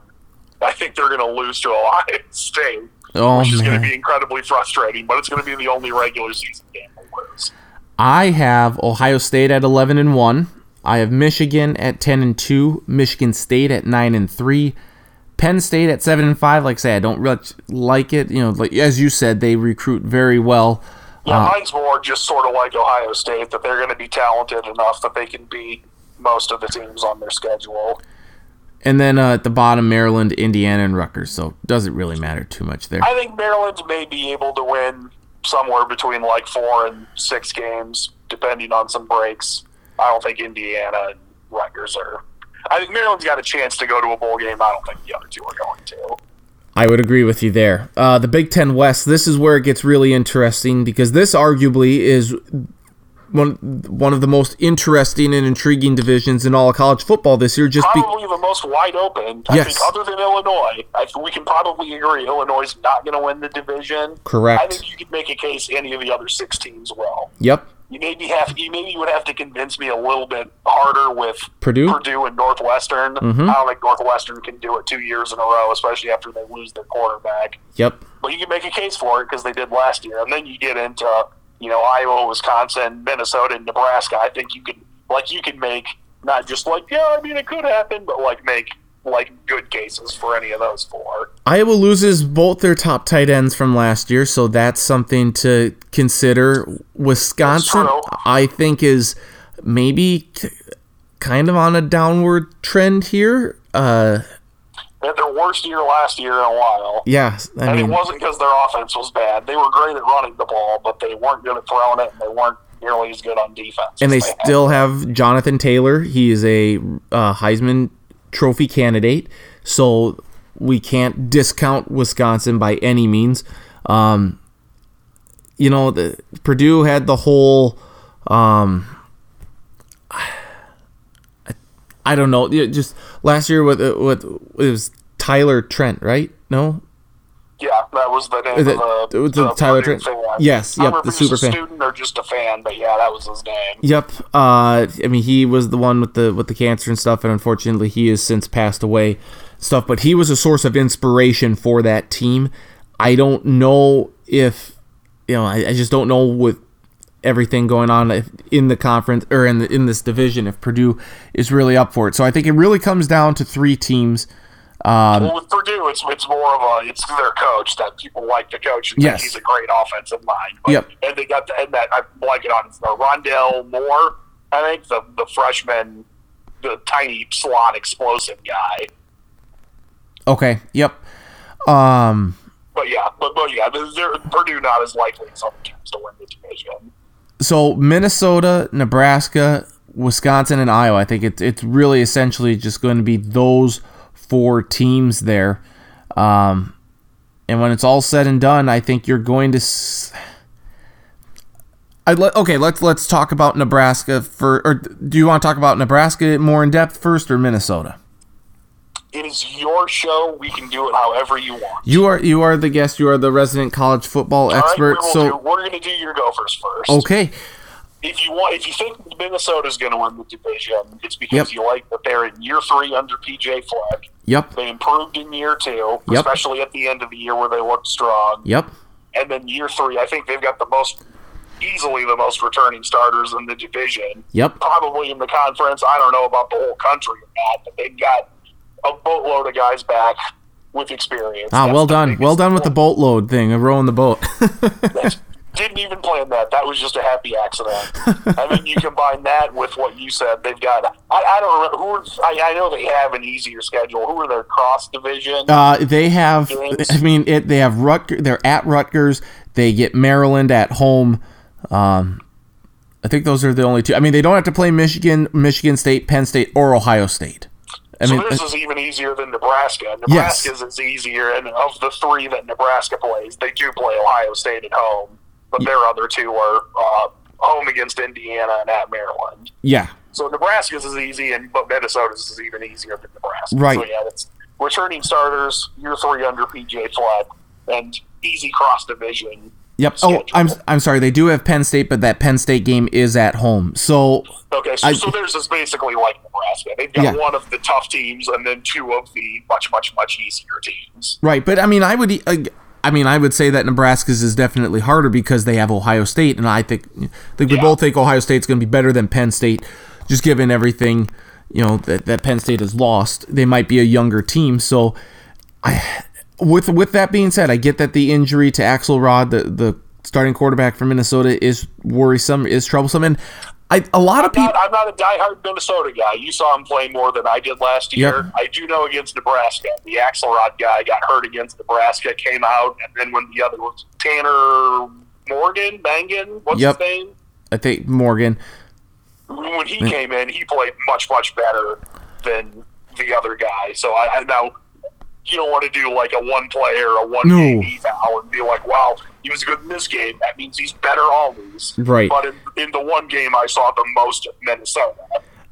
I think they're going to lose to Ohio [LAUGHS] State, Oh which is going to be incredibly frustrating. But it's going to be the only regular season game they lose. I have Ohio State at eleven and one. I have Michigan at ten and two. Michigan State at nine and three. Penn State at seven and five. Like I say, I don't really like it. You know, like as you said, they recruit very well. Yeah, Uh, mine's more just sort of like Ohio State that they're going to be talented enough that they can beat most of the teams on their schedule. And then uh, at the bottom, Maryland, Indiana, and Rutgers. So doesn't really matter too much there. I think Maryland may be able to win somewhere between like four and six games, depending on some breaks. I don't think Indiana and Rutgers are. I think Maryland's got a chance to go to a bowl game. I don't think the other two are going to. I would agree with you there. Uh, the Big Ten West. This is where it gets really interesting because this arguably is one one of the most interesting and intriguing divisions in all of college football this year. Just be, Probably the most wide open. I Yes. think other than Illinois, I we can probably agree Illinois is not going to win the division. Correct. I think you could make a case any of the other six teams will. yep. You maybe have you maybe would have to convince me a little bit harder with Purdue? Purdue and Northwestern. Mhm. I don't think Northwestern can do it two years in a row, especially after they lose their quarterback. Yep. But you can make a case for it because they did last year, and then you get into you know Iowa, Wisconsin, Minnesota, and Nebraska. I think you could like you can make not just like yeah, I mean it could happen, but like make like good cases for any of those four. Iowa loses both their top tight ends from last year, so that's something to consider. Wisconsin, I think, is maybe kind of on a downward trend here. Uh, They had their worst year last year in a while. yeah, I And mean, it wasn't because their offense was bad. They were great at running the ball, but they weren't good at throwing it, and they weren't nearly as good on defense. and they had. still have Jonathan Taylor. He is a uh, Heisman Trophy candidate, so we can't discount Wisconsin by any means. Um, you know, the, Purdue had the whole. Um, I, I don't know. Just last year with with it was Tyler Trent, right? No, Yeah, that was the name of the, was the Tyler Purdue Trent- fan. yes, I yep, don't the super a fan. student or just a fan, but yeah, that was his name. Yep. Uh, I mean, he was the one with the with the cancer and stuff, and unfortunately, he has since passed away. Stuff, but he was a source of inspiration for that team. I don't know if you know. I, I just don't know with everything going on if, in the conference or in the, in this division if Purdue is really up for it. So I think it really comes down to three teams. Um, Well, with Purdue, it's it's more of a it's their coach that people like the coach and Yes. think he's a great offensive mind. But, Yep. And they got the, and that I like it on uh, Rondale Moore. I think the the freshman, the tiny slot explosive guy. okay. Yep. Um, But yeah, but, but yeah, Purdue not as likely as other teams to win the division. so Minnesota, Nebraska, Wisconsin, and Iowa. I think it's it's really essentially just going to be those four teams there. Um, and when it's all said and done, I think you're going to. S- I'd let, okay, let's let's talk about Nebraska for. Or do you want to talk about Nebraska more in depth first, or Minnesota? It is your show. We can do it however you want. You are you are the guest. You are the resident college football All right, expert. we so do, we're going to do your gophers first. Okay. If you want, if you think Minnesota's going to win the division, it's because Yep. you like that they're in year three under PJ Fleck. Yep. They improved in year two, Yep. especially at the end of the year where they looked strong. Yep. And then year three, I think they've got the most, easily the most returning starters in the division. Yep. Probably in the conference. I don't know about the whole country or not, but they've got a boatload of guys back with experience. Ah, That's well done. Well done with the boatload thing of rowing the boat. [LAUGHS] Didn't even plan that. That was just a happy accident. I mean, you [LAUGHS] combine that with what you said. They've got. I, I don't remember who. are- I, I know they have an easier schedule. Who are their cross division? Uh, they have. Games. I mean, it. They have Rutger. They're at Rutgers. They get Maryland at home. Um, I think those are the only two. I mean, they don't have to play Michigan, Michigan State, Penn State, or Ohio State. I so mean, this uh, is even easier than Nebraska. Yes. Nebraska's is easier, and of the three that Nebraska plays, they do play Ohio State at home, but their other two are uh, home against Indiana and at Maryland. yeah, So Nebraska's is easy, and but Minnesota's is even easier than Nebraska. Right. So yeah, it's returning starters, year three under PJ Flood, and easy cross division. yep. Oh. I'm I'm sorry. They do have Penn State, but that Penn State game is at home. So Okay, so, I- so theirs is basically like Nebraska. They've got Yeah. one of the tough teams, and then two of the much, much, much easier teams. Right, but I mean, I would, uh, I mean, I would say that Nebraska's is definitely harder because they have Ohio State, and I think, I think we Yeah. both think Ohio State's going to be better than Penn State, just given everything, you know, that, that Penn State has lost. They might be a younger team, so I, with with that being said, I get that the injury to Axelrod, the the starting quarterback for Minnesota, is worrisome, is troublesome, and I a lot of I'm people. not, I'm not a diehard Minnesota guy. You saw him play more than I did last year. Yep. I do know against Nebraska, the Axelrod guy got hurt against Nebraska, came out, and then when the other was Tanner Morgan, Mangan, what's Yep. his name? I think Morgan. when he came in, he played much much better than the other guy. So I, I now you don't want to do like a one player, a one No. game eval, and be like, "Wow, he was good in this game. That means he's better always." Right. But in, in the one game I saw the most of Minnesota,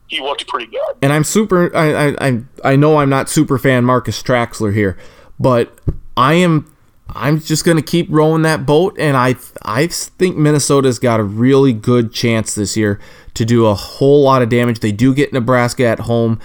he looked pretty good. and I'm super. I, I I I know I'm not super fan Marcus Traxler here, but I am. I'm just gonna keep rowing that boat, and I I think Minnesota's got a really good chance this year to do a whole lot of damage. They do get Nebraska at home,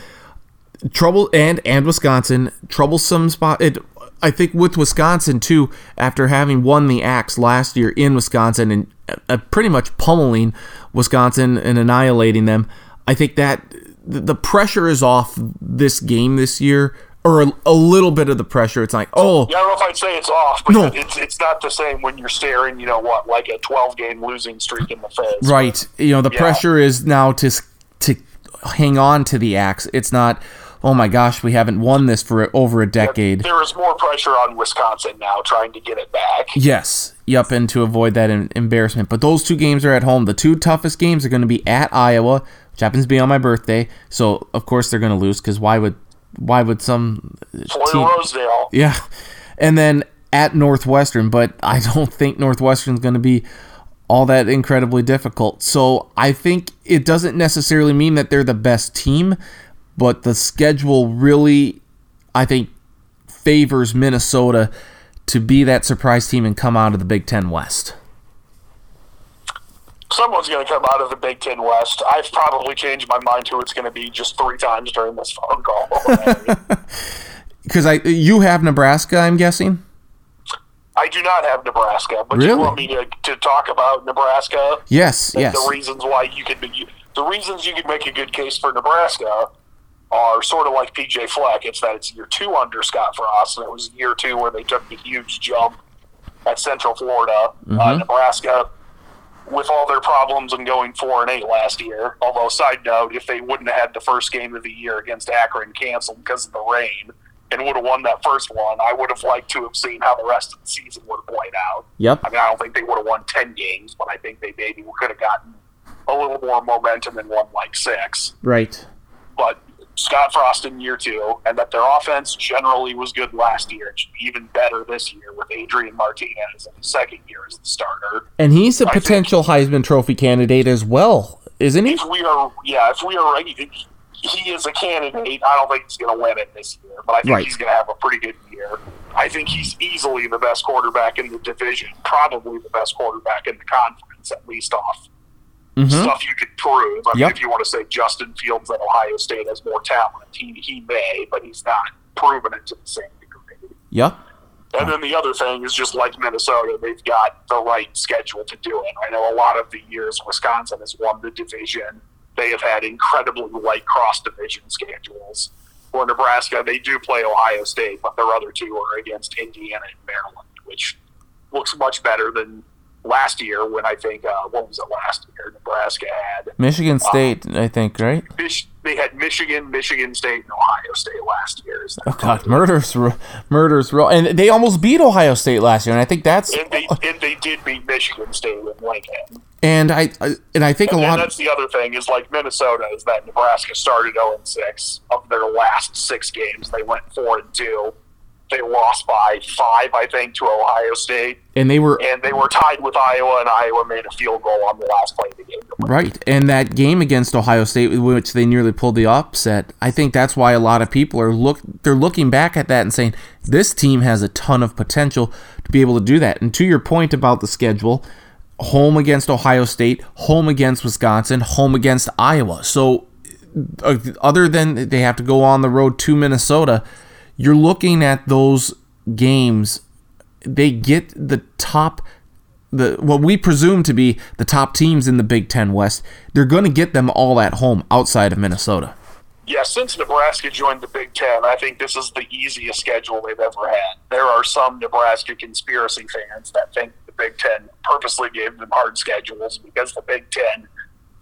trouble and and Wisconsin troublesome spot. It I think with Wisconsin too, after having won the Axe last year in Wisconsin and uh, pretty much pummeling Wisconsin and annihilating them, I think that the pressure is off this game this year, or a, a little bit of the pressure. It's like, oh, Yeah, I don't know if I'd say it's off, but No. it's it's not the same when you're staring, you know what, like a 12 game losing streak in the face. right. You know, the Yeah. pressure is now to to hang on to the Axe. It's not. Oh my gosh, we haven't won this for over a decade. There is more pressure on Wisconsin now trying to get it back. Yes. Yep, and to avoid that embarrassment. But those two games are at home. The two toughest games are going to be at Iowa, which happens to be on my birthday. So of course they're going to lose because why would why would some uh, Floyd team? Rosedale. Yeah, and then at Northwestern, but I don't [LAUGHS] think Northwestern's going to be all that incredibly difficult. So I think it doesn't necessarily mean that they're the best team, but the schedule really, I think, favors Minnesota to be that surprise team and come out of the Big Ten West. Someone's going to come out of the Big Ten West. I've probably changed my mind who it's going to be just three times during this phone call. [LAUGHS] Because I, you have Nebraska, I'm guessing. I do not have Nebraska, but Really? you want me to, to talk about Nebraska? Yes, yes. The reasons why you could be, the reasons you could make a good case for Nebraska are sort of like PJ Fleck. It's that it's year two under Scott Frost, and it was year two where they took the huge jump at Central Florida. Mm-hmm. Uh, Nebraska, with all their problems and going four and eight last year. Although, side note, if they wouldn't have had the first game of the year against Akron canceled because of the rain and would have won that first one, I would have liked to have seen how the rest of the season would have played out. Yep. I mean, I don't think they would have won 10 games, but I think they maybe could have gotten a little more momentum and won like six. Right. But Scott Frost in year two, and that their offense generally was good last year. It should be even better this year with Adrian Martinez in his second year as the starter. And he's a I think- potential Heisman Trophy candidate as well, isn't he? If we are, yeah, if we are ready, he is a candidate. I don't think he's going to win it this year, but I think Right. he's going to have a pretty good year. I think he's easily the best quarterback in the division, probably the best quarterback in the conference, at least off Mm-hmm. stuff you could prove. I mean, Yep. if you want to say Justin Fields at Ohio State has more talent, he he may, but he's not proven it to the same degree. Yeah. And then the other thing is just like Minnesota, they've got the right schedule to do it. I know a lot of the years Wisconsin has won the division, they have had incredibly light cross division schedules. For Nebraska, they do play Ohio State, but their other two are against Indiana and Maryland, which looks much better than last year when I think, uh, what was it last year? Nebraska had Michigan State, I think, right? Mich- they had Michigan, Michigan State, and Ohio State last year. Oh God, murders, murders, real, and they almost beat Ohio State last year, and I think that's, and they and they did beat Michigan State in Lincoln. and I, I and I think a And lot. that's the other thing is like Minnesota is that Nebraska started 0 and 6 of their last six games. They went 4 and 2. They lost by five, I think, to Ohio State, and they were and they were tied with Iowa, and Iowa made a field goal on the last play of the game. Right, and that game against Ohio State, which they nearly pulled the upset, I think that's why a lot of people are look they're looking back at that and saying this team has a ton of potential to be able to do that. And to your point about the schedule, home against Ohio State, home against Wisconsin, home against Iowa. So, uh, other than they have to go on the road to Minnesota, you're looking at those games. They get the top the what we presume to be the top teams in the Big Ten West, they're going to get them all at home outside of Minnesota. Yeah, since Nebraska joined the Big Ten, I think this is the easiest schedule they've ever had. There are some Nebraska conspiracy fans that think the Big Ten purposely gave them hard schedules because the Big Ten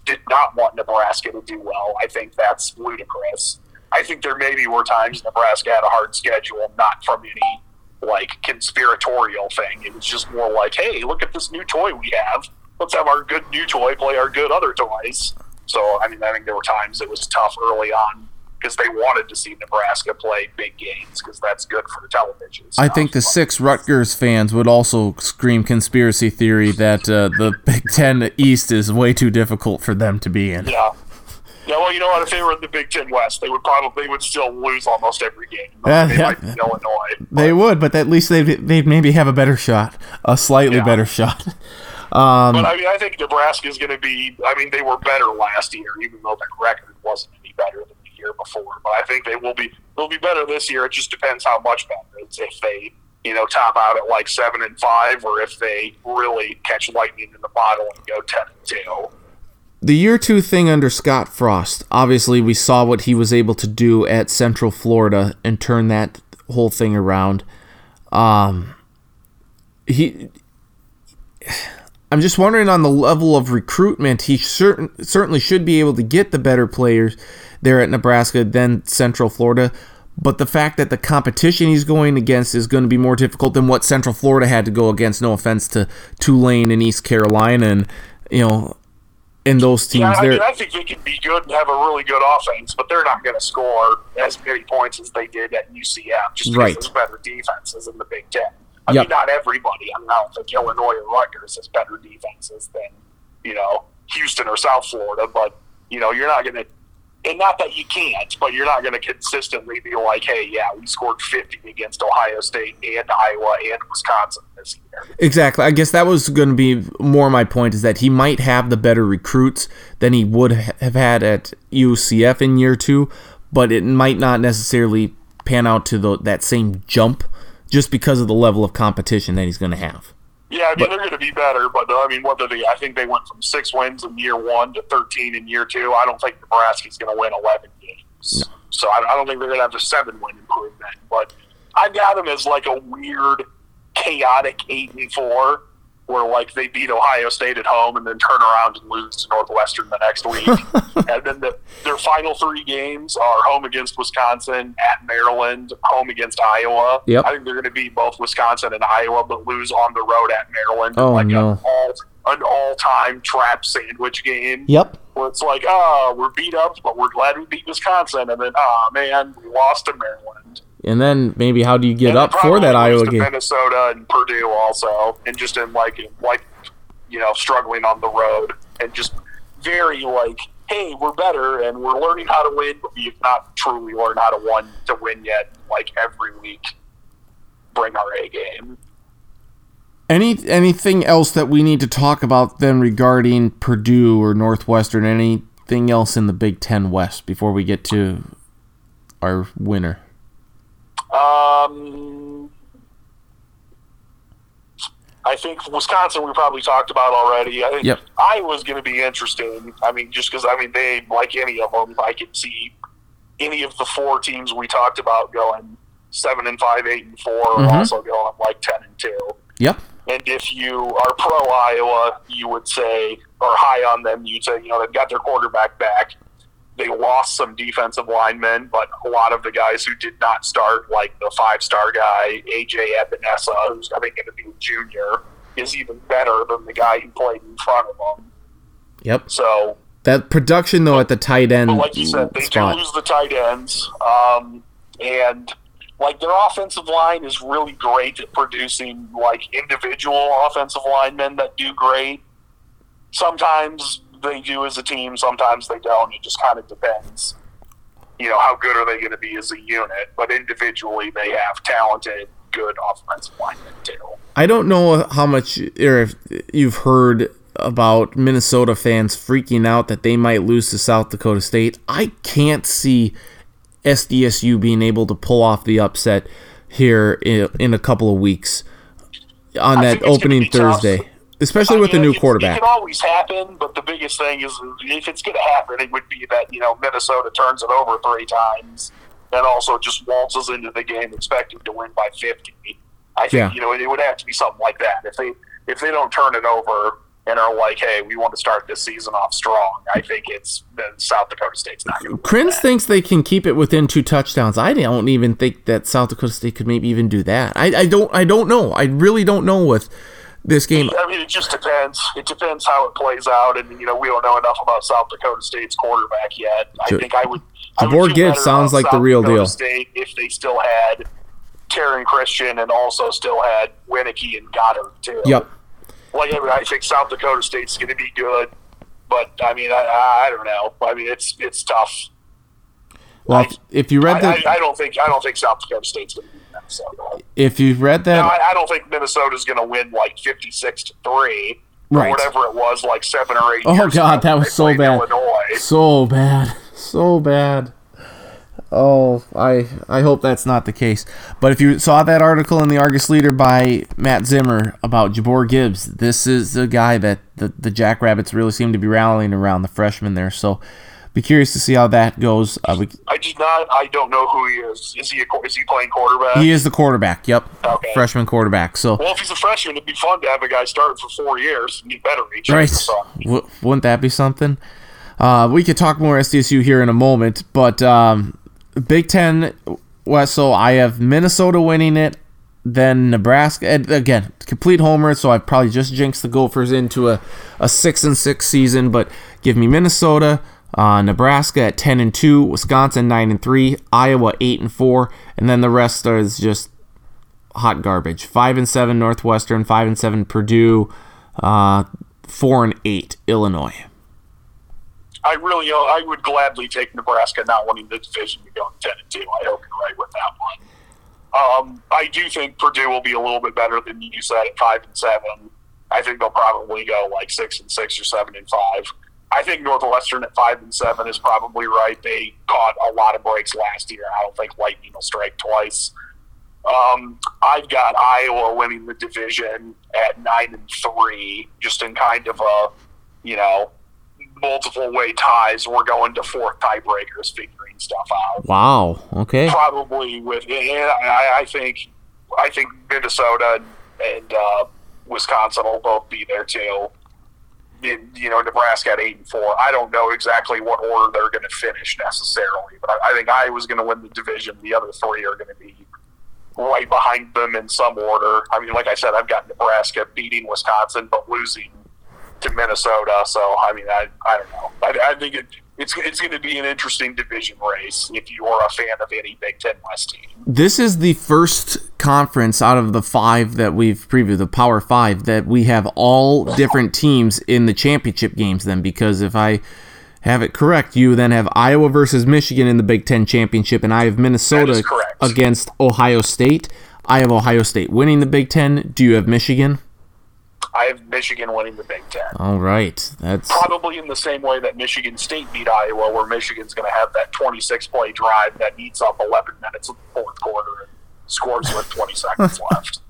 did not want Nebraska to do well. I think that's ludicrous. I think there maybe were times Nebraska had a hard schedule, not from any like conspiratorial thing. It was just more like, hey, look at this new toy we have. Let's have our good new toy play our good other toys. So, I mean, I think there were times it was tough early on because they wanted to see Nebraska play big games because that's good for the television. I think the six Rutgers fans would also scream conspiracy theory that uh, the Big Ten East is way too difficult for them to be in. Yeah. Yeah, well, you know what? If they were in the Big Ten West, they would probably they would still lose almost every game. Yeah, they yeah. Illinois. They would, but at least they'd, they'd maybe have a better shot, a slightly Yeah. better shot. [LAUGHS] Um, But I mean, I think Nebraska is going to be. I mean, they were better last year, even though the record wasn't any better than the year before. But I think they will be. They'll be better this year. It just depends how much better. It's if they, you know, top out at like seven and five, or if they really catch lightning in the bottle and go ten and two. The year two thing under Scott Frost, obviously we saw what he was able to do at Central Florida and turn that whole thing around. Um, he, I'm just wondering on the level of recruitment, he certain, certainly should be able to get the better players there at Nebraska than Central Florida. But the fact that the competition he's going against is going to be more difficult than what Central Florida had to go against. No offense to Tulane and East Carolina, and you know, in those teams, Yeah, I mean, I think they can be good and have a really good offense, but they're not going to score as many points as they did at UCF just because Right. there's better defenses in the Big Ten. I Yep. mean, not everybody. I, mean, I don't think Illinois or Rutgers has better defenses than you know Houston or South Florida, but you know you're not going to. And not that you can't, but you're not going to consistently be like, "Hey, yeah, we scored 50 against Ohio State and Iowa and Wisconsin this year." Exactly. I guess that was going to be more my point is that he might have the better recruits than he would have had at UCF in year two, but it might not necessarily pan out to the, that same jump just because of the level of competition that he's going to have. Yeah, I mean they're going to be better, but I mean whether they, I think they went from six wins in year one to thirteen in year two. I don't think Nebraska's going to win eleven games, so I, I don't think they're going to have a seven win improvement. But I got them as like a weird, chaotic eight and four, where like they beat Ohio State at home and then turn around and lose to Northwestern the next week, [LAUGHS] and then the, their final three games are home against Wisconsin, at Maryland, home against Iowa. Yep. I think they're going to beat both Wisconsin and Iowa, but lose on the road at Maryland. Oh, like no. an all an all time trap sandwich game Yep. where it's like, oh, we're beat up, but we're glad we beat Wisconsin, and then, oh man, we lost to Maryland. And then maybe how do you get And up for that Iowa game? Minnesota and Purdue also, and just in like like you know struggling on the road and just very like, hey, we're better and we're learning how to win, but we've not truly learned how to win to win yet. Like every week, bring our A game. Any anything else that we need to talk about then regarding Purdue or Northwestern? Anything else in the Big Ten West before we get to our winner? Um, I think Wisconsin we probably talked about already. I think Yep. Iowa's going to be interesting. I mean, just because I mean they like any of them, I can see any of the four teams we talked about going seven and five, eight and 4 or Mhm. also going like ten and two. Yep. And if you are pro Iowa, you would say, or high on them, you'd say, you know, they've got their quarterback back. They lost some defensive linemen, but a lot of the guys who did not start, like the five star guy, AJ Epenesa, who's I think going to be a junior, is even better than the guy who played in front of him. Yep. So, That production though at the tight end like you said, they spot. do lose the tight ends. Um, and like their offensive line is really great at producing like individual offensive linemen that do great. Sometimes they do as a team, sometimes they don't. It just kind of depends. You know, how good are they going to be as a unit? But individually, they have talented, good offensive linemen too. I don't know how much or if you've heard about Minnesota fans freaking out that they might lose to South Dakota State. I can't see SDSU being able to pull off the upset here in, in a couple of weeks on I that think it's gonna opening Thursday. tough. Especially I with the new quarterback. It can always happen, but the biggest thing is if it's going to happen, it would be that you know Minnesota turns it over three times and also just waltzes into the game expecting to win by fifty. I think Yeah. you know it, it would have to be something like that. If they if they don't turn it over and are like, hey, we want to start this season off strong, I think it's then South Dakota State's not going to. Kriens thinks they can keep it within two touchdowns. I don't even think that South Dakota State could maybe even do that. I, I don't I don't know. I really don't know with this game. I mean, it just depends. It depends how it plays out, and you know, we don't know enough about South Dakota State's quarterback yet. I think I would. I feel Gibbs sounds like the real Dakota deal. State if they still had Taryn Christion and also still had Wieneke and Goedert too. Yep. Like I, mean, I think South Dakota State's going to be good, but I mean, I, I don't know. I mean, it's it's tough. Well, if, if you I, read I, the I don't think I don't think South Dakota State's going to beat If you've read that I, I don't think Minnesota's going to win like fifty-six to three. Right. Or whatever it was, like seven or eight. Oh, years God, ago that was so bad. Illinois. so bad, so bad. Oh, I I hope that's not the case. But if you saw that article in the Argus Leader by Matt Zimmer about J'Bore Gibbs, this is the guy that the, the Jackrabbits really seem to be rallying around, the freshman there. So be curious to see how that goes. Uh, we, I did not. I don't know who he is. Is he a, is he playing quarterback? he is the quarterback. Yep, Okay. freshman quarterback. So Well, if he's a freshman, it'd be fun to have a guy starting for four years and get better each. Right. W- wouldn't that be something? Uh, we could talk more SDSU here in a moment, but um, Big Ten West. So I have Minnesota winning it, then Nebraska. And again, complete homer. So I probably just jinxed the Gophers into a, a six and six season. But give me Minnesota, uh, Nebraska at ten and two, Wisconsin nine and three, Iowa eight and four, and then the rest is just hot garbage. Five and seven Northwestern, five and seven Purdue, uh, four and eight Illinois. I really, uh, I would gladly take Nebraska not winning the division to go ten and two. I hope you're right with that one. Um, I do think Purdue will be a little bit better than you said at five and seven. I think they'll probably go like six and six or seven and five. I think Northwestern at five and seven is probably right. They caught a lot of breaks last year. I don't think lightning will strike twice. Um, I've got Iowa winning the division at nine and three, just in kind of a, you know, multiple way ties. We're going to fourth tiebreakers, figuring stuff out. Wow. Okay. Probably with, and I, I think, I think Minnesota and uh, Wisconsin will both be there too. You know, Nebraska at eight and four. I don't know exactly what order they're going to finish necessarily, but I, think I think Iowa's going to win the division. The other three are going to be right behind them in some order. I mean, like I said, I've got Nebraska beating Wisconsin, but losing to Minnesota. So, I mean, I, I don't know. I, I think it, it's it's going to be an interesting division race if you are a fan of any Big Ten West team. This is the first conference out of the five that we've previewed, the Power Five, that we have all different teams in the championship games. Then, because if I have it correct, you then have Iowa versus Michigan in the Big Ten championship, and I have Minnesota against Ohio State. I have Ohio State winning the Big Ten. Do you have Michigan? I have Michigan winning the Big Ten. All right, that's Probably in the same way that Michigan State beat Iowa, where Michigan's going to have that 26 play drive that eats up 11 minutes of the fourth quarter and scores with 20 seconds [LAUGHS] left.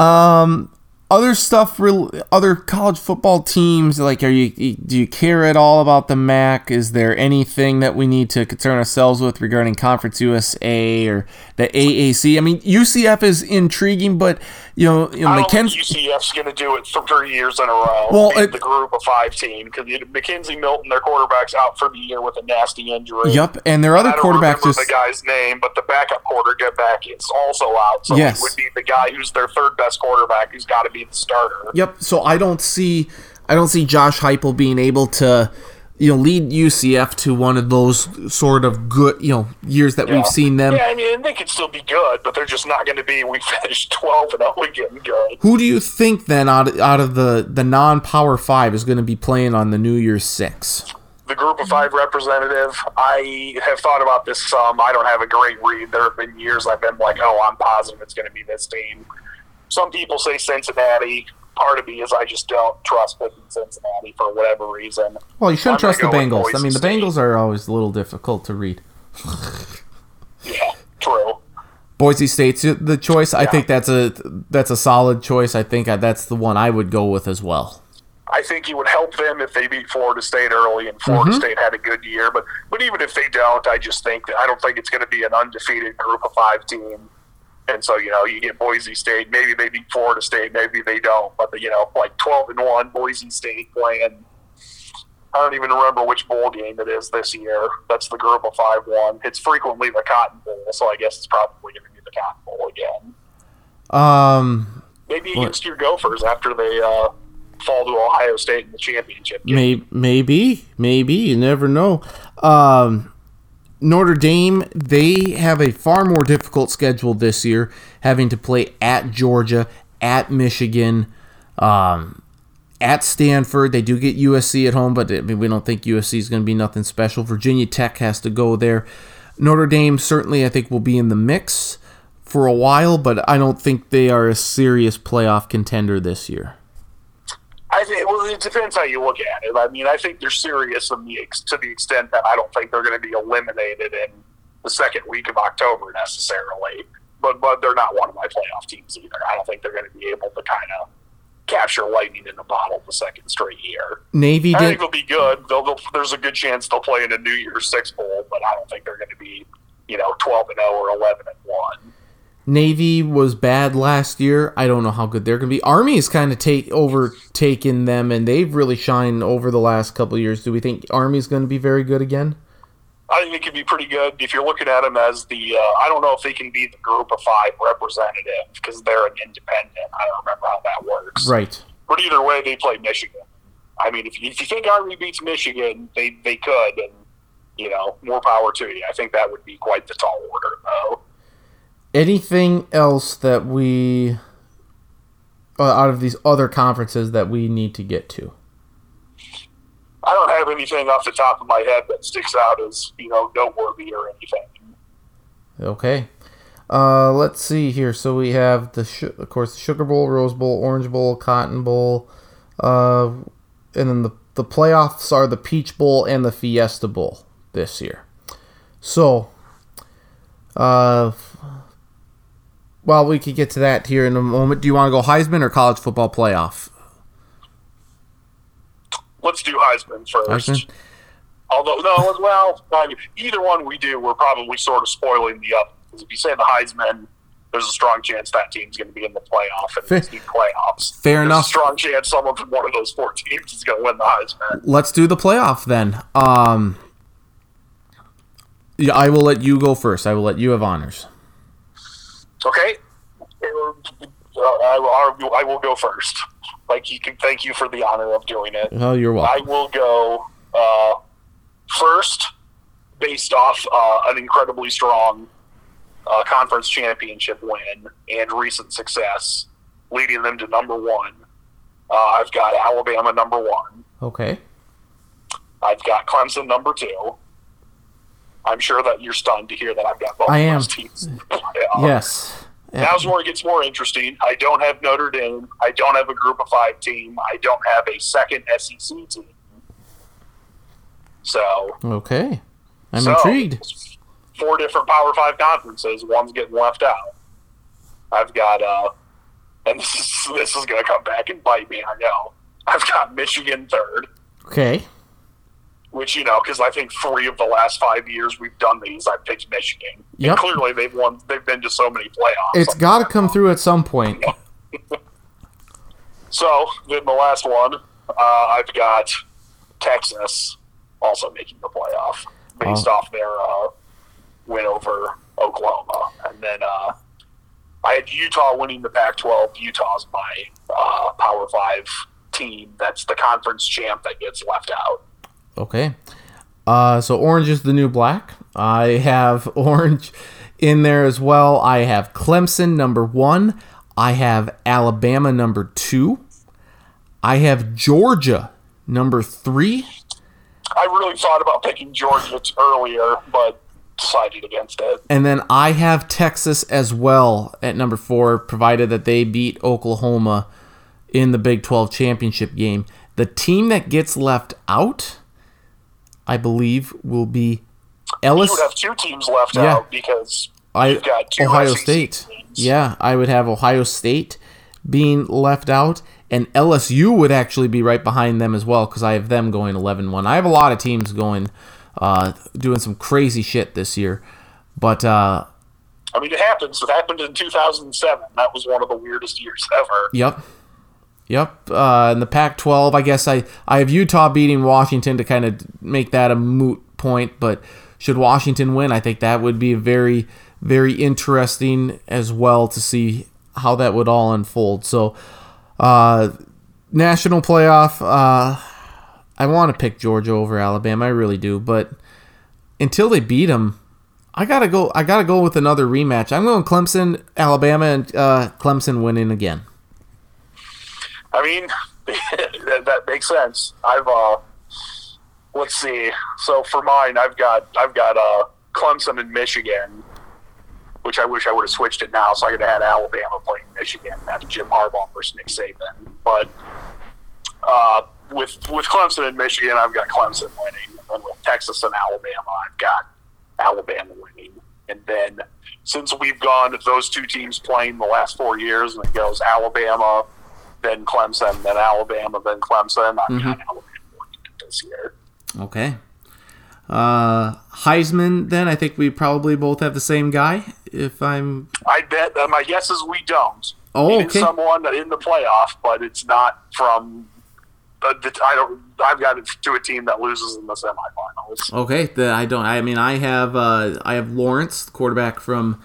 Um, other stuff. Real other college football teams. Like, are you do you care at all about the MAC? Is there anything that we need to concern ourselves with regarding Conference USA or the AAC? I mean, UCF is intriguing, but you know, you know, I McKenzie. UCF's going to do it for three years in a row. Well, it- the group of five team because McKenzie Milton, their quarterback's out for the year with a nasty injury. Yep, and their other quarterbacks just the guy's name, but the backup quarterback is also out. So Yes. it would be the guy who's their third best quarterback who's got to be the starter. Yep. So I don't see I don't see Josh Heupel being able to you know lead UCF to one of those sort of good you know years that we've seen them. Yeah, I mean, they could still be good, but they're just not going to be. We finished [LAUGHS] twelve and zero again. Good. Who do you think then out of, out of the the non Power Five is going to be playing on the New Year's Six? the group of five representative. I have thought about this some. I don't have a great read. There have been years I've been like, oh, I'm positive it's going to be this team. Some people say Cincinnati. Part of me is I just don't trust picking Cincinnati for whatever reason. Well, you shouldn't trust the gonna go with Bengals. I mean, the Bengals are always a little difficult to read. Yeah, true. Boise State's the choice. I think that's a that's a solid choice. I think that's the one I would go with as well. I think it would help them if they beat Florida State early, and Florida Mm-hmm. State had a good year. But but even if they don't, I just think that I don't think it's going to be an undefeated group of five team. And so you know you get Boise State. Maybe they beat Florida State. Maybe they don't. But the, you know like twelve and one, Boise State playing. I don't even remember which bowl game it is this year. That's the group of five one. It's frequently the Cotton Bowl, so I guess it's probably going to be the Cotton Bowl again. Um, Maybe against your Gophers after they uh, fall to Ohio State in the championship game. may, maybe, maybe you never know. Um, Notre Dame they have a far more difficult schedule this year, having to play at Georgia, at Michigan, um, at Stanford. They do get USC at home, but I mean, we don't think USC is going to be nothing special. Virginia Tech has to go there. Notre Dame certainly, I think, will be in the mix for a while, but I don't think they are a serious playoff contender this year. I think well, it depends how you look at it. I mean, I think they're serious in the ex- to the extent that I don't think they're going to be eliminated in the second week of October necessarily. But but they're not one of my playoff teams either. I don't think they're going to be able to kind of capture lightning in a bottle the second straight year. Navy I did. think they'll be good. They'll, they'll, there's a good chance they'll play in a New Year's Six bowl, but I don't think they're going to be you know twelve and zero or eleven and one. Navy was bad last year. I don't know how good they're going to be. Army has kind of take overtaken them, and they've really shined over the last couple of years. Do we think Army's going to be very good again? I think it could be pretty good if you're looking at them as the. Uh, I don't know if they can be the group of five representative because they're an independent. I don't remember how that works. Right. But either way, they play Michigan. I mean, if you, if you think Army beats Michigan, they they could, and you know, more power to you. I think that would be quite the tall order, though. Anything else that we uh, out of these other conferences that we need to get to? I don't have anything off the top of my head that sticks out as you know noteworthy or anything. Okay. Uh, let's see here. So we have the, sh- of course, the Sugar Bowl, Rose Bowl, Orange Bowl, Cotton Bowl, uh, and then the the playoffs are the Peach Bowl and the Fiesta Bowl this year. So, uh, well, we could get to that here in a moment. Do you want to go Heisman or college football playoff? Let's do Heisman first. Heisman? Although, no, well, I mean, either one we do, we're probably sort of spoiling the other. Because if you say the Heisman, there's a strong chance that team's going to be in the playoff and Fair- the playoffs. fair there's enough. a strong chance someone from one of those four teams is going to win the Heisman. Let's do the playoff then. Um, yeah, I will let you go first. I will let you have honors. Okay? Uh, I, will- I will go first. Like, you can thank you for the honor of doing it. Oh, you're welcome. I will go uh, first, based off uh, an incredibly strong uh, conference championship win and recent success, leading them to number one. Uh, I've got Alabama number one. Okay. I've got Clemson number two. I'm sure that you're stunned to hear that I've got both I am. those teams. in the playoff. Yes. Now's where it gets more interesting. I don't have Notre Dame. I don't have a Group of Five team. I don't have a second SEC team. So Okay. I'm so, intrigued. Four different Power Five conferences. One's getting left out. I've got, uh, and [LAUGHS] this is this is going to come back and bite me. I know. I've got Michigan third, Okay. Which you know, because I think three of the last five years we've done these, I've picked Michigan. Yep. And clearly, they've won. They've been to so many playoffs. It's got to come through at some point. [LAUGHS] So then the last one, uh, I've got Texas also making the playoff based Oh. off their uh, win over Oklahoma, and then uh, I had Utah winning the Pac-12. Utah's my uh, Power Five team. That's the conference champ that gets left out. Okay. Uh, so orange is the new black. I have [LAUGHS] orange in there as well. I have Clemson number one. I have Alabama number two. I have Georgia number three. I really thought about picking Georgia earlier, but decided against it. And then I have Texas as well at number four, provided that they beat Oklahoma in the Big 12 championship game. The team that gets left out, I believe, will be You Ellis. would have two teams left Yeah. out because I, you've got two Ohio SEC State. teams. Yeah, I would have Ohio State being left out, and LSU would actually be right behind them as well because I have them going 11 1. I have a lot of teams going, uh, doing some crazy shit this year. But uh, I mean, it happens. It happened in 2007. That was one of the weirdest years ever. Yep. Yep. Uh, in the Pac 12, I guess I, I have Utah beating Washington to kind of make that a moot point. But should Washington win, I think that would be very, very interesting as well to see how that would all unfold. So, uh, national playoff, uh, I want to pick Georgia over Alabama. I really do. But until they beat them, I gotta go. I gotta go with another rematch. I'm going Clemson, Alabama, and uh, Clemson winning again. I mean, [LAUGHS] that, that makes sense. I've uh, let's see. So for mine, I've got I've got uh, Clemson and Michigan, which I wish I would have switched it now, so I could have had Alabama playing Michigan after Jim Harbaugh versus Nick Saban. But uh, with with Clemson and Michigan, I've got Clemson winning, and with Texas and Alabama, I've got Alabama winning. And then since we've gone those two teams playing the last four years, and it goes Alabama, then Clemson, then Alabama, then Clemson, I've got Alabama this year. Okay. Uh, Heisman. Then I think we probably both have the same guy. If I'm I bet uh, my guess is we don't. Oh, okay. someone in the playoff, but it's not from. Uh, the, I don't. I've got it to a team that loses in the semifinals. okay, the, I don't. I mean, I have uh, I have Lawrence, quarterback from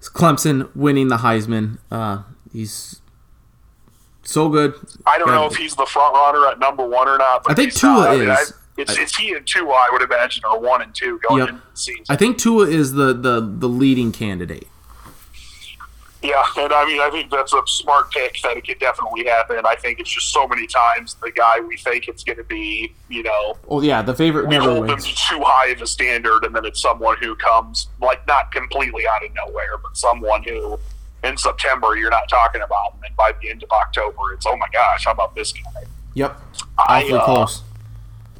Clemson, winning the Heisman. Uh, he's so good. I don't Yeah. know if he's the front runner at number one or not. But I think Tua not. I mean, is. I- it's, it's he and Tua, I would imagine, are one and two going Yep. into the season. I think Tua is the the the leading candidate. Yeah, and I mean, I think that's a smart pick that it could definitely happen. I think it's just so many times the guy we think it's going to be, you know, Oh yeah, the favorite we never hold them wins. to too high of a standard, and then it's someone who comes like not completely out of nowhere, but someone who in September you're not talking about, them. and by the end of October it's oh my gosh, how about this guy? Yep, I uh, close.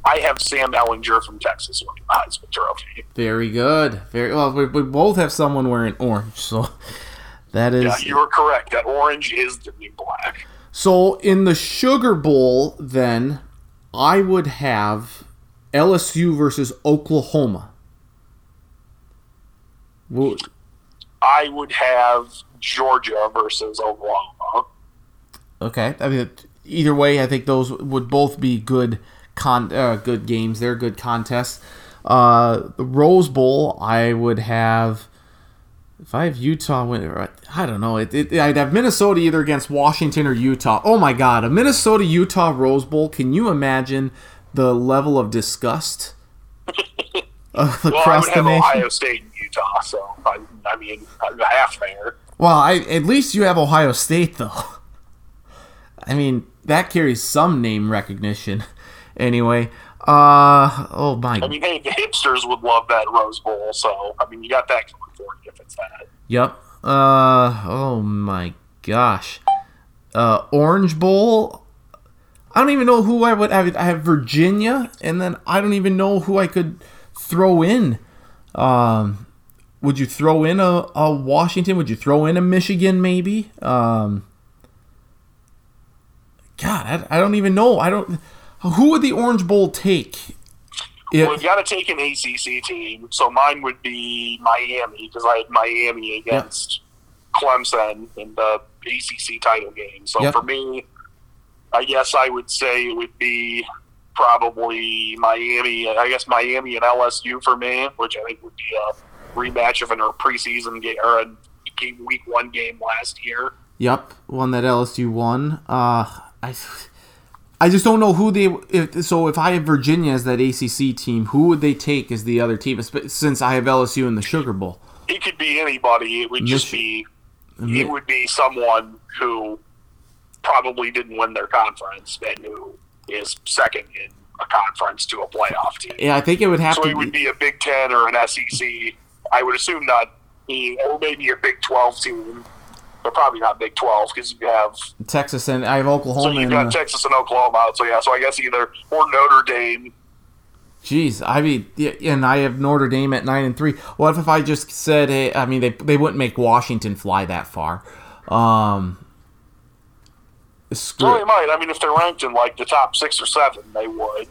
I have Sam Ehlinger from Texas winning the Heisman Trophy. Very good. Very well. We, we both have someone wearing orange, so [LAUGHS] that is Yeah, you are correct. That orange is the new black. So in the Sugar Bowl, then I would have LSU versus Oklahoma. Wo- I would have Georgia versus Oklahoma. Okay, I mean either way, I think those would both be good con uh, good games. They're good contests. Uh, the Rose Bowl, I would have. If I have Utah win, I don't know. It, it, I'd have Minnesota either against Washington or Utah. Oh my God, a Minnesota Utah Rose Bowl. Can you imagine the level of disgust [LAUGHS] uh, Well, I across would the have nation? Ohio State and Utah, so I, I mean, I'm half there. Well, I, at least you have Ohio State, though. I mean, that carries some name recognition. [LAUGHS] Anyway, uh, oh my, I mean, hey, the hipsters would love that Rose Bowl, so I mean, you got that going for you if it's that. yep. Uh oh my gosh. Uh Orange Bowl. I don't even know who I would have. I have Virginia, and then I don't even know who I could throw in. Um, would you throw in a, a Washington? Would you throw in a Michigan? Maybe. Um, God, I, I don't even know. I don't. Who would the Orange Bowl take? If- Well, we've got to take an ACC team, so mine would be Miami because I had Miami against Clemson in the ACC title game. So Yep. for me, I guess I would say it would be probably Miami. I guess Miami and LSU for me, which I think would be a rematch of a preseason game or a game week one game last year. Yep, one that LSU won. Uh, I, I just don't know who they. If, so if I have Virginia as that ACC team, who would they take as the other team? Since I have LSU in the Sugar Bowl. It could be anybody. It would just be Mi- it would be someone who probably didn't win their conference and who is second in a conference to a playoff team. Yeah, I think it would have So to it would be. be a Big Ten or an SEC. I would assume not, or maybe a Big Twelve team, but probably not Big Twelve because you have Texas and I have Oklahoma. so you've got the, Texas and Oklahoma. So yeah, so I guess either or Notre Dame. Jeez, I mean, and I have Notre Dame at nine and three. What if I just said, hey, I mean, they they wouldn't make Washington fly that far. Um, screw it. they might. I mean, if they're ranked in like the top six or seven, they would.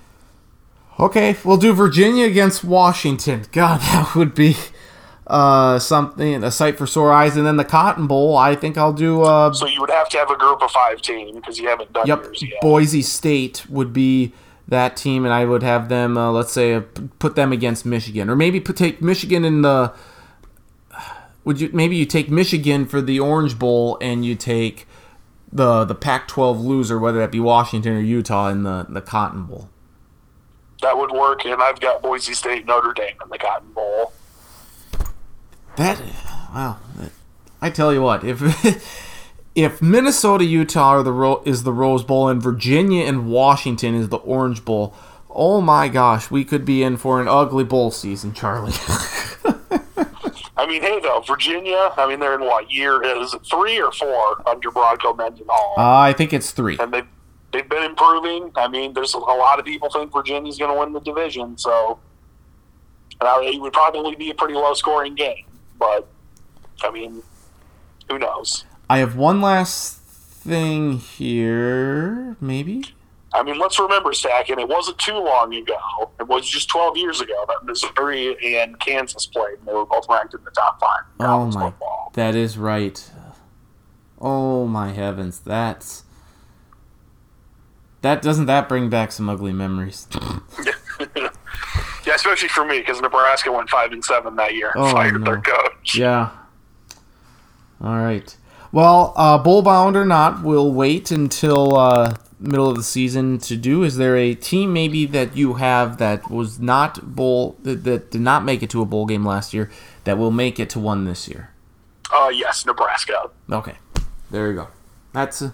Okay, we'll do Virginia against Washington. God, [LAUGHS] that would be uh, something a sight for sore eyes. And then the Cotton Bowl, I think I'll do. Uh, So you would have to have a group of five team because you haven't done yep, yours yet. Boise State would be that team, and I would have them. Uh, let's say uh, put them against Michigan, or maybe put, take Michigan in the. Would you maybe you take Michigan for the Orange Bowl, and you take the the Pac-12 loser, whether that be Washington or Utah, in the the Cotton Bowl. That would work, and I've got Boise State, Notre Dame in the Cotton Bowl. That wow! I tell you what, if [LAUGHS] if Minnesota, Utah are the Ro- is the Rose Bowl, and Virginia and Washington is the Orange Bowl, oh my gosh, we could be in for an ugly bowl season, Charlie. [LAUGHS] I mean, hey though, Virginia. I mean, they're in what year is it three or four under Bronco Mendenhall, uh, I think it's three. and they they've been improving. I mean, there's a lot of people think Virginia's going to win the division, so uh, it would probably be a pretty low scoring game. But I mean, who knows? I have one last thing here, maybe. I mean, let's remember, Stack, and it wasn't too long ago. It was just 12 years ago that Missouri and Kansas played, and they were both ranked in the top five. Oh my, football. that is right. Oh my heavens, that's that doesn't that bring back some ugly memories. [LAUGHS] [LAUGHS] Yeah, especially for me because Nebraska went five and seven that year Oh, fired no. their coach. Yeah. All right. Well, uh, bowl bound or not, we'll wait until uh, middle of the season to do. Is there a team maybe that you have that was not bowl that, that did not make it to a bowl game last year that will make it to one this year? Uh, yes, Nebraska. Okay, there you go. That's uh,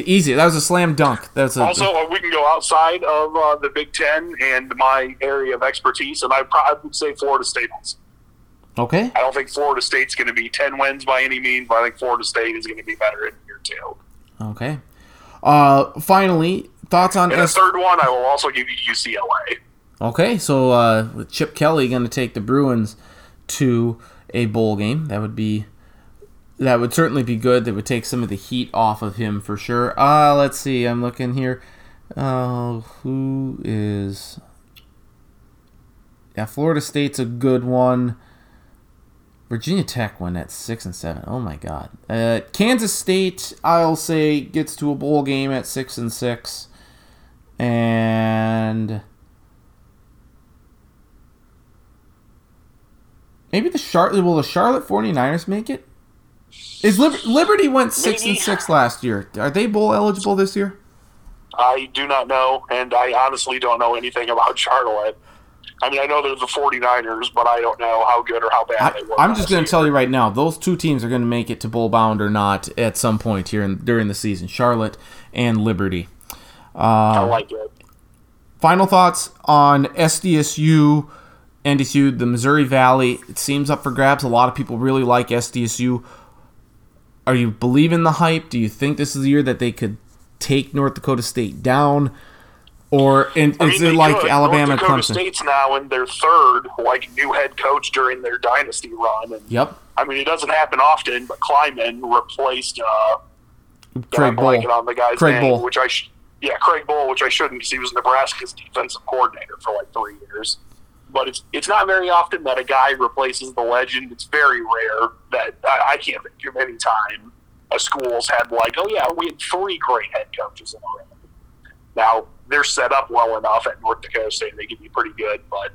easy. That was a slam dunk. That's a, Also, uh, we can go outside of uh, the Big Ten and my area of expertise, and I probably would say Florida State. Also. okay. I don't think Florida State's going to be 10 wins by any means, but I think Florida State is going to be better in year two. Okay. Uh, finally, thoughts on And the S- third one, I will also give you UCLA. Okay, so uh, Chip Kelly going to take the Bruins to a bowl game. That would be that would certainly be good. That would take some of the heat off of him for sure. Uh, let's see. I'm looking here. Uh, who is? Yeah, Florida State's a good one. Virginia Tech won at six and seven. Oh my God. Uh, Kansas State, I'll say, gets to a bowl game at six and six, and maybe the Charlotte will the Charlotte 49ers make it? Is Liber- Liberty went six and six last year? Are they bowl eligible this year? I do not know, and I honestly don't know anything about [LAUGHS] Charlotte. I mean, I know they're the 49ers, but I don't know how good or how bad I, they were. I'm just going to tell you right now, those two teams are going to make it to bowl bound or not at some point here in, during the season. Charlotte and Liberty. Uh, I like it. Final thoughts on SDSU NDSU, the Missouri Valley, it seems up for grabs. A lot of people really like SDSU. Are you believing the hype? Do you think this is the year that they could take North Dakota State down? Or and I is mean, it like could. Alabama, North Dakota Clemson? State's now in their third, like new head coach during their dynasty run, and Yep. I mean it doesn't happen often. But Klieman replaced uh, Craig Bohl. on the guy's Craig name, Bohl. which I sh- yeah Craig Bohl, which I shouldn't because he was Nebraska's defensive coordinator for like three years. But it's it's not very often that a guy replaces the legend. It's very rare that I, I can't think of any time a school's had like oh yeah we had three great head coaches in a row. Now they're set up well enough at North Dakota State; they can be pretty good. But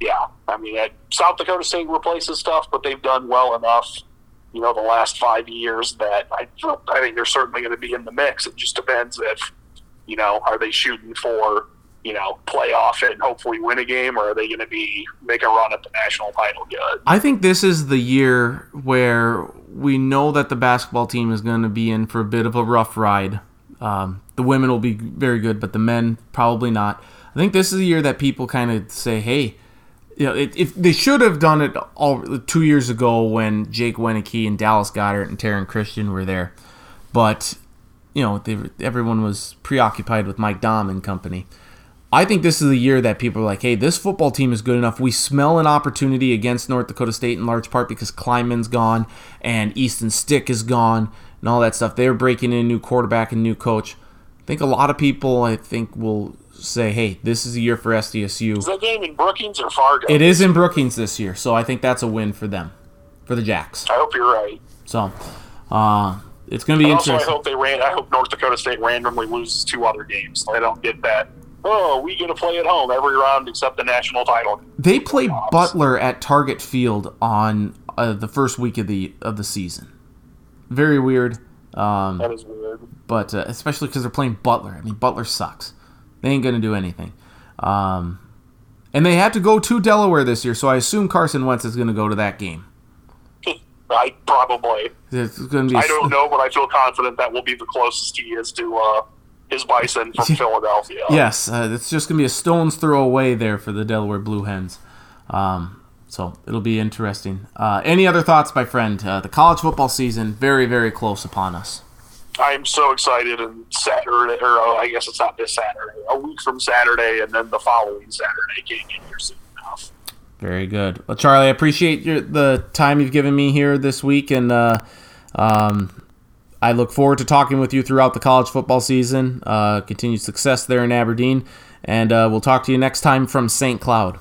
yeah, I mean, at South Dakota State replaces stuff, but they've done well enough. You know, the last five years that I I think they're certainly going to be in the mix. It just depends if you know are they shooting for you know play off it and hopefully win a game, or are they going to be make a run at the national title good? I think this is the year where we know that the basketball team is going to be in for a bit of a rough ride. Um, the women will be very good, but the men probably not. I think this is the year that people kind of say, "Hey, you know, it, if they should have done it all two years ago when Jake Wieneke and Dallas Goedert and Taryn Christion were there," but you know, they, everyone was preoccupied with Mike Daum and company. I think this is the year that people are like, hey, this football team is good enough. We smell an opportunity against North Dakota State in large part because Klieman's gone and Easton Stick is gone and all that stuff. They're breaking in a new quarterback and new coach. I think a lot of people, I think, will say, hey, this is the year for SDSU. Is that game in Brookings or Fargo? It is in Brookings this year, so I think that's a win for them, for the Jacks. I hope you're right. So uh, it's going to be And also, I interesting. hope they ran. I hope North Dakota State randomly loses two other games. I don't get that. Oh, we get to play at home every round except the national title. They play Butler at Target Field on uh, the first week of the of the season. Very weird, um, That is weird. but uh, especially because they're playing Butler. I mean, Butler sucks. They ain't gonna do anything. Um, and they had to go to Delaware this year, so I assume Carson Wentz is gonna go to that game. [LAUGHS] I probably. It's gonna be. I don't know, but I feel confident that will be the closest he is to uh, his Bison from [LAUGHS] Philadelphia. Yes, uh, it's just gonna be a stone's throw away there for the Delaware Blue Hens. Um, so it'll be interesting. Uh, any other thoughts, my friend? Uh, the college football season very, very close upon us. I am so excited. And Saturday, or uh, I guess it's not this Saturday, a week from Saturday, and then the following Saturday can't get here soon enough. Very good. Well, Charlie, I appreciate your, the time you've given me here this week, and uh, um, I look forward to talking with you throughout the college football season. Uh, continued success there in Aberdeen, and uh, we'll talk to you next time from St. Cloud.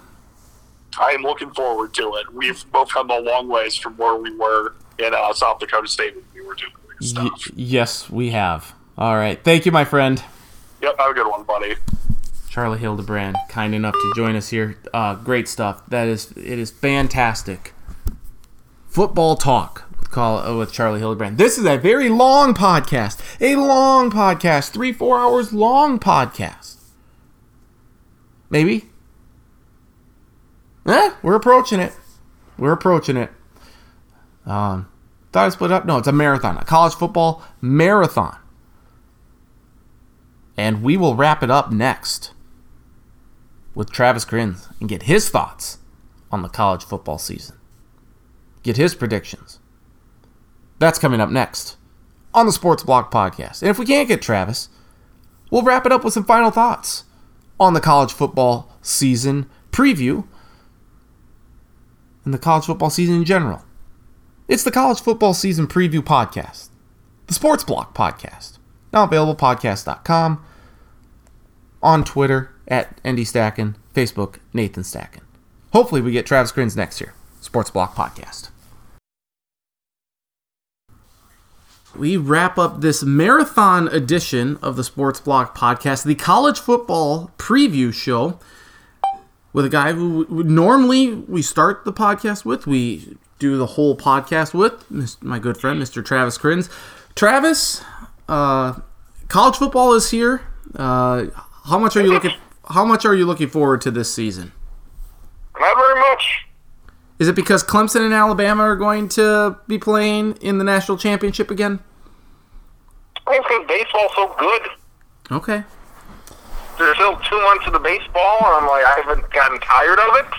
I am looking forward to it. We've both come a long ways from where we were in uh, South Dakota State when we were doing this Y- stuff. yes, we have. All right. Thank you, my friend. Yep, have a good one, buddy. Charlie Hildebrand, kind enough to join us here. Uh, great stuff. That is, it is fantastic. Football talk call uh, with Charlie Hildebrand. This is a very long podcast, a long podcast, three four hours long podcast. Maybe. Eh, we're approaching it. We're approaching it. Um, thought I split up. No, it's a marathon, a college football marathon. And we will wrap it up next with Travis Kriens and get his thoughts on the college football season. Get his predictions. That's coming up next on the Sports Block Podcast. And if we can't get Travis, we'll wrap it up with some final thoughts on the college football season preview and the college football season in general. It's the College Football Season Preview Podcast, the Sports Block Podcast. Now available podcast.com, on Twitter at ND Stacken, Facebook Nathan Stacken. Hopefully, we get Travis Kriens next year. Sports Block Podcast. We wrap up this marathon edition of the Sports Block Podcast, the college football preview show, with a guy who normally we start the podcast with. We do the whole podcast with my good friend, Mr. Travis Kriens. Travis, uh, college football is here. Uh, how much are you looking? How much are you looking forward to this season? Not very much. Is it because Clemson and Alabama are going to be playing in the national championship again? I think because baseball's so good. Okay. There's still two months of the baseball, and I'm like, I haven't gotten tired of it.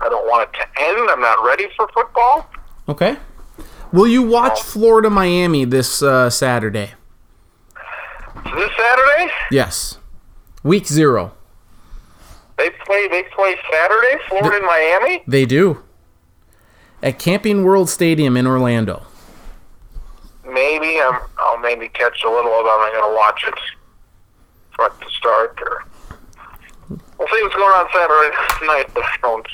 I don't want it to end. I'm not ready for football. Okay. Will you watch Florida Miami this uh, Saturday? This Saturday, Yes. Week zero. They play. They play Saturday, Florida and Miami. They do. At Camping World Stadium in Orlando. Maybe I'm, I'll maybe catch a little of it. I'm going to watch it from the start. Or we'll see what's going on Saturday [LAUGHS] night. But I don't.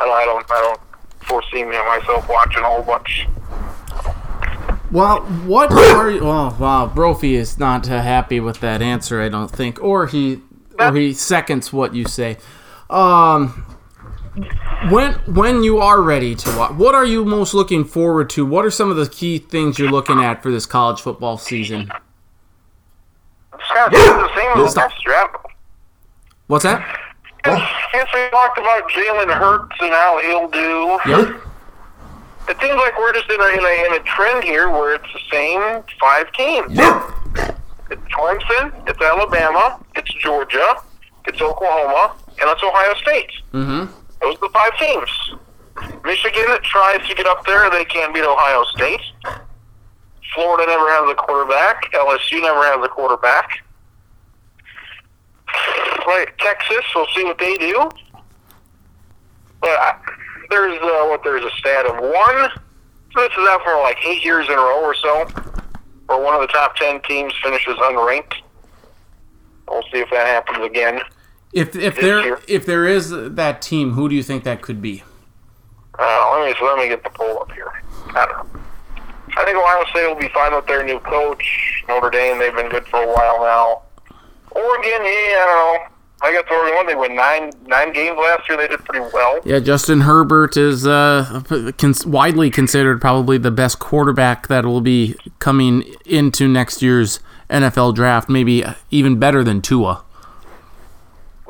I don't. I don't. Foresee me myself watching a whole bunch. Well, what are you? Oh, wow. Brophy is not happy with that answer, I don't think. Or he, or he seconds what you say. Um, when when you are ready to watch, what are you most looking forward to? What are some of the key things you're looking at for this college football season? It's kind of the same as last draft. What's that? Yes, we talked about Jalen Hurts and how he'll do. Yep. It seems like we're just in a, in a, in a trend here where it's the same five teams. It's Clemson, it's Alabama, it's Georgia, it's Oklahoma, and it's Ohio State. Mm-hmm. Those are the five teams. Michigan tries to get up there. They can't beat Ohio State. Florida never has a quarterback. LSU never has a quarterback. Right, Texas, we'll see what they do. But I, there's uh, what there's a stat of one. So this is out for like eight years in a row or so, where one of the top ten teams finishes unranked. We'll see if that happens again. If if there year. if there is that team, who do you think that could be? Uh, let me so let me get the poll up here. I don't know. I think Ohio State will be fine with their new coach. Notre Dame, they've been good for a while now. Oregon, yeah, I don't know. I got the Oregon one. They won nine nine games last year. They did pretty well. Yeah, Justin Herbert is uh, cons- widely considered probably the best quarterback that will be coming into next year's NFL draft. Maybe even better than Tua.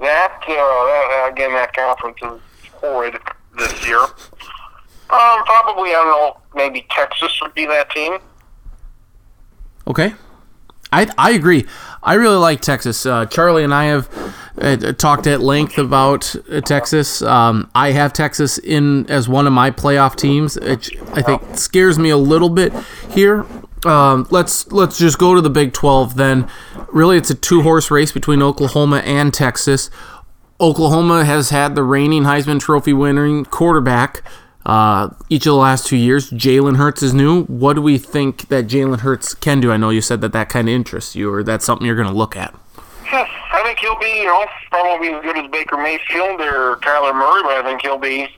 That, uh, that again, that conference is horrid this year. Um, probably I don't know. Maybe Texas would be that team. Okay. I, I agree. I really like Texas. Uh, Charlie and I have uh, talked at length about uh, Texas. Um, I have Texas in as one of my playoff teams. It, I think scares me a little bit here. Um, let's let's just go to the Big 12 then. Really, it's a two horse race between Oklahoma and Texas. Oklahoma has had the reigning Heisman Trophy winning quarterback uh, each of the last two years. Jalen Hurts is new. What do we think that Jalen Hurts can do? I know you said that that kind of interests you, or that's something you're going to look at. [LAUGHS] I think he'll be, you know, probably as good as Baker Mayfield or Kyler Murray, but I think he'll be,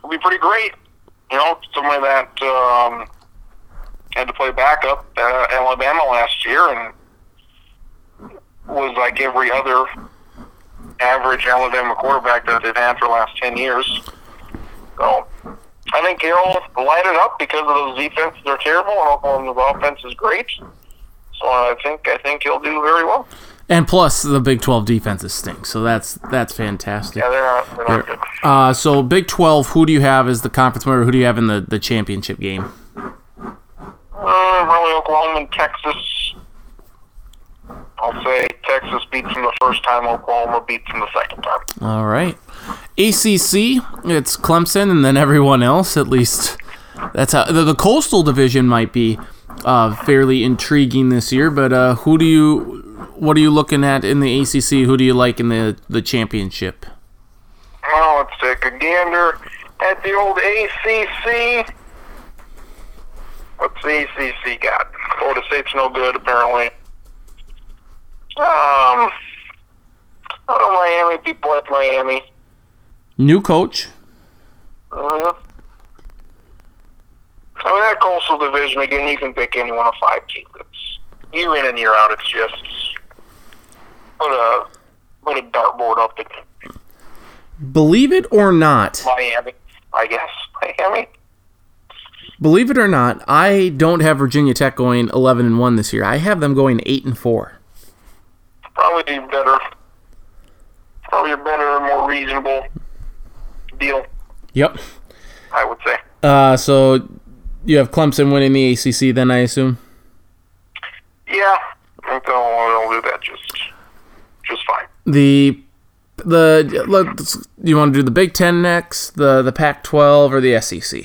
he'll be pretty great. You know, somebody that um, had to play backup at Alabama last year and was like every other average Alabama quarterback that they've had for the last ten years. So I think he'll light it up because of those defenses are terrible and Oklahoma's offense is great. So I think I think he'll do very well. And plus, the Big 12 defenses stink, so that's that's fantastic. Yeah, they're not, they're not good. Uh, so Big 12, who do you have as the conference winner? Who do you have in the, the championship game? Uh, probably Oklahoma and Texas. I'll say Texas beats them the first time. Oklahoma beats them the second time. All right. ACC, it's Clemson and then everyone else. At least that's how the, the Coastal Division might be uh, fairly intriguing this year. But uh, who do you? What are you looking at in the ACC? Who do you like in the the championship? Well, let's take a gander at the old ACC. What's the ACC got? Florida State's no good, apparently. Um, oh, Miami. People like Miami. New coach. Uh, I mean, that coastal division again. You can pick any one of five teams. It's year in and year out. It's just put a put a dartboard up at Believe it or not, Miami. I guess [LAUGHS] Miami. believe it or not, I don't have Virginia Tech going 11 and 1 this year. I have them going 8 and 4. Probably better. Probably a better, more reasonable deal. Yep. I would say. Uh, so you have Clemson winning the ACC, then I assume. Yeah, I think they'll, they'll do that just just fine. The the let's, you want to do the Big Ten next, the the Pac-12 or the SEC?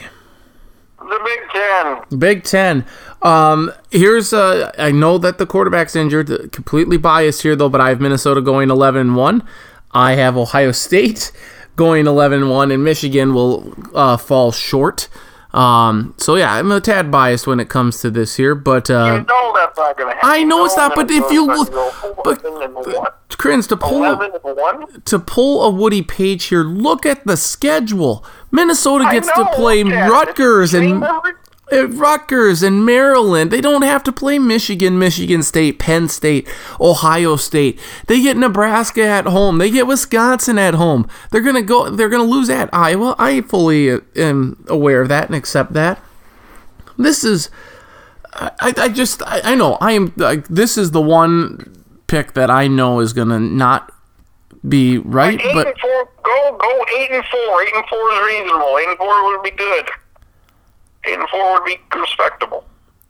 The Big Ten. Big Ten. Um, here's uh, I know that the quarterback's injured. Completely biased here though, but I have Minnesota going 11-1. I have Ohio State going 11-1, and Michigan will uh, fall short. Um, so yeah, I'm a tad biased when it comes to this here, but You uh, know that's not to happen. I know it's not, but if you look, but go 11 and one. Kriens to pull a, 11 to pull a Woody Paige here. Look at the schedule. Minnesota gets to play. Rutgers and Rutgers and Maryland. They don't have to play Michigan, Michigan State, Penn State, Ohio State. They get Nebraska at home. They get Wisconsin at home. They're gonna go. They're gonna lose at Iowa. I fully uh, am aware of that and accept that. This is. I, I just I, I know I am like this is the one pick that I know is gonna not be right, Eight but and four. Go go eight and four. Eight and four is reasonable. Eight and four would be good. Eight and four would be respectable.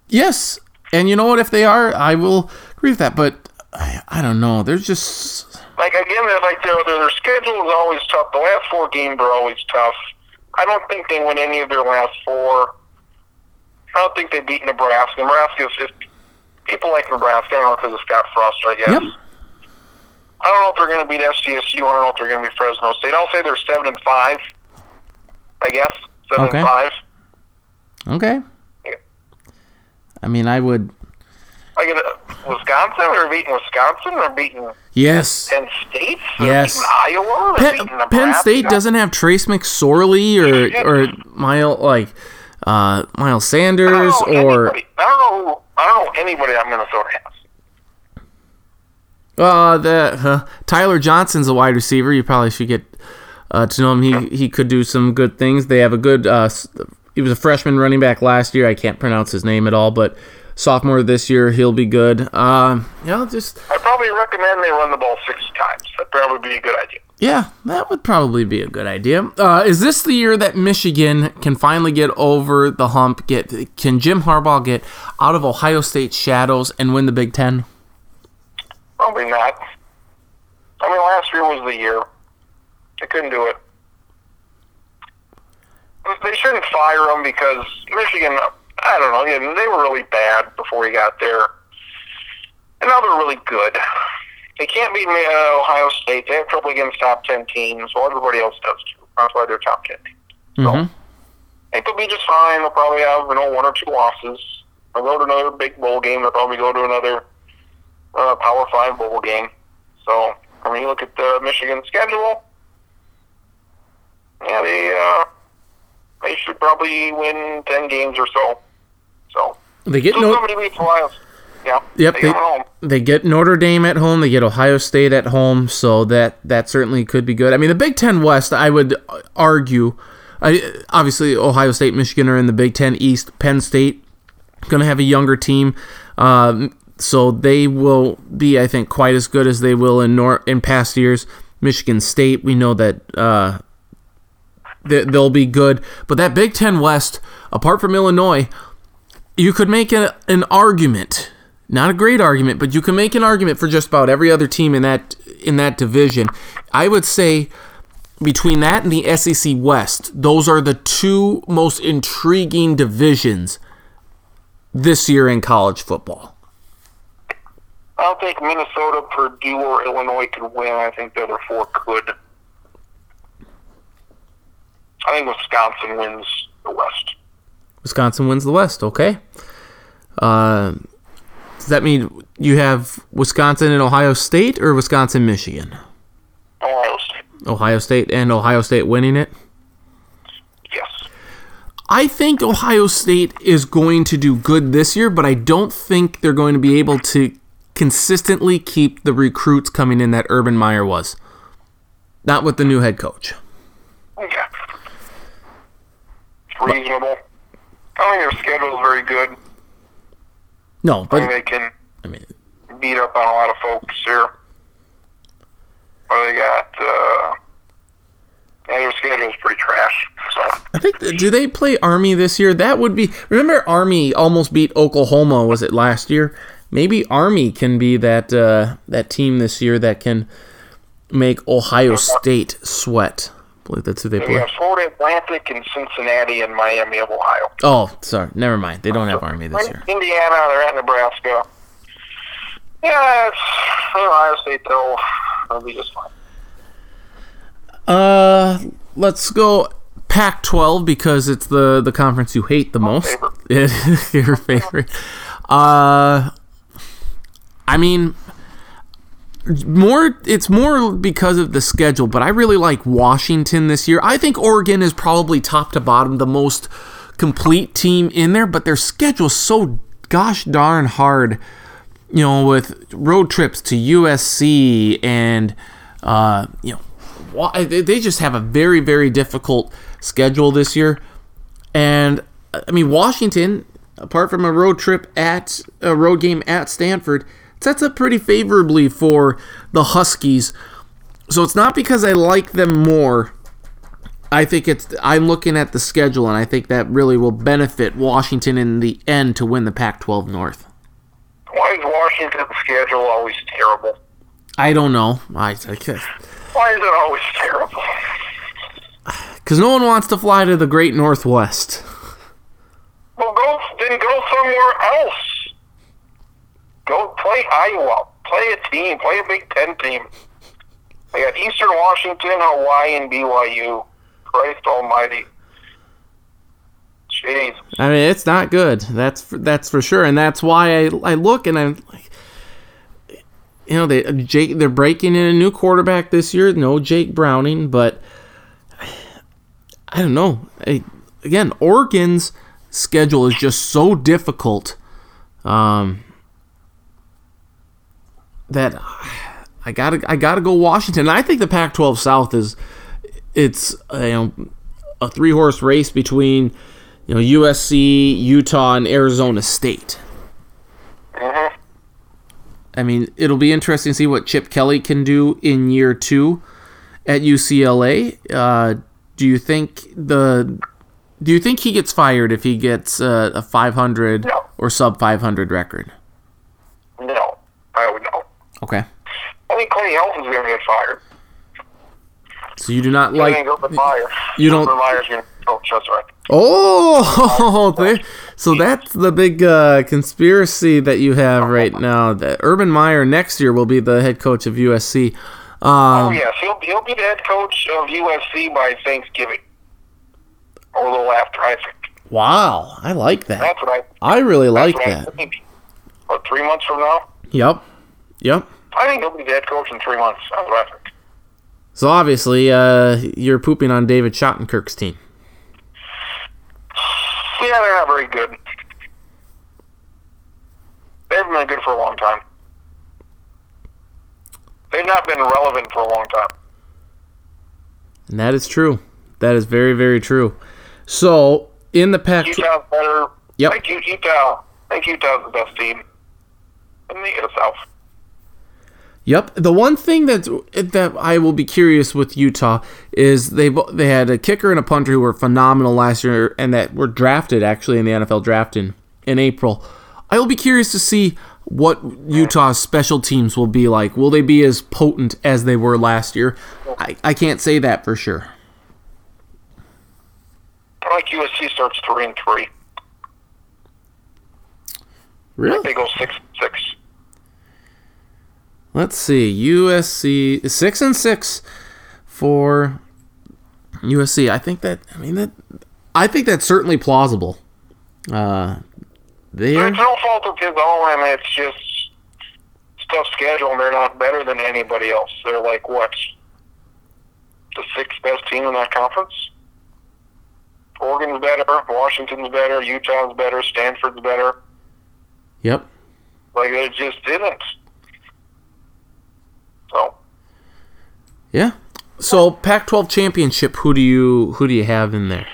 Yes, and you know what? If they are, I will agree with that. But I, I don't know. There's just Like again, like their their schedule is always tough. The last four games are always tough. I don't think they win any of their last four. I don't think they beat Nebraska. Nebraska is if people like Nebraska. I don't know because it's Scott Frost, I guess. Yep. I don't know if they're going to beat SDSU. I don't know if they're going to be Fresno State. I'll say they're seven and five. I guess seven Okay. and five. Okay. Yeah. I mean, I would. Like uh, Wisconsin, they're beating Wisconsin. They're beating Yes. Penn State. Yes. Iowa. Penn, Penn State doesn't have Trace McSorley or or Miles like uh, Miles I Sanders know or anybody. I don't know. I don't know anybody that Minnesota has. uh, the uh, Tyler Johnson's a wide receiver. You probably should get uh, to know him. He he could do some good things. They have a good. Uh, he was a freshman running back last year. I can't pronounce his name at all, but sophomore this year he'll be good. Um, yeah, just I probably recommend they run the ball six times. That'd probably be a good idea. Yeah, that would probably be a good idea. Uh, is this the year that Michigan can finally get over the hump? Get can Jim Harbaugh get out of Ohio State's shadows and win the Big Ten? Probably not. I mean, last year was the year. They couldn't do it. They shouldn't fire him because Michigan. I don't know. yeah, They were really bad before he got there, and now they're really good. They can't beat uh, Ohio State. They have trouble against top ten teams. Well, everybody else does too. That's why they're top ten teams. So Mhm. I think they'll be just fine. They'll probably have you know one or two losses. They'll go to another big bowl game. They'll probably go to another uh, Power Five bowl game. So mean, you look at the Michigan schedule. Yeah, they uh, they should probably win ten games or so. So They get so no. somebody beats Ohio. Yeah. Yep, They they, home. they get Notre Dame at home. They get Ohio State at home, so that that certainly could be good. I mean, the Big Ten West, I would argue, I, obviously Ohio State, Michigan are in the Big Ten East. Penn State going to have a younger team, um, so they will be, I think, quite as good as they will in nor- in past years. Michigan State, we know that uh, they'll be good, but that Big Ten West, apart from Illinois, you could make a, an argument not a great argument but you can make an argument for just about every other team in that in that division i would say between that and the SEC West those are the two most intriguing divisions this year in college football I don't think Minnesota, Purdue, or Illinois could win. I think the other four could. I think Wisconsin wins the West. Wisconsin wins the West okay uh, does that mean you have Wisconsin and Ohio State or Wisconsin Michigan Ohio State. Ohio State and Ohio State winning it Yes. I think Ohio State is going to do good this year, but I don't think they're going to be able to consistently keep the recruits coming in that Urban Meyer was. Not with the new head coach. Okay. It's reasonable. I think their schedule is very good. No, I but think they can I mean, beat up on a lot of folks here. Well, they got, uh, yeah, their schedule is pretty trash. So, I think do they play Army this year? That would be. Remember, Army almost beat Oklahoma. Was it last year? Maybe Army can be that uh, that team this year that can make Ohio State sweat. Believe that's who they We play. have Florida Atlantic and Cincinnati and Miami of Ohio. Oh, sorry. Never mind. They don't have Army this year. Indiana, they're at Nebraska. Yeah, it's Ohio State though. They'll be just fine. Uh, let's go Pac-12 because it's the the conference you hate the most. favorite. [LAUGHS] Your favorite. Uh, I mean, more. It's more because of the schedule, but I really like Washington this year. I think Oregon is probably top to bottom the most complete team in there, but their schedule's so gosh darn hard. You know, with road trips to USC and uh, you know they just have a very very difficult schedule this year and i mean washington apart from a road trip at a road game at stanford sets up pretty favorably for the huskies so it's not because i like them more i think it's i'm looking at the schedule and i think that really will benefit washington in the end to win the pac 12 north Why is Washington's schedule always terrible? i don't know i, I can't Why is it always terrible? because no one wants to fly to the great northwest Well, go then go somewhere else. Go play Iowa. Play a team. Play a Big Ten team. They got Eastern Washington, Hawaii, and BYU. Christ Almighty. Jeez. I mean, it's not good. That's for, that's for sure, and that's why I, I look and I'm like, you know, they Jake they're breaking in a new quarterback this year. No Jake Browning, but I don't know. I, again, Oregon's schedule is just so difficult um, that I gotta I gotta go Washington. I think the Pac-12 South is it's you know a three horse race between you know USC, Utah, and Arizona State. Mm-hmm. I mean, it'll be interesting to see what Chip Kelly can do in year two at UCLA. Uh, do you think the do you think he gets fired if he gets uh, a 500 No. or sub 500 record? No. I would. Okay, I think Clay Helton's going to get fired. so you do not like Urban Meyer. you don't- Urban Meyer's to coach. That's right. Oh, [LAUGHS] there- so that's the big uh, conspiracy that you have right now. That Urban Meyer next year will be the head coach of USC. Oh Um, yes, he'll he'll be the head coach of USC by Thanksgiving, or a little after. I think Wow, I like that. that's what I. I really like that. I think. What three months from now? Yep, yep. I think he'll be the head coach in three months. That's what I think. So obviously, uh, you're pooping on David Schottenkirk's team. Yeah, they're not very good. They haven't been good for a long time. They've not been relevant for a long time. And that is true. That is very, very true. So in the Pac, Utah's better. Yep. I think U- Utah. I think Utah's the best team in the South. Yep. The one thing that that I will be curious with Utah is they they had a kicker and a punter who were phenomenal last year and that were drafted actually in the NFL draft in, in April. I will be curious to see what Utah's special teams will be like. Will they be as potent as they were last year? I, I can't say that for sure. I like USC starts three and three. Really? They go six six. Let's see. USC six and six for USC. I think that. I mean that. I think that's certainly plausible. Uh, they It's no fault of his own, and it's just tough schedule, and they're not better than anybody else. They're like what the sixth best team in that conference. Oregon's better, Washington's better, Utah's better, Stanford's better. Yep. Like it just isn't. So Yeah. So Pac-12 championship. Who do you who do you have in there?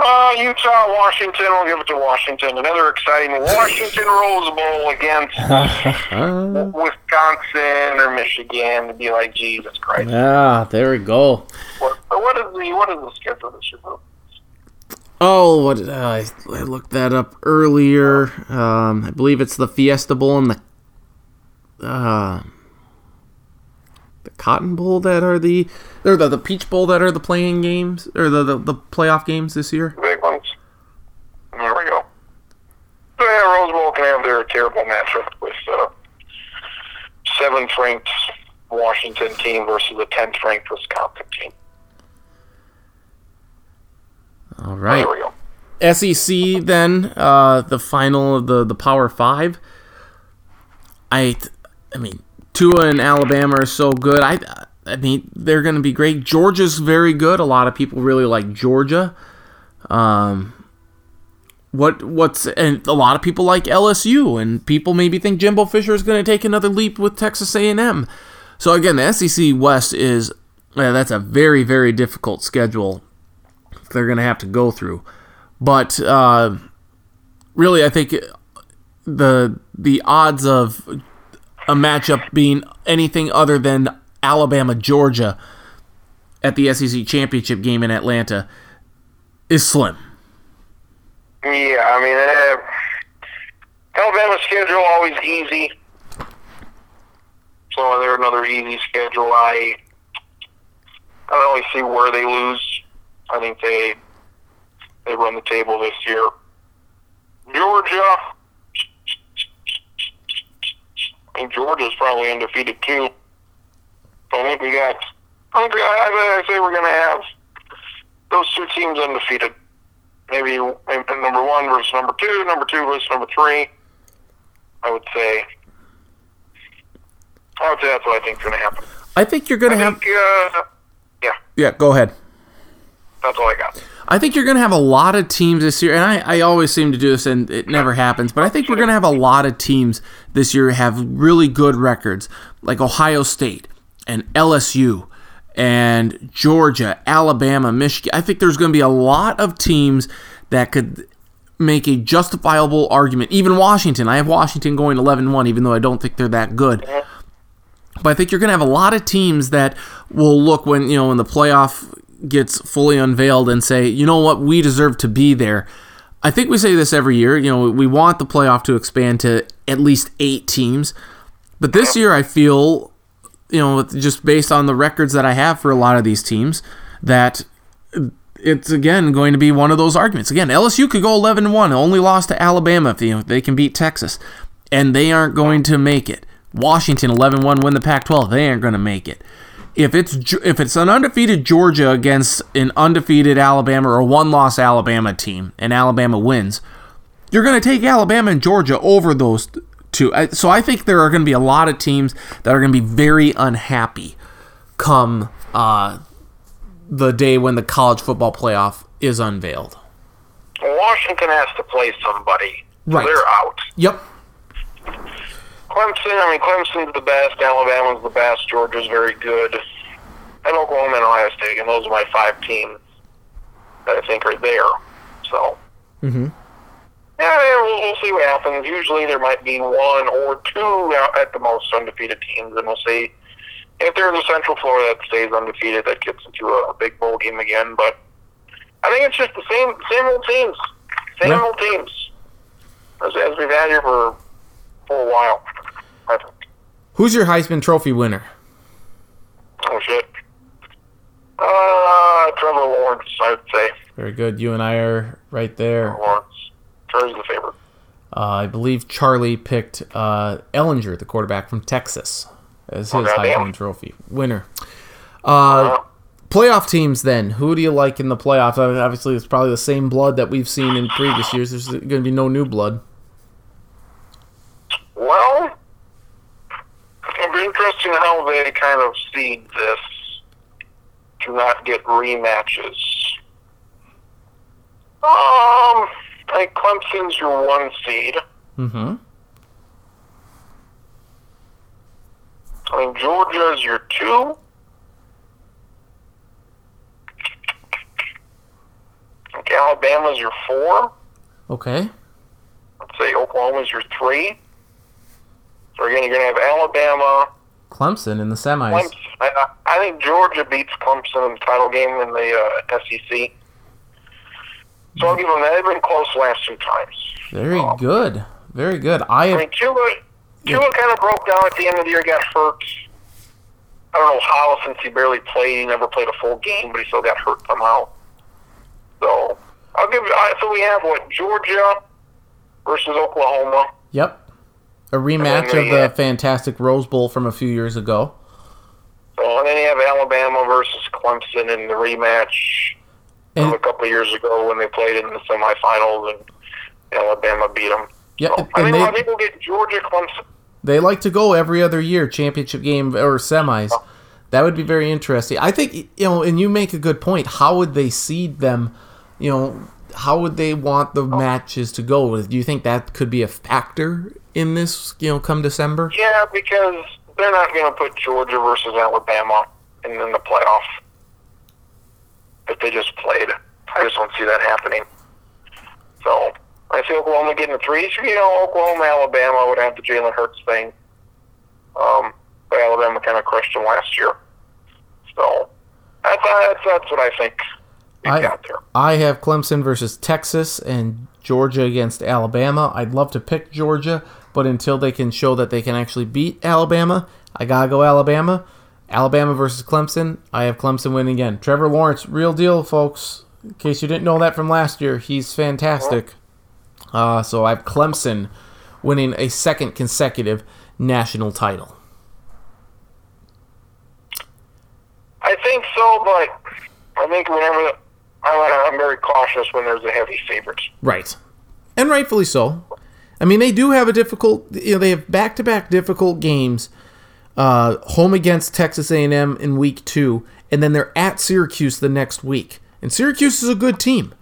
Uh, Utah, Washington. We'll give it to Washington. Another exciting Washington [LAUGHS] Rose Bowl against Uh, Wisconsin or Michigan. To be like Jesus Christ. ah, there we go. What, what is the what is the schedule this year? Oh, what did I, I looked that up earlier. Um, I believe it's the Fiesta Bowl and the uh, the Cotton Bowl that are the or the, the Peach Bowl that are the playing games or the, the the playoff games this year. Big ones. There we go. So yeah, Rose Bowl can have their terrible matchup with uh, seventh ranked Washington team versus the tenth ranked Wisconsin team. All right. There we go. SEC then uh, the final of the the Power Five. I I mean Tua and Alabama are so good. I I mean they're going to be great. Georgia's very good. A lot of people really like Georgia. Um, what what's and a lot of people like LSU and people maybe think Jimbo Fisher is going to take another leap with Texas A&M. So again, the SEC West is yeah, that's a very very difficult schedule they're going to have to go through. But uh, really, I think the the odds of a matchup being anything other than Alabama Georgia at the SEC championship game in Atlanta is slim. Yeah, I mean, uh, Alabama's schedule always easy. So they're another easy schedule. I I don't really see where they lose. I think they they run the table this year. Georgia, I think Georgia's probably undefeated too. So I think we got. I think I, I say we're going to have those two teams undefeated. Maybe, maybe number one versus number two, number two versus number three. I would say. I would say that's what I think is going to happen. I think you're going to have. think, uh, yeah, Yeah, go ahead. that's all I got. I think you're going to have a lot of teams this year, and I, I always seem to do this, and it never happens, but I think we're going to have a lot of teams this year have really good records, like Ohio State and LSU and Georgia, Alabama, Michigan. I think there's going to be a lot of teams that could make a justifiable argument. Even Washington. I have Washington going 11 1, even though I don't think they're that good. But I think you're going to have a lot of teams that will look when, you know, when the playoff gets fully unveiled and say, you know what, we deserve to be there. I think we say this every year. You know, we want the playoff to expand to at least eight teams. But this year, I feel, you know, just based on the records that I have for a lot of these teams, that it's again going to be one of those arguments. Again, LSU could go 11 1, only lost to Alabama if you know, they can beat Texas, and they aren't going to make it. Washington 11 1 win the Pac 12, they aren't going to make it. If it's if it's an undefeated Georgia against an undefeated Alabama or a one loss Alabama team, and Alabama wins, you're going to take Alabama and Georgia over those two. So I think there are going to be a lot of teams that are going to be very unhappy come uh, the day when the college football playoff is unveiled. Washington has to play somebody. So Right. They're out. Yep. Clemson, I mean, Clemson's the best. Alabama's the best. Georgia's very good. And Oklahoma and Ohio State. And those are my five teams that I think are there. So, Mm-hmm. yeah, we'll, we'll see what happens. Usually there might be one or two out at the most undefeated teams. And we'll see if there's a Central Florida that stays undefeated that gets into a, a big bowl game again. But I think it's just the same same old teams. Same Yeah. old teams. As, as we've had here for, for a while. I. Who's your Heisman Trophy winner? Oh shit. Uh, Trevor Lawrence, I'd say. Very good. You and I are right there. Lawrence. Trevor's the favorite. Uh, I believe Charlie picked uh, Ehlinger, the quarterback from Texas, as his goddamn. Heisman Trophy winner. Uh, playoff teams, then. Who do you like in the playoffs? I mean, obviously, it's probably the same blood that we've seen in previous years. There's going to be no new blood. Well, it'll be interesting how they kind of seed this to not get rematches. Um, I think Clemson's your one seed. Mm-hmm. I think Georgia's your two. I think Alabama's your four. Okay. Let's say Oklahoma's your three. So again, you're going to have Alabama, Clemson in the semis. Clemson. I, I I think Georgia beats Clemson in the title game in the uh, SEC. So I'll give them that. They've been close last two times. Very Um, good. Very good. I I have mean, Tua, Tua kind of broke down at the end of the year, got hurt. I I don't know how since he barely played. He never played a full game, but he still got hurt somehow. So I'll give. I so we have what Georgia versus Oklahoma. Yep. A rematch of the have- fantastic Rose Bowl from a few years ago. So and then you have Alabama versus Clemson in the rematch from And- a couple years ago when they played in the semifinals and Alabama beat them. Yeah, So, I think they- I think we'll get Georgia Clemson. They like to go every other year, championship game or semis. That would be very interesting. I think you know, and you make a good point. How would they seed them? You know, how would they want the matches to go? Do you think that could be a factor in this? You know, come December. Yeah, because they're not going to put Georgia versus Alabama in, in the playoff if they just played. I just don't see that happening. So I see Oklahoma getting the three. You know, Oklahoma, Alabama would have the Jalen Hurts thing. Um, but Alabama kind of crushed them last year. So that's that's, that's what I think I got there. I have Clemson versus Texas and Georgia against Alabama. I'd love to pick Georgia, but until they can show that they can actually beat Alabama, I gotta go Alabama. Alabama versus Clemson. I have Clemson winning again. Trevor Lawrence, real deal, folks. In case you didn't know that from last year, he's fantastic. Uh, so I have Clemson winning a second consecutive national title. I think so, but I think whenever I'm, very cautious when there's a heavy favorite. Right. And rightfully so. I mean, they do have a difficult. You know, they have back-to-back difficult games. Uh, home against Texas A&M in week two, and then they're at Syracuse the next week. And Syracuse is a good team.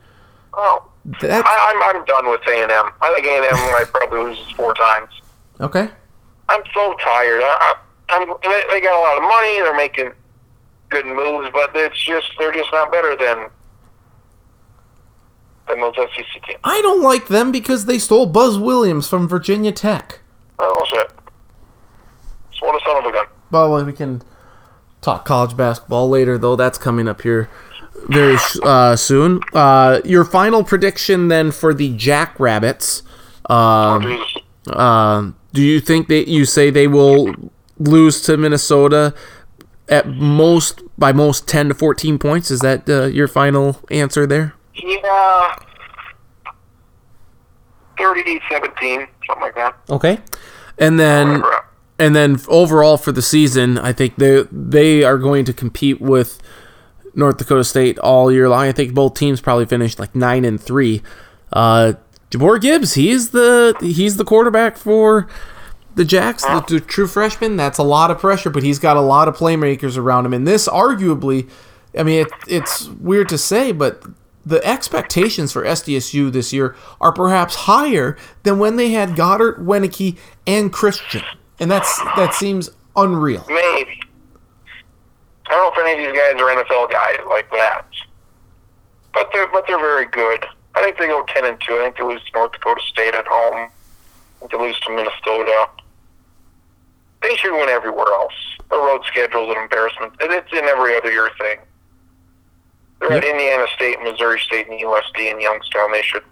Oh, That's I, I'm I'm done with A&M. I think A and M [LAUGHS] might probably lose four times. okay. I'm so tired. I, I, I'm they, they got a lot of money. They're making good moves, but it's just they're just not better than than those SEC teams. I don't like them because they stole Buzz Williams from Virginia Tech. Oh shit! So what a son of a gun. Well, we can talk college basketball later, though. That's coming up here very uh, soon. Uh, your final prediction then for the Jackrabbits. Um, Uh, do you think that you say they will lose to Minnesota at most by most ten to fourteen points? Is that uh, your final answer there? Yeah. 30, 17, something like that. Okay, and then and then overall for the season, I think they they are going to compete with North Dakota State all year long. I think both teams probably finished like nine and three. Uh, J'Bore Gibbs, he's the he's the quarterback for the Jacks, the, the true freshman. That's a lot of pressure, but he's got a lot of playmakers around him. And this, arguably, I mean, it, it's weird to say, but the expectations for SDSU this year are perhaps higher than when they had Goedert, Wieneke, and Christion, and that's that seems unreal. Maybe. I don't know if any of these guys are NFL guys like that, but they're but they're very good. I think they go ten and two. I think they lose to North Dakota State at home. I think they lose to Minnesota. They should win everywhere else. The road schedule is an embarrassment, it's an every other year thing. They're at Yep. Indiana State, Missouri State, and USD in Youngstown. They should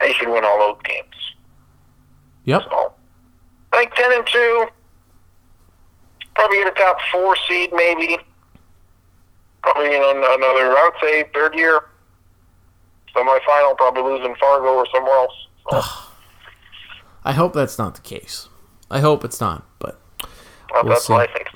they should win all those games. Yep. So I think ten and two. Probably get a top four seed, maybe. Probably in another, I would say, third year. Semi-final, probably losing Fargo or somewhere else. So, I hope that's not the case. I hope it's not, but well, we'll that's see. what I think.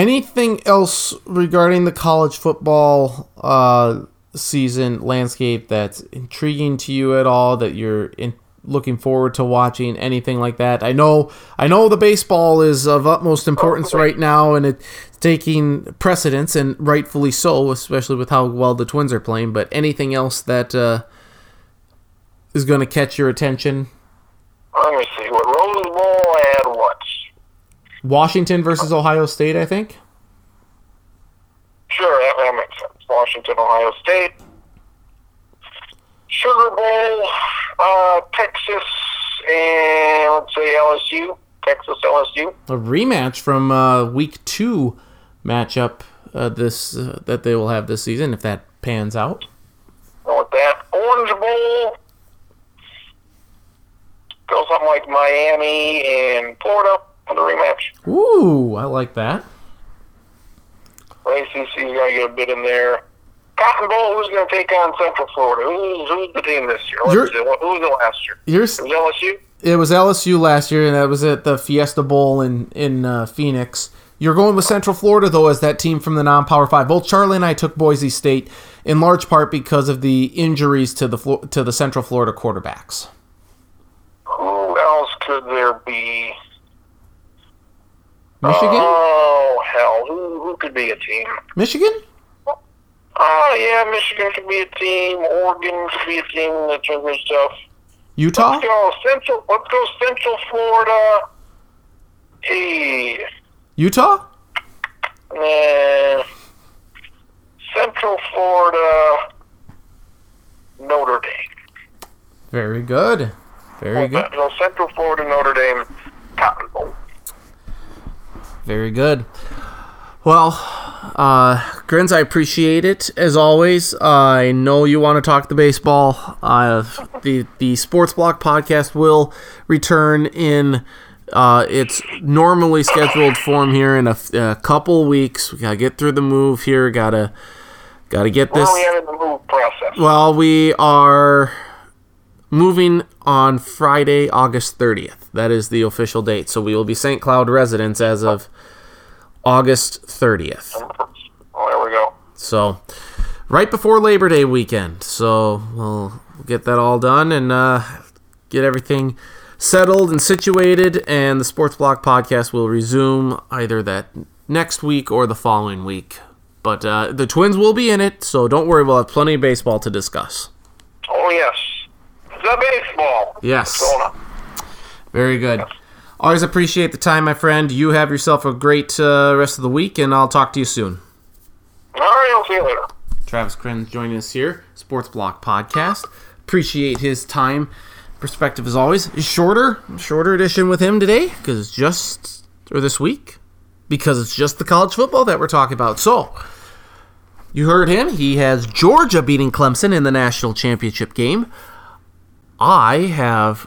Anything else regarding the college football uh, season landscape that's intriguing to you at all that you're in, looking forward to watching? Anything like that? I know i know the baseball is of utmost importance right now and it's taking precedence and rightfully so especially with how well the twins are playing but anything else that uh, is going to catch your attention Let me see. What Rose Bowl and what? Washington versus ohio state i think Sure, that, that makes sense. Washington, Ohio State. Sugar Bowl, uh, Texas, and let's say LSU. Texas, LSU. a rematch from uh, week two matchup uh, this uh, that they will have this season if that pans out. Go with that. Orange Bowl. Go something like Miami and Florida for the rematch. Ooh, I like that. ACC got to get a bit in there. Cotton Bowl, who's going to take on Central Florida? Who's, who's the team this year? What You're- Who was it last year? It was LSU? it was LSU last year, and that was at the Fiesta Bowl in in uh, Phoenix. You're going with Central Florida though as that team from the non-power five. Both Charlie and I took Boise State in large part because of the injuries to the to the Central Florida quarterbacks. Who else could there be? Michigan, Oh, hell. Who, who could be a team? Michigan, Oh, yeah, Michigan could be a team. Oregon could be a team that's doing good stuff. Utah. Let's go Central. Let's go Central Florida. Hey, Utah. uh, Central Florida. Notre Dame. Very good. Very good. So Central Florida, Notre Dame, Cotton Bowl. Very good. Well, uh, Grins, I appreciate it as always. I know you want to talk the baseball. Uh, the the Sports Block podcast will return in uh, its normally scheduled form here in a, a couple weeks. We gotta get through the move here. Gotta gotta get Where this. are we in the move process? Well, we are moving on Friday, August 30th. That is the official date. So we will be St. Cloud residents as of August 30th. Oh, there we go. So right before Labor Day weekend. So we'll get that all done and uh, get everything settled and situated. And the Sports Block podcast will resume either that next week or the following week. But uh, the Twins will be in it, so don't worry. We'll have plenty of baseball to discuss. Oh, yes. The baseball. Yes. Very good. Always appreciate the time, my friend. You have yourself a great uh, rest of the week, and I'll talk to you soon. All right, I'll see you later. Travis Kriens joining us here, Sports Block Podcast. Appreciate his time, perspective as always. Shorter, shorter edition with him today because it's just or this week because it's just the college football that we're talking about. So you heard him. He has Georgia beating Clemson in the national championship game. I have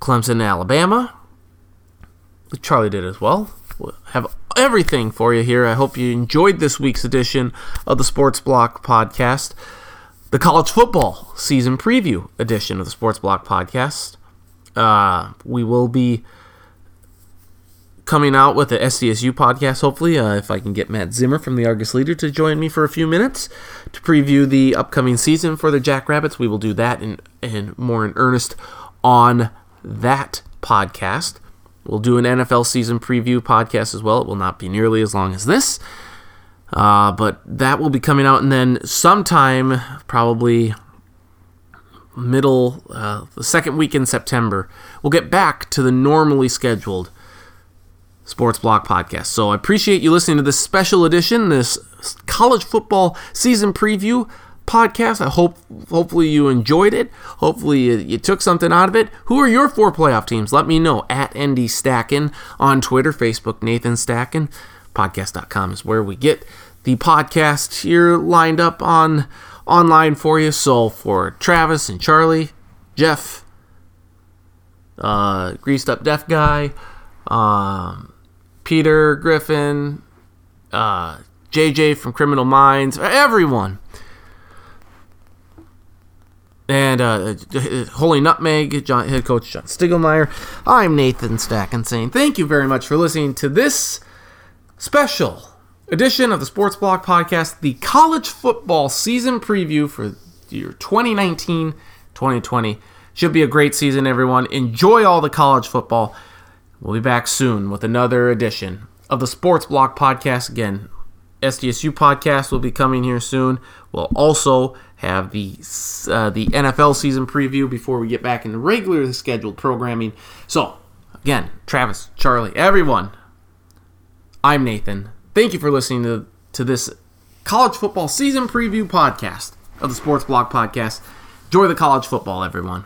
Clemson, Alabama. Charlie did as well. We'll have everything for you here. I hope you enjoyed this week's edition of the Sports Block podcast, the college football season preview edition of the Sports Block podcast. Uh, we will be coming out with the SDSU podcast, hopefully, uh, if I can get Matt Zimmer from the Argus Leader to join me for a few minutes to preview the upcoming season for the Jackrabbits. We will do that in, in more in earnest on that podcast. We'll do an NFL season preview podcast as well. It will not be nearly as long as this, uh, but that will be coming out, and then sometime, probably middle, uh, the second week in September, we'll get back to the normally scheduled Sports Block podcast. So I appreciate you listening to this special edition, this college football season preview podcast. I hope hopefully you enjoyed it. Hopefully you, you took something out of it. Who are your four playoff teams? Let me know at ND Stacken on Twitter, Facebook, Nathan Stacken. Podcast.com is where we get the podcast here lined up on online for you. So for Travis and Charlie, Jeff, uh, greased up deaf guy, um, Peter Griffin, uh, JJ from Criminal Minds, everyone. And uh, Holy Nutmeg, John, head coach John Stiegelmeier. I'm Nathan Stacken saying thank you very much for listening to this special edition of the Sports Block Podcast, the college football season preview for year 2019 2020. Should be a great season, everyone. Enjoy all the college football. We'll be back soon with another edition of the Sports Block Podcast. Again, SDSU podcast will be coming here soon. We'll also have the uh, the NFL season preview before we get back into regularly scheduled programming. So, again, Travis, Charlie, everyone, I'm Nathan. Thank you for listening to, to this college football season preview podcast of the Sports Block Podcast. Enjoy the college football, everyone.